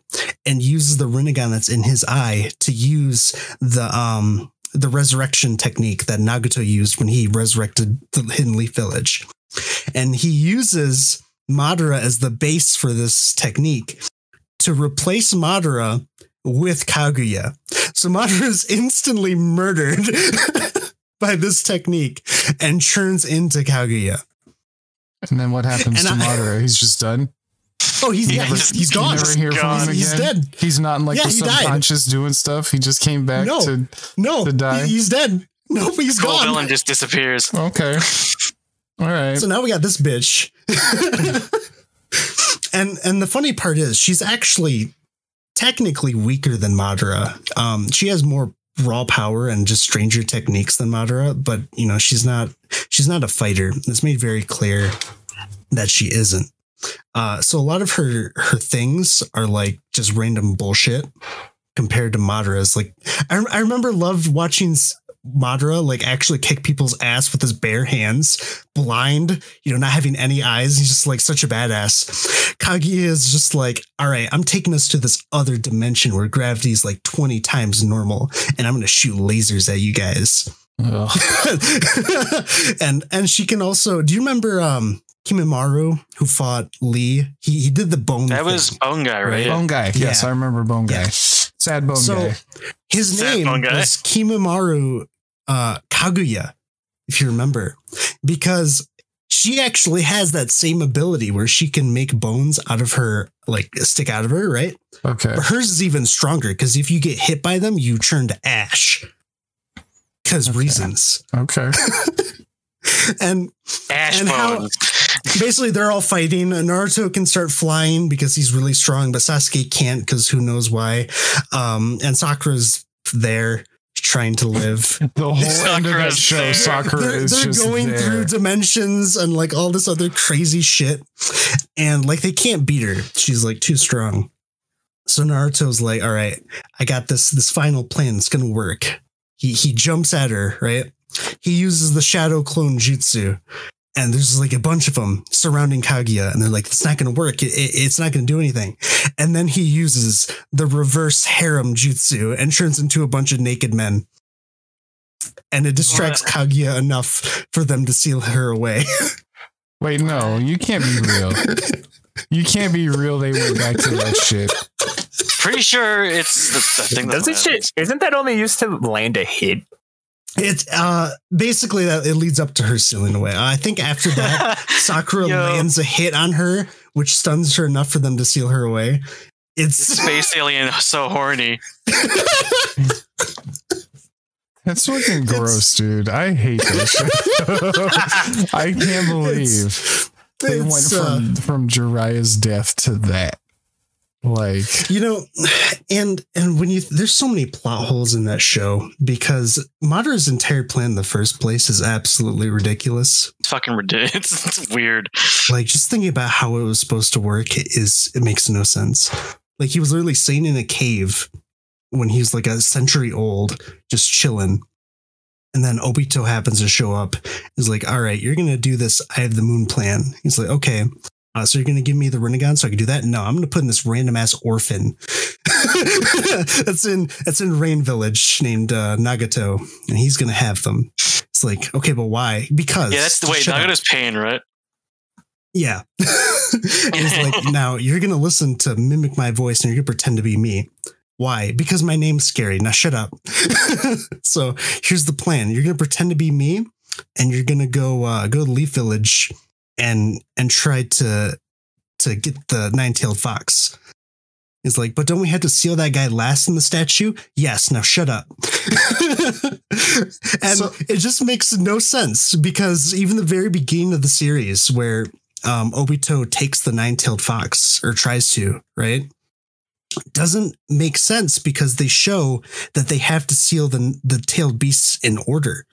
Speaker 1: and uses the Rinnegan that's in his eye to use the um the resurrection technique that Nagato used when he resurrected the Hidden Leaf Village. And he uses Madara as the base for this technique to replace Madara with Kaguya. So Madara is instantly murdered by this technique and turns into Kaguya.
Speaker 2: And then what happens
Speaker 1: And
Speaker 2: to
Speaker 1: I-
Speaker 2: Madara? He's just done.
Speaker 1: Oh, he's
Speaker 3: He
Speaker 1: yeah,
Speaker 3: never-
Speaker 1: he's, he's
Speaker 2: You
Speaker 1: gone.
Speaker 2: never hear from
Speaker 3: gone.
Speaker 2: him again.
Speaker 1: He's dead.
Speaker 2: He's not in like
Speaker 1: Yeah,
Speaker 2: the
Speaker 1: he died.
Speaker 2: subconscious doing stuff. He just came back
Speaker 1: No.
Speaker 2: to.
Speaker 1: No,
Speaker 2: To die?
Speaker 1: he- he's dead. No, he's
Speaker 3: Cool
Speaker 1: gone.
Speaker 3: The villain just disappears.
Speaker 2: Okay. All right.
Speaker 1: So now we got this bitch. and and the funny part is she's actually technically weaker than Madara. Um, she has more raw power and just stranger techniques than Madara, but you know, she's not she's not a fighter. It's made very clear that she isn't. Uh, so a lot of her her things are like just random bullshit compared to Madara's. Like I, I remember loved watching Madara like actually kick people's ass with his bare hands, blind, you know, not having any eyes. He's just like such a badass. Kaguya is just like, all right, I'm taking us to this other dimension where gravity is like 20 times normal, and I'm gonna shoot lasers at you guys. And and she can also do you remember um Kimimaro who fought Lee? He he did the bone.
Speaker 3: That
Speaker 1: thing.
Speaker 3: was Bone Guy, right?
Speaker 2: Bone guy. Yes,
Speaker 1: Yeah.
Speaker 2: I remember Bone guy.
Speaker 1: Yeah.
Speaker 2: Sad Bone
Speaker 1: So-
Speaker 2: guy.
Speaker 1: His
Speaker 3: Sad
Speaker 1: name
Speaker 3: bone guy.
Speaker 1: was Kimimaro uh, Kaguya, if you remember, because she actually has that same ability where she can make bones out of her, like stick out of her, right?
Speaker 2: Okay.
Speaker 1: But hers is even stronger because if you get hit by them, you turn to ash. Because
Speaker 2: Okay.
Speaker 1: reasons.
Speaker 2: Okay.
Speaker 1: And
Speaker 3: Ash
Speaker 1: And how- basically they're all fighting. Naruto can start flying because he's really strong, but Sasuke can't because who knows why. Um, and Sakura's there trying to live.
Speaker 2: The whole end of that show,
Speaker 3: there.
Speaker 2: Sakura
Speaker 1: they're,
Speaker 2: is
Speaker 1: they're
Speaker 2: just
Speaker 1: going
Speaker 2: there.
Speaker 1: through dimensions and like all this other crazy shit. And like they can't beat her. She's like too strong. So Naruto's like, all right, I got this this final plan. It's gonna work. He he jumps at her, right? He uses the shadow clone jutsu. and there's like a bunch of them surrounding Kaguya, and they're like, "It's not going to work. It, it, it's not going to do anything." And then he uses the reverse harem jutsu and turns into a bunch of naked men, and it distracts what? Kaguya enough for them to seal her away.
Speaker 2: Wait, no, you can't be real. you can't be real. They went back to that shit.
Speaker 3: Pretty sure it's the, the thing.
Speaker 4: Doesn't shit, isn't that only used to land a hit?
Speaker 1: It's uh basically that it leads up to her sealing away. I think after that, Sakura lands a hit on her, which stuns her enough for them to seal her away. It's
Speaker 3: space alien so horny.
Speaker 2: That's fucking gross, dude. I hate this. I can't believe it's, they went from uh, from Jiraiya's death to that. Like
Speaker 1: you know, and and when you there's so many plot holes in that show because Madara's entire plan in the first place is absolutely ridiculous.
Speaker 3: It's fucking ridiculous. It's, it's weird.
Speaker 1: Like just thinking about how it was supposed to work is it makes no sense. Like he was literally sitting in a cave when he's like a century old, just chilling. And then Obito happens to show up. He's like, all right, you're going to do this. I have the moon plan. He's like, okay. Uh, so you're going to give me the Rinnegan so I can do that? No, I'm going to put in this random ass orphan. that's in that's in Rain Village named uh, Nagato, and he's going to have them. It's like, okay, but why? Because
Speaker 3: yeah, that's the way Nagato's paying, right?
Speaker 1: Yeah. he's like, now you're going to listen to mimic my voice, and you're going to pretend to be me. Why? Because my name's scary. Now shut up. so here's the plan. You're gonna pretend to be me, and you're gonna go uh, go to Leaf Village and and try to to get the nine tailed fox. He's like, but don't we have to seal that guy last in the statue? Yes. Now shut up. and so, it just makes no sense because even the very beginning of the series, where um, Obito takes the nine tailed fox or tries to, right? doesn't make sense because they show that they have to seal the the tailed beasts in order.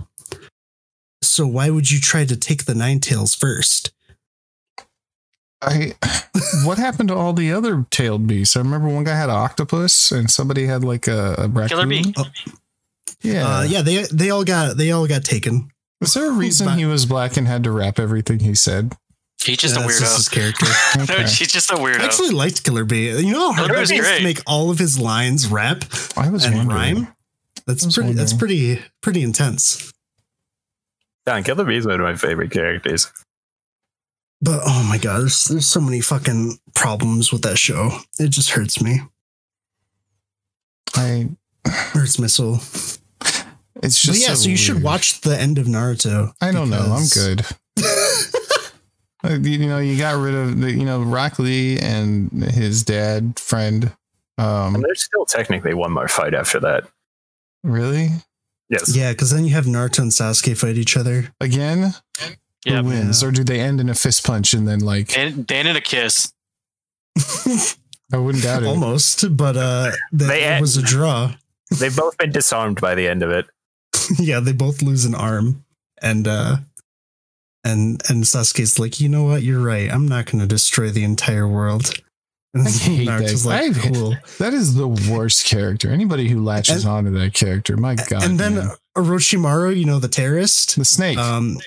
Speaker 1: So why would you try to take the nine tails first?
Speaker 2: I what happened to all the other tailed beasts? I remember one guy had an octopus and somebody had like a, a raccoon. Killer bee. Oh.
Speaker 1: Yeah, uh, yeah. They they all got they all got taken.
Speaker 2: Was there a reason he was black and had to rap everything he said?
Speaker 3: He's just yeah, a weirdo. Just his character. okay. no, he's just a weirdo.
Speaker 1: I actually liked Killer Bee. You know how hard it is to make all of his lines rap I was and wondering. rhyme. That's pretty. Wondering. That's pretty. Pretty intense.
Speaker 4: Yeah, Killer Bee is one of my favorite characters.
Speaker 1: But oh my god, there's there's so many fucking problems with that show. It just hurts me.
Speaker 2: I
Speaker 1: hurts my soul. It's just but yeah. So, so you weird. should watch the end of Naruto.
Speaker 2: I don't know. I'm good. you know, you got rid of the, you know, Rock Lee and his dad friend. Um,
Speaker 4: and there's still technically one more fight after that.
Speaker 2: Really?
Speaker 4: Yes.
Speaker 1: Yeah, because then you have Naruto and Sasuke fight each other
Speaker 2: again.
Speaker 3: Yeah.
Speaker 2: Who wins, yeah. or do they end in a fist punch and then like
Speaker 3: they end in a kiss?
Speaker 2: I wouldn't doubt it.
Speaker 1: Almost, but uh, they, it was a draw.
Speaker 4: They've both been disarmed by the end of it.
Speaker 1: yeah, they both lose an arm, and uh, and and Sasuke's like, you know what? You're right. I'm not going to destroy the entire world.
Speaker 2: And I hate that. Like, cool. That is the worst character. Anybody who latches and, onto that character, my god.
Speaker 1: And then man. Orochimaru, you know, the terrorist,
Speaker 2: the snake.
Speaker 1: Um,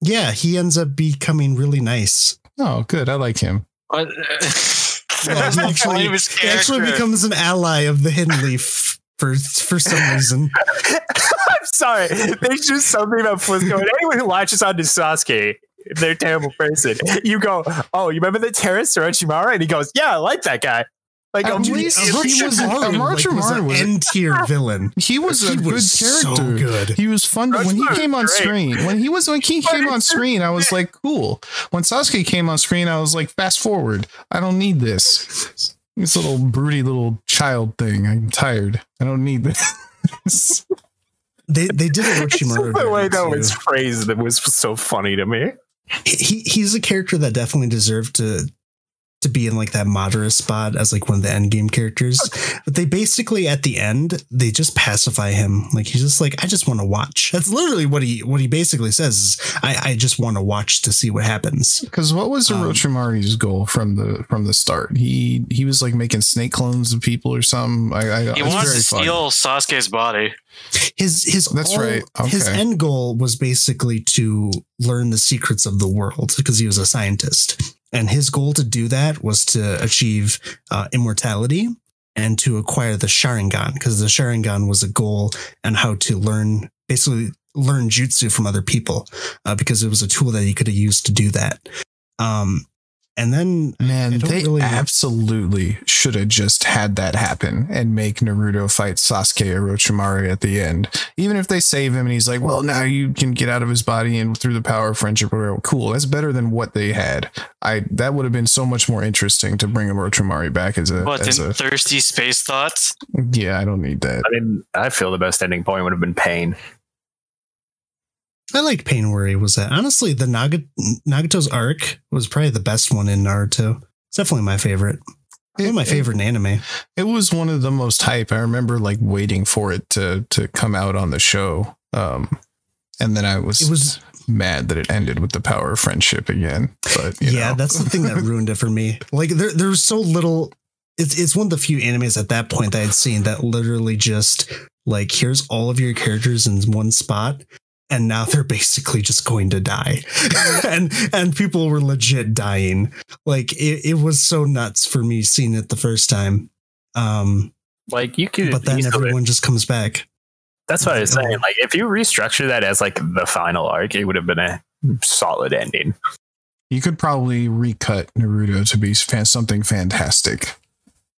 Speaker 1: yeah, he ends up becoming really nice.
Speaker 2: Oh, good. I like him. Uh, well,
Speaker 1: he actually, he actually becomes an ally of the Hidden Leaf for for some reason.
Speaker 4: I'm sorry. There's just something about Flisco. And anyone who latches on to Sasuke, they're terrible person. You go, oh, you remember the terrorist Orochimaru? And he goes, yeah, I like that guy. Like
Speaker 1: at least he was, like, was an N tier villain.
Speaker 2: He was a he good character. So good. He was fun when he came on screen. When he was when he came on screen, I was like, cool. When Sasuke came on screen, I was like, fast forward. I don't need this. This little broody little child thing. I'm tired. I don't need this.
Speaker 1: they they did Orochimaru.
Speaker 4: the way that was phrased that was so funny to me.
Speaker 1: He he's a character that definitely deserved to to be in like that Madara spot as like one of the end game characters. But they basically at the end they just pacify him. Like he's just like I just want to watch. That's literally what he what he basically says is I I just want to watch to see what happens.
Speaker 2: Because what was
Speaker 1: Um,
Speaker 2: Orochimaru's goal from the from the start? He he was like making snake clones of people or something. I, I
Speaker 3: He wants
Speaker 2: very
Speaker 3: to
Speaker 2: fun.
Speaker 3: steal Sasuke's body.
Speaker 1: His his
Speaker 2: That's
Speaker 1: all-
Speaker 2: right.
Speaker 1: His end goal was basically to learn the secrets of the world because he was a scientist, and his goal to do that was to achieve uh, immortality and to acquire the Sharingan because the Sharingan was a goal and how to learn basically learn jutsu from other people uh, because it was a tool that he could have used to do that. Um, and then
Speaker 2: Man, they
Speaker 1: really-
Speaker 2: absolutely should have just had that happen and make Naruto fight Sasuke or Orochimaru at the end. Even if they save him and he's like, well, now you can get out of his body and through the power of friendship. Cool. That's better than what they had. I that would have been so much more interesting to bring Orochimaru back as a
Speaker 3: What,
Speaker 2: as a
Speaker 3: thirsty space thoughts?
Speaker 2: yeah, I don't need that.
Speaker 4: I mean, I feel the best ending point would have been Pain.
Speaker 1: I like Pain where he was at. Honestly, the Naga, Nagato's arc was probably the best one in Naruto. It's definitely my favorite. One of my
Speaker 2: It-
Speaker 1: favorite in anime.
Speaker 2: It was one of the most hype. I remember like waiting for it to to come out on the show. Um and then I was,
Speaker 1: It was
Speaker 2: mad that it ended with the power of friendship again. But you
Speaker 1: yeah,
Speaker 2: know.
Speaker 1: that's the thing that ruined it for me. Like there, there's so little. It's it's one of the few animes at that point that I'd seen that literally just like here's all of your characters in one spot, and now they're basically just going to die, and and people were legit dying. Like it, it was so nuts for me seeing it the first time. Um,
Speaker 4: Like you could,
Speaker 1: but then
Speaker 4: easily-
Speaker 1: everyone just comes back.
Speaker 4: that's what I was saying. Like if you restructure that as like the final arc, it would have been a solid ending.
Speaker 2: You could probably recut Naruto to be fan- something fantastic.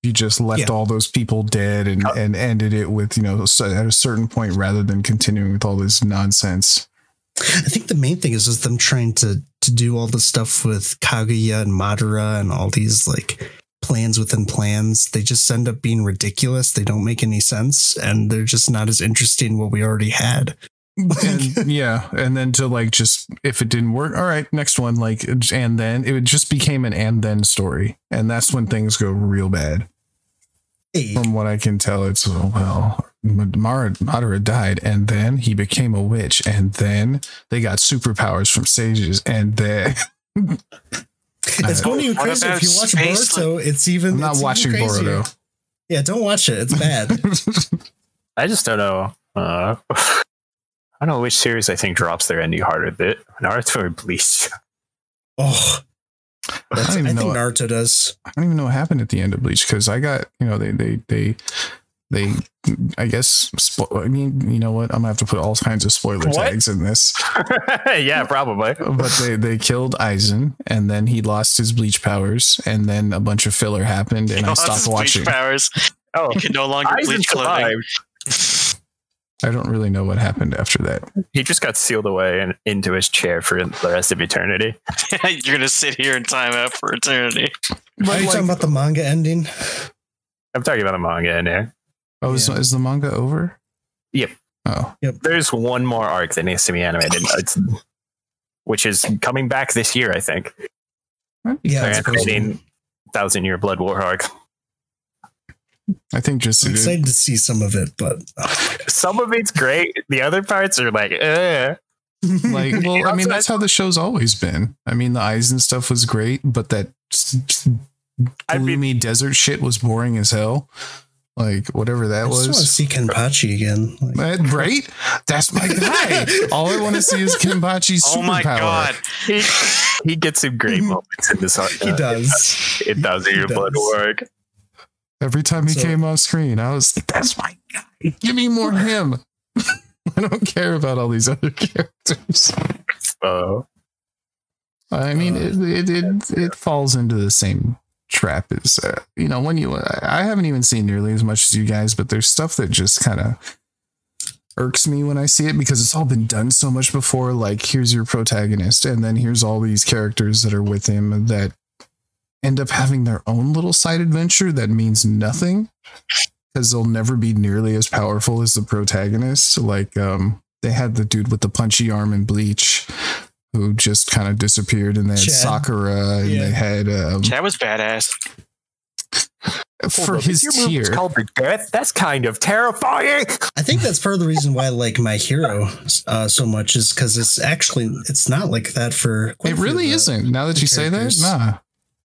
Speaker 2: You just left
Speaker 1: Yeah.
Speaker 2: all those people dead and,
Speaker 4: Oh.
Speaker 2: and ended it with, you know, at a certain point rather than continuing with all this nonsense.
Speaker 1: I think the main thing is just them trying to to do all the stuff with Kaguya and Madara and all these like plans within plans. They just end up being ridiculous. They don't make any sense, and they're just not as interesting what we already had.
Speaker 2: And yeah. And then to like just, if it didn't work, all right, next one, like, and then it just became an and then story. And that's when things go real bad.
Speaker 1: Hey,
Speaker 2: From what I can tell, it's oh, well, Mara, Madara died, and then he became a witch, and then they got superpowers from sages, and then
Speaker 1: it's going even
Speaker 3: What
Speaker 1: crazier if you watch
Speaker 3: Space
Speaker 1: Boruto. It's even.
Speaker 2: I'm not
Speaker 1: it's even
Speaker 2: watching
Speaker 1: crazier.
Speaker 2: Boruto.
Speaker 1: Yeah, don't watch it. It's bad.
Speaker 4: I just don't know. Uh, I don't know which series I think drops their ending harder. Bit Naruto or Bleach.
Speaker 1: oh,
Speaker 2: I don't
Speaker 1: I,
Speaker 2: even
Speaker 1: think
Speaker 2: know.
Speaker 1: Naruto does.
Speaker 2: I don't even know what happened at the end of Bleach because I got you know they they they they I guess spo- I mean you know what I'm gonna have to put all kinds of spoiler
Speaker 4: What?
Speaker 2: tags in this,
Speaker 4: yeah, probably.
Speaker 2: but they they killed Aizen and then he lost his Bleach powers and then a bunch of filler happened and I
Speaker 3: Lots
Speaker 2: stopped
Speaker 3: bleach
Speaker 2: watching.
Speaker 3: powers.
Speaker 4: Oh,
Speaker 3: You can no longer
Speaker 4: Aizen
Speaker 3: bleach clothing.
Speaker 4: Survived.
Speaker 2: I don't really know what happened after that.
Speaker 4: He just got sealed away and into his chair for the rest of eternity.
Speaker 3: You're gonna sit here and time out for eternity.
Speaker 1: Are you
Speaker 2: like-
Speaker 1: talking about the manga ending?
Speaker 4: I'm talking about a manga in there.
Speaker 2: Oh, is,
Speaker 1: Yeah.
Speaker 2: is the manga over?
Speaker 4: Yep.
Speaker 2: Oh, yep.
Speaker 4: There's one more arc that needs to be animated, it's, which is coming back this year, I think.
Speaker 1: Yeah,
Speaker 4: They're
Speaker 1: it's supposed
Speaker 4: animating Thousand Year Blood War arc.
Speaker 2: I think just
Speaker 1: I'm excited to see some of it, but oh
Speaker 4: Some of it's great. The other parts are like, eh.
Speaker 2: like well i mean that's how the show's always been i mean the eyes and stuff was great but that s- s-
Speaker 4: I mean-
Speaker 2: gloomy desert shit was boring as hell like whatever
Speaker 1: I
Speaker 2: that
Speaker 1: just want to
Speaker 2: was
Speaker 1: see Kenpachi again. Like,
Speaker 2: Uh, right that's my guy all i want to see is Kenpachi's
Speaker 3: Oh my
Speaker 2: superpower
Speaker 3: god!
Speaker 4: he, he gets some great moments in this arc.
Speaker 1: he does.
Speaker 4: It does
Speaker 1: He
Speaker 4: Year Blood
Speaker 1: does.
Speaker 4: War arc.
Speaker 2: Every time he
Speaker 1: So-
Speaker 2: came off screen i was like that's my guy give me more him i don't care about all these other characters
Speaker 4: Uh,
Speaker 2: I mean, it, it it it falls into the same trap as uh, you know when you. I haven't even seen nearly as much as you guys, but there's stuff that just kind of irks me when I see it because it's all been done so much before. Like, here's your protagonist, and then here's all these characters that are with him that end up having their own little side adventure that means nothing because they'll never be nearly as powerful as the protagonist. Like, um, they had the dude with the punchy arm in Bleach who just kind of disappeared, and they had
Speaker 1: Chad.
Speaker 2: Sakura, and
Speaker 1: Yeah.
Speaker 2: they had um,
Speaker 3: That was badass.
Speaker 2: for
Speaker 4: up,
Speaker 2: his
Speaker 4: your movie's
Speaker 2: tier.
Speaker 4: called The Death. That's kind of terrifying.
Speaker 1: I think that's part of the reason why I like my hero uh, so much is because it's actually it's not like that for. quite
Speaker 2: It
Speaker 1: a few
Speaker 2: really isn't. Now that
Speaker 1: the
Speaker 2: you say that,
Speaker 1: characters.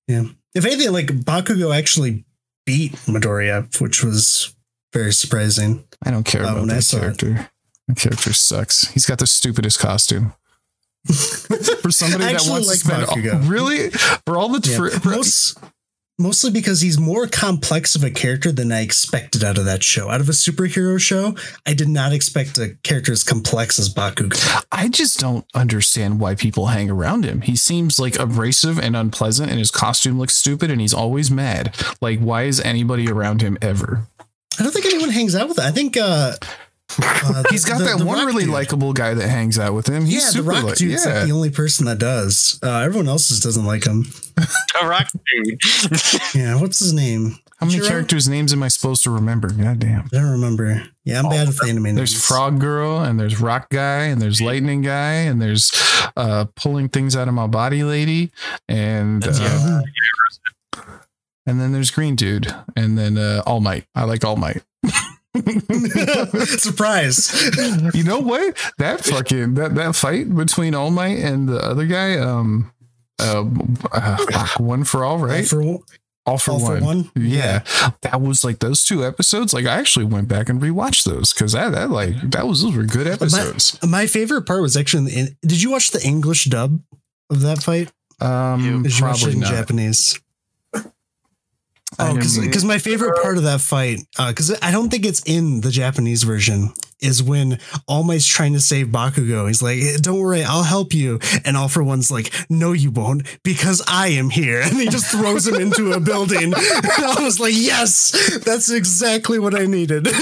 Speaker 2: Nah.
Speaker 1: If anything, like Bakugo actually beat Midoriya, which was very surprising.
Speaker 2: I don't care
Speaker 1: Uh,
Speaker 2: about that
Speaker 1: it.
Speaker 2: character. That character sucks. He's got the stupidest costume. For somebody that wants
Speaker 1: like
Speaker 2: to spend all- really for all the
Speaker 1: Yeah.
Speaker 2: for, for-
Speaker 1: Most, mostly because he's more complex of a character than I expected out of that show. Out of a superhero show, I did not expect a character as complex as Bakugo.
Speaker 2: I just don't understand why people hang around him. He seems like abrasive and unpleasant, and his costume looks stupid, and he's always mad. Like, why is anybody around him ever?
Speaker 1: I don't think anyone hangs out with it. I think uh, uh,
Speaker 2: He's
Speaker 1: the-
Speaker 2: got
Speaker 1: the-
Speaker 2: that
Speaker 1: the
Speaker 2: one really
Speaker 1: dude.
Speaker 2: likable guy that hangs out with him. He's
Speaker 1: yeah, the
Speaker 2: super
Speaker 1: Rock
Speaker 2: like,
Speaker 1: dude's
Speaker 2: yeah.
Speaker 1: like the only person that does. Uh, everyone else just doesn't like him.
Speaker 3: A rock dude.
Speaker 1: Yeah, what's his name?
Speaker 2: How many
Speaker 1: Ichiro?
Speaker 2: characters' names am I supposed to remember? God damn.
Speaker 1: I don't remember. Yeah, I'm bad with anime.
Speaker 2: There's
Speaker 1: names.
Speaker 2: Frog Girl, and there's Rock Guy, and there's Lightning Guy, and there's uh, pulling things out of my body lady, and uh, and then there's Green Dude, and then uh, All Might. I like All Might.
Speaker 1: Surprise!
Speaker 2: You know what? That fucking that that fight between All Might and the other guy, um, uh, uh one for all, right?
Speaker 1: For
Speaker 2: all for
Speaker 1: all
Speaker 2: one.
Speaker 1: for one.
Speaker 2: Yeah, that was like those two episodes. Like I actually went back and rewatched those because that that like that was those were good episodes.
Speaker 1: My favorite part was actually. In the, did you watch the English dub of that fight?
Speaker 2: Um,
Speaker 1: Did you watch it
Speaker 2: probably
Speaker 1: in
Speaker 2: not.
Speaker 1: Japanese? Oh, because my favorite part of that fight, because I don't think it's in the Japanese version, is when All Might's trying to save Bakugo. He's like, "Eh, "Don't worry, I'll help you," and All for One's like, "No, you won't, because I am here," and he just throws him into a building. And I was like, "Yes, that's exactly what I needed."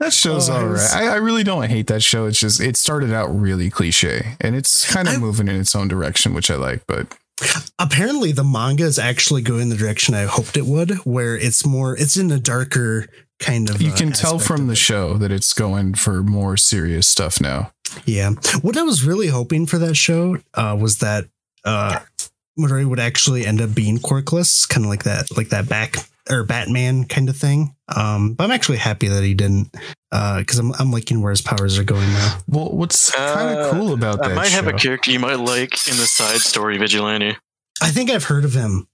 Speaker 2: That show's
Speaker 1: Oh,
Speaker 2: all right. I, I really don't hate that show. It's just it started out really cliche, and it's kind of
Speaker 1: I-
Speaker 2: moving in its own direction, which I like. But
Speaker 1: Apparently, the manga is actually going the direction I hoped it would, where it's more, it's in a darker kind of.
Speaker 2: you
Speaker 1: uh,
Speaker 2: can tell from the show that it's going for more serious stuff now.
Speaker 1: Yeah. What I was really hoping for that show uh, was that uh, Midori would actually end up being quirkless, kind of like that, like that back or Batman kind of thing. Um, but I'm actually happy that he didn't, Uh because I'm I'm liking where his powers are going now.
Speaker 2: Well, what's kind of
Speaker 3: Uh,
Speaker 2: cool about
Speaker 3: I
Speaker 2: that I
Speaker 3: might have a character you might like in the side story Vigilante.
Speaker 1: I think I've heard of him.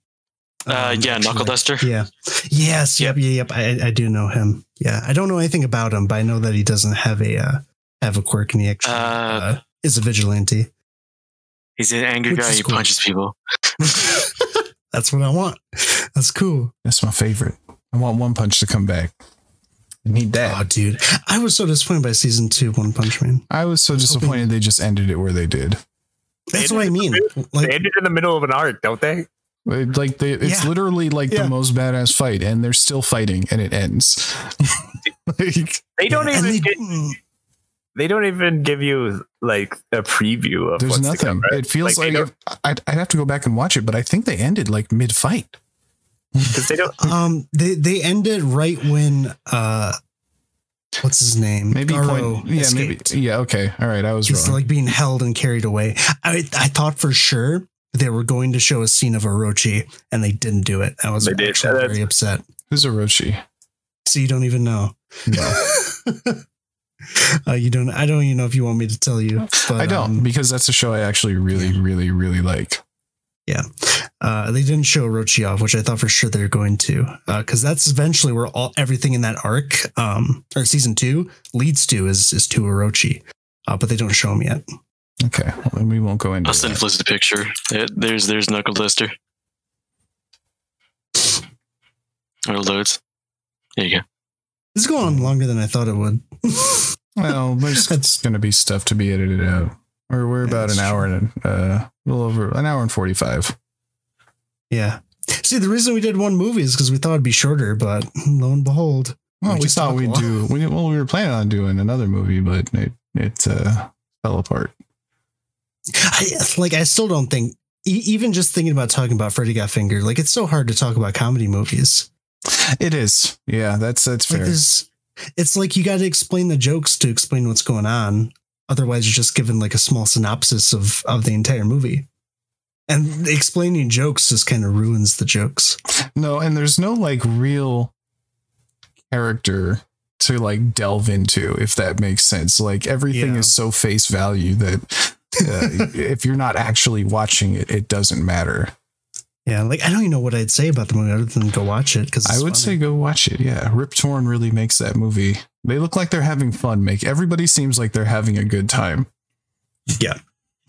Speaker 3: Uh,
Speaker 1: Um,
Speaker 3: yeah,
Speaker 1: actually.
Speaker 3: Knuckle Duster.
Speaker 1: Yeah. Yes. Yep. Yeah. Yep. I, I do know him. Yeah. I don't know anything about him, but I know that he doesn't have a uh, have a quirk, and he actually
Speaker 3: Uh,
Speaker 1: uh, is a vigilante.
Speaker 3: He's an angry
Speaker 1: Which
Speaker 3: guy. He
Speaker 1: cool.
Speaker 3: punches people.
Speaker 1: That's what I want. That's cool.
Speaker 2: That's my favorite. I want One Punch to come back. I need that.
Speaker 1: Oh, dude. I was so disappointed by season two, One Punch Man.
Speaker 2: I was so
Speaker 1: hoping-
Speaker 2: disappointed they just ended it where they did.
Speaker 1: That's
Speaker 4: They
Speaker 1: what I mean.
Speaker 4: they
Speaker 1: Like,
Speaker 4: ended in the middle of an arc, don't they?
Speaker 2: Like they, it's
Speaker 1: Yeah.
Speaker 2: literally like
Speaker 1: Yeah.
Speaker 2: the most badass fight, and they're still fighting, and it ends. like,
Speaker 4: They don't
Speaker 1: and
Speaker 4: even
Speaker 1: they-
Speaker 4: get, they don't even give you like a preview of
Speaker 2: there's
Speaker 4: what's to
Speaker 2: nothing.
Speaker 4: come, right?
Speaker 2: It feels
Speaker 4: they
Speaker 2: like, if- I'd, I'd have to go back and watch it, but I think they ended like mid fight.
Speaker 4: 'cause they don't
Speaker 1: um, they they ended right when uh, what's his name?
Speaker 2: Maybe
Speaker 1: Garou
Speaker 2: point. Yeah,
Speaker 1: escaped.
Speaker 2: maybe. Yeah. Okay. All right. I was
Speaker 1: He's
Speaker 2: wrong.
Speaker 1: like being held and carried away. I I thought for sure they were going to show a scene of Orochi, and they didn't do it. I was
Speaker 4: They
Speaker 1: actually
Speaker 4: That's-
Speaker 1: very upset.
Speaker 2: Who's Orochi?
Speaker 1: So you don't even know.
Speaker 2: No,
Speaker 1: uh, you don't. I don't even know if you want me to tell you. But,
Speaker 2: I don't
Speaker 1: um,
Speaker 2: because that's a show I actually really, really, really like.
Speaker 1: Yeah, uh, they didn't show Orochi off, which I thought for sure they're going to, because that's eventually where all everything in that arc, um, or season two, leads to is is to Orochi, uh, but they don't show him yet.
Speaker 2: Okay, well, then we won't go into
Speaker 3: I'll send
Speaker 2: that.
Speaker 3: Fliz the picture. There- There's there's Knuckle Duster. Or loads. There you go.
Speaker 1: This is going on longer than I thought it would.
Speaker 2: Well, there's
Speaker 1: That's-
Speaker 2: going to be stuff to be edited out. We're we're
Speaker 1: Yeah,
Speaker 2: about an hour and uh, a little over an hour and forty five.
Speaker 1: yeah. See, the reason we did one movie is because we thought it'd be shorter, but lo and behold,
Speaker 2: Well,
Speaker 1: We
Speaker 2: we, thought we'd do. We, well, we were planning on doing another movie, but it it uh, fell apart.
Speaker 1: I, like I still don't think even just thinking about talking about Freddy Got Fingered, like it's so hard to talk about comedy movies.
Speaker 2: It is. Yeah, that's that's
Speaker 1: Like
Speaker 2: fair.
Speaker 1: there's, it's like you got to explain the jokes to explain what's going on. Otherwise, you're just given like a small synopsis of of the entire movie. And explaining jokes just kind of ruins the jokes.
Speaker 2: No, and there's no like real character to like delve into, if that makes sense. Like everything
Speaker 1: Yeah.
Speaker 2: is so face value that uh, if you're not actually watching it, it doesn't matter.
Speaker 1: Yeah, like I don't even know what I'd say about the movie other than go watch it because
Speaker 2: I would say go watch it. Yeah, Rip Torn really makes that movie. They look like they're having fun. Make everybody seems like they're having a good time.
Speaker 1: yeah.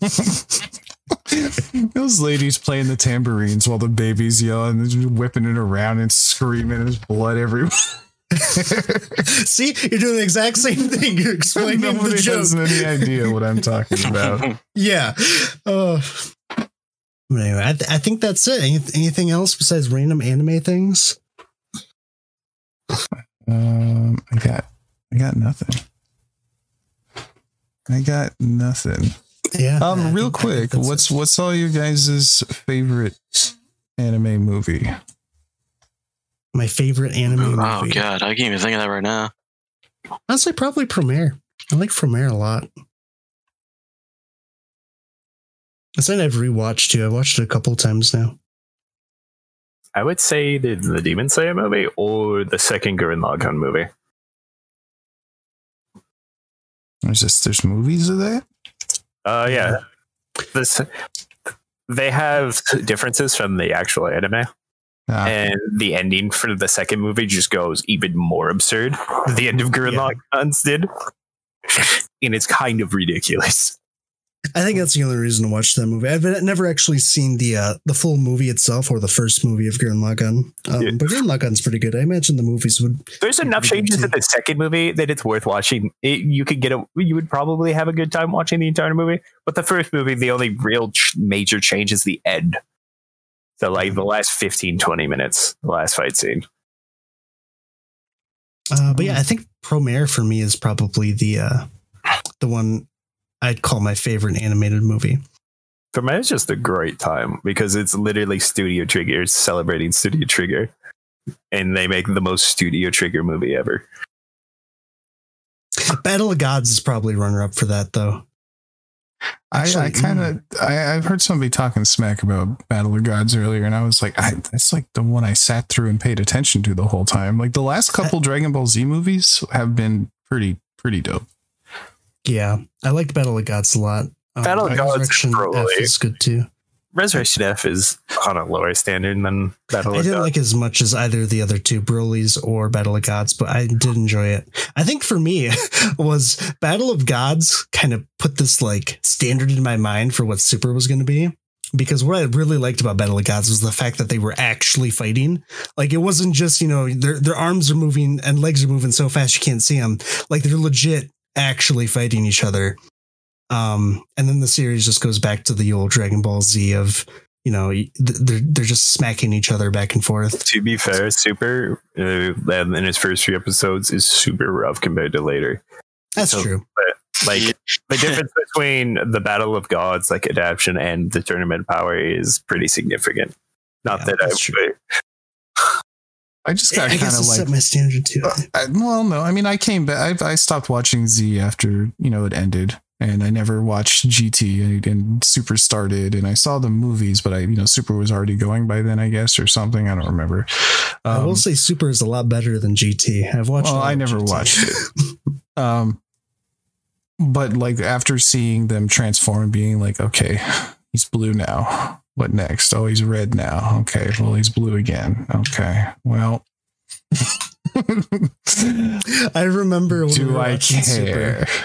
Speaker 2: Those ladies playing the tambourines while the baby's yelling, and just whipping it around and screaming. and There's blood everywhere.
Speaker 1: See, you're doing the exact same thing. You're explaining the
Speaker 2: Nobody
Speaker 1: joke.
Speaker 2: has any idea what I'm talking about.
Speaker 1: Yeah. Uh, anyway, I, th- I think that's it. Any- anything else besides random anime things?
Speaker 2: Um, I got, I got nothing. I got nothing.
Speaker 1: Yeah. I
Speaker 2: Um, real
Speaker 1: I think
Speaker 2: quick,
Speaker 1: that's
Speaker 2: what's
Speaker 1: it.
Speaker 2: what's all your guys' favorite anime movie?
Speaker 1: my favorite anime movie?
Speaker 3: Oh god, I can't even think of that right now.
Speaker 1: Honestly, probably Promare. I like Promare a lot. It's something I've rewatched too. I've watched it a couple times now.
Speaker 4: I would say the, the Demon Slayer movie or the second Gurren Lagann movie.
Speaker 2: There's just there's movies of that.
Speaker 4: Uh, yeah. This they have differences from the actual anime,
Speaker 2: Ah,
Speaker 4: and the ending for the second movie just goes even more absurd. The end of Gurren
Speaker 1: Yeah.
Speaker 4: Lagann's did, and it's kind of ridiculous.
Speaker 1: I think that's the only reason to watch that movie. I've never actually seen the uh, the full movie itself or the first movie of Gurren Lagann. Um,
Speaker 4: Yeah.
Speaker 1: But Gurren Lagann's pretty good. I imagine the movies would.
Speaker 4: There's enough changes in the second movie that it's worth watching. It, you could get a, you would probably have a good time watching the entire movie. But the first movie, the only real ch- major change is the end. So like the last 15, 20 minutes, the last fight scene.
Speaker 1: Uh, but yeah, I think Promare for me is probably the uh, the one I'd call my favorite animated movie.
Speaker 4: For me, it's just a great time because it's literally Studio Trigger celebrating Studio Trigger. And they make the most Studio Trigger movie ever.
Speaker 1: Battle of Gods is probably runner up for that though.
Speaker 2: I, I
Speaker 1: Actually,
Speaker 2: kind of mm. I, I've heard somebody talking smack about Battle of Gods earlier, and I was like, I, that's like the one I sat through and paid attention to the whole time. Like the last couple Dragon Ball Z movies have been pretty pretty dope.
Speaker 1: Yeah, I liked Battle of Gods a lot. Um,
Speaker 4: Battle of Gods is
Speaker 1: Resurrection F is good too.
Speaker 4: Resurrection F is on a lower standard than Battle
Speaker 1: I didn't
Speaker 4: Gods.
Speaker 1: like as much as either of the other two, Broly's or Battle of Gods, but I did enjoy it. I think for me was Battle of Gods kind of put this like standard in my mind for what Super was going to be. Because what I really liked about Battle of Gods was the fact that they were actually fighting. Like it wasn't just, you know, their their arms are moving and legs are moving so fast you can't see them. Like they're legit actually fighting each other. Um, and then the series just goes back to the old Dragon Ball Z of, you know, they're they're just smacking each other back and forth.
Speaker 4: to be fair, Super uh, in its first few episodes is super rough compared to later.
Speaker 1: That's
Speaker 4: So-
Speaker 1: true.
Speaker 4: Like the difference between the Battle of Gods, like adaptation, and the Tournament Power is pretty significant. Not
Speaker 1: Yeah,
Speaker 4: that I
Speaker 1: that's
Speaker 4: would.
Speaker 2: I just got kind of like
Speaker 1: set my standard too.
Speaker 2: I, well, no, I mean, I came back. I, I stopped watching Z after you know it ended, and I never watched GT and, and Super started, and I saw the movies, but I, you know, Super was already going by then, I guess, or something. I don't remember.
Speaker 1: I will
Speaker 2: Um,
Speaker 1: say Super is a lot better than GT. I've watched.
Speaker 2: well, I never
Speaker 1: GT.
Speaker 2: watched it. Um, but like after seeing them transform and being like, okay, he's blue now. What next? Oh, he's red now. Okay, well, he's blue again. Okay, well.
Speaker 1: I remember. When we
Speaker 2: Do
Speaker 1: were
Speaker 2: I care?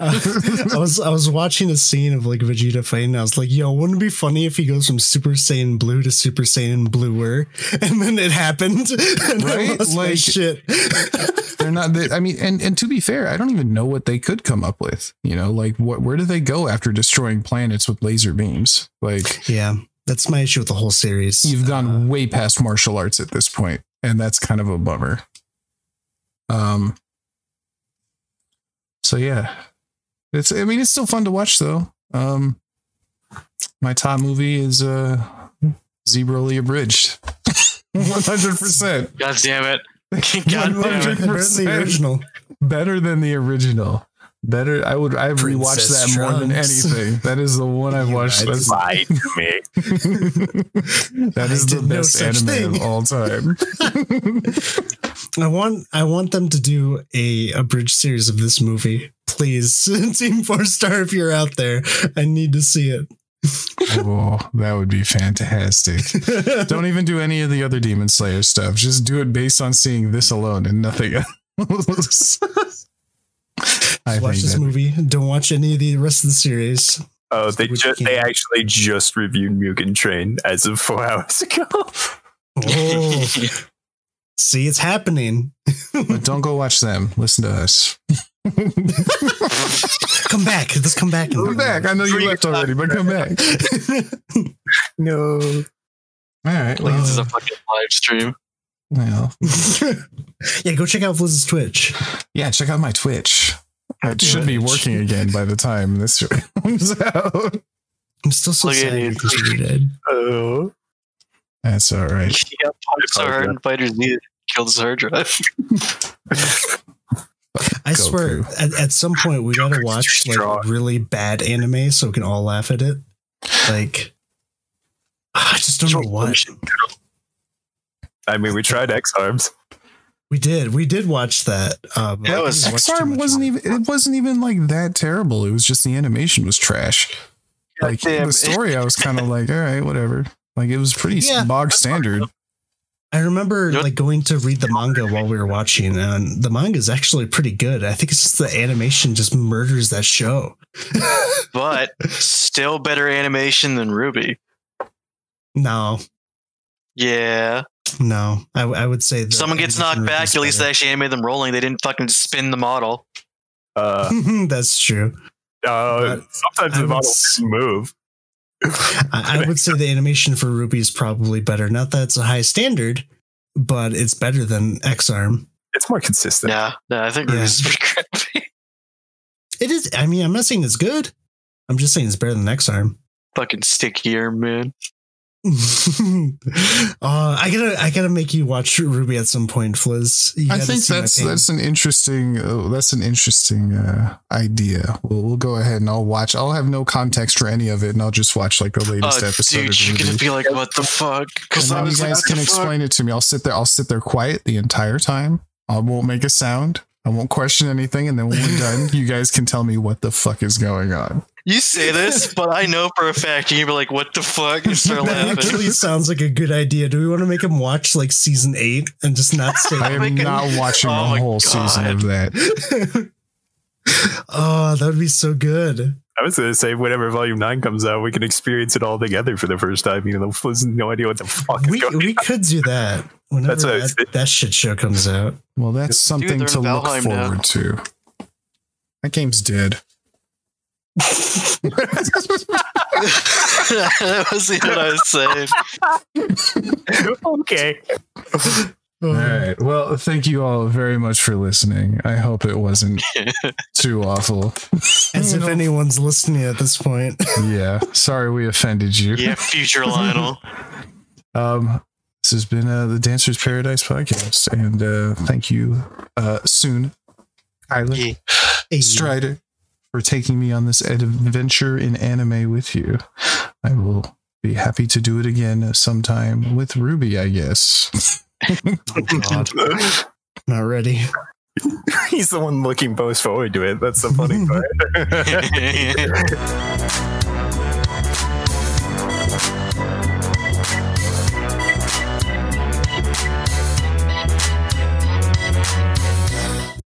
Speaker 1: I was I was watching a scene of like Vegeta fighting. I was like, "Yo, wouldn't it be funny if he goes from Super Saiyan Blue to Super Saiyan Bluer?" And then it happened, and I
Speaker 2: Right? Like-
Speaker 1: shit.
Speaker 2: they're not they, i mean and and to be fair i don't even know what they could come up with you know like what where do they go after destroying planets with laser beams like
Speaker 1: yeah, that's my issue with the whole series.
Speaker 2: you've
Speaker 1: Uh,
Speaker 2: gone way past martial arts at this point and that's kind of a bummer um so yeah it's i mean it's still fun to watch though um my top movie is uh Z Broly abridged 100%
Speaker 3: God damn it. God
Speaker 1: better
Speaker 3: damn it.
Speaker 1: than the original.
Speaker 2: better than the original Better, I would. I've rewatched
Speaker 1: Princess
Speaker 2: that more than anything. That is the one I've watched.
Speaker 1: lied
Speaker 2: That's,
Speaker 1: to
Speaker 4: Lied to me.
Speaker 2: that is I the
Speaker 1: did no
Speaker 2: best anime
Speaker 1: thing.
Speaker 2: of all time.
Speaker 1: I want I want them to do a a bridge series of this movie. Please, Team Four Star, if you're out there, I need to see it.
Speaker 2: oh, that would be fantastic. Don't even do any of the other Demon Slayer stuff. Just do it based on seeing this alone and nothing else. I
Speaker 1: watch this
Speaker 2: that,
Speaker 1: movie. Don't watch any of the rest of the series.
Speaker 4: Oh, they just they actually just reviewed Mugen Train as of four hours ago.
Speaker 1: Oh, see, it's happening.
Speaker 2: but don't go watch them. Listen to us.
Speaker 1: Come back. Let's come back.
Speaker 2: Come back. I know you
Speaker 4: Three
Speaker 2: left already, but come back.
Speaker 4: no.
Speaker 2: All right.
Speaker 3: Like this is a fucking live stream.
Speaker 2: well,
Speaker 1: yeah, go check out Fliz's Twitch.
Speaker 2: yeah. Check out my Twitch. It should be working again by the time this comes out.
Speaker 1: I'm still so
Speaker 3: Look at
Speaker 1: sad
Speaker 3: you.
Speaker 1: because you did.
Speaker 4: Oh.
Speaker 2: That's all right.
Speaker 3: Yeah, pumped so hard and fighters needed killed his hard drive.
Speaker 1: I swear, at, at some point we gotta watch like
Speaker 4: strong.
Speaker 1: really bad anime so we can all laugh at it. Like, I just don't know what
Speaker 4: I mean, we tried X Arms.
Speaker 1: we did. We did watch that. Um,
Speaker 3: That
Speaker 1: I
Speaker 3: was-
Speaker 1: didn't watch too
Speaker 2: X-Arm wasn't even it wasn't even like that terrible. It was just the animation was trash. Like
Speaker 3: Goddamn.
Speaker 2: the story, I was kind of like, all right, whatever. Like it was pretty
Speaker 1: Yeah.
Speaker 2: bog standard.
Speaker 1: I remember
Speaker 3: Yep.
Speaker 1: like going to read the manga while we were watching, and the manga is actually pretty good. I think it's just the animation just murders that show.
Speaker 3: but still better animation than RWBY.
Speaker 1: no,
Speaker 3: Yeah.
Speaker 1: no, I, I would say the
Speaker 3: Someone gets knocked back, at least they actually animated them rolling. They didn't fucking spin the model.
Speaker 4: Uh,
Speaker 1: That's true.
Speaker 4: uh, sometimes
Speaker 1: I
Speaker 4: the
Speaker 1: would
Speaker 4: model
Speaker 1: s-
Speaker 4: didn't move.
Speaker 1: I, I would say the animation for RWBY is probably better. Not that it's a high standard, but it's better than X Arm.
Speaker 4: It's more consistent.
Speaker 3: Yeah. Yeah, I think
Speaker 1: Yeah.
Speaker 3: RWBY's pretty crappy.
Speaker 1: It is. I mean, I'm not saying it's good. I'm just saying it's better than X Arm.
Speaker 3: fucking stickier, man.
Speaker 1: uh, I gotta, I gotta make you watch RWBY at some point, Fliz. You
Speaker 2: I think that's that's an interesting uh, that's an interesting uh, idea. We'll we'll go ahead and I'll watch. I'll have no context for any of it, and I'll just watch like the latest
Speaker 3: Oh,
Speaker 2: episode.
Speaker 3: dude,
Speaker 2: of
Speaker 3: you're gonna be like, what the fuck?
Speaker 2: And
Speaker 3: Because
Speaker 2: then you
Speaker 3: was like,
Speaker 2: guys can
Speaker 3: the fuck?
Speaker 2: explain it to me. I'll sit there. I'll sit there quiet the entire time. I won't make a sound. I won't question anything. And then when we're done, you guys can tell me what the fuck is going on.
Speaker 3: You say this, but I know for a fact you're gonna be like, what the fuck? You start
Speaker 1: That
Speaker 3: laughing.
Speaker 1: actually sounds like a good idea. Do we want to make him watch like season eight and just not stay?
Speaker 2: I am not watching
Speaker 3: Oh
Speaker 2: a
Speaker 3: my
Speaker 2: whole season of that.
Speaker 1: oh, that would be so good.
Speaker 4: I was going to say, whenever Volume 9 comes out, we can experience it all together for the first time. You know, there's no idea what the fuck is
Speaker 1: We
Speaker 4: going
Speaker 1: we could do that whenever
Speaker 4: That's I
Speaker 1: that, that shit show comes out.
Speaker 2: Well, that's something to look
Speaker 3: Valheim now.
Speaker 2: forward to. That game's dead.
Speaker 3: that was what I was saying.
Speaker 4: okay.
Speaker 2: All right. Well, thank you all very much for listening. I hope it wasn't too awful.
Speaker 1: As if anyone's listening at this point.
Speaker 2: Yeah. Sorry we offended you.
Speaker 3: Yeah, future Lionel.
Speaker 2: Um, this has been uh, the Dancer's Paradise podcast, and uh, thank you, uh, Tsun, Kylar
Speaker 3: Yeah.
Speaker 2: Strider, for taking me on this adventure in anime with you. I will be happy to do it again sometime with RWBY, I guess.
Speaker 1: Oh not ready.
Speaker 4: He's the one looking most forward oh, to it. That's the funny part.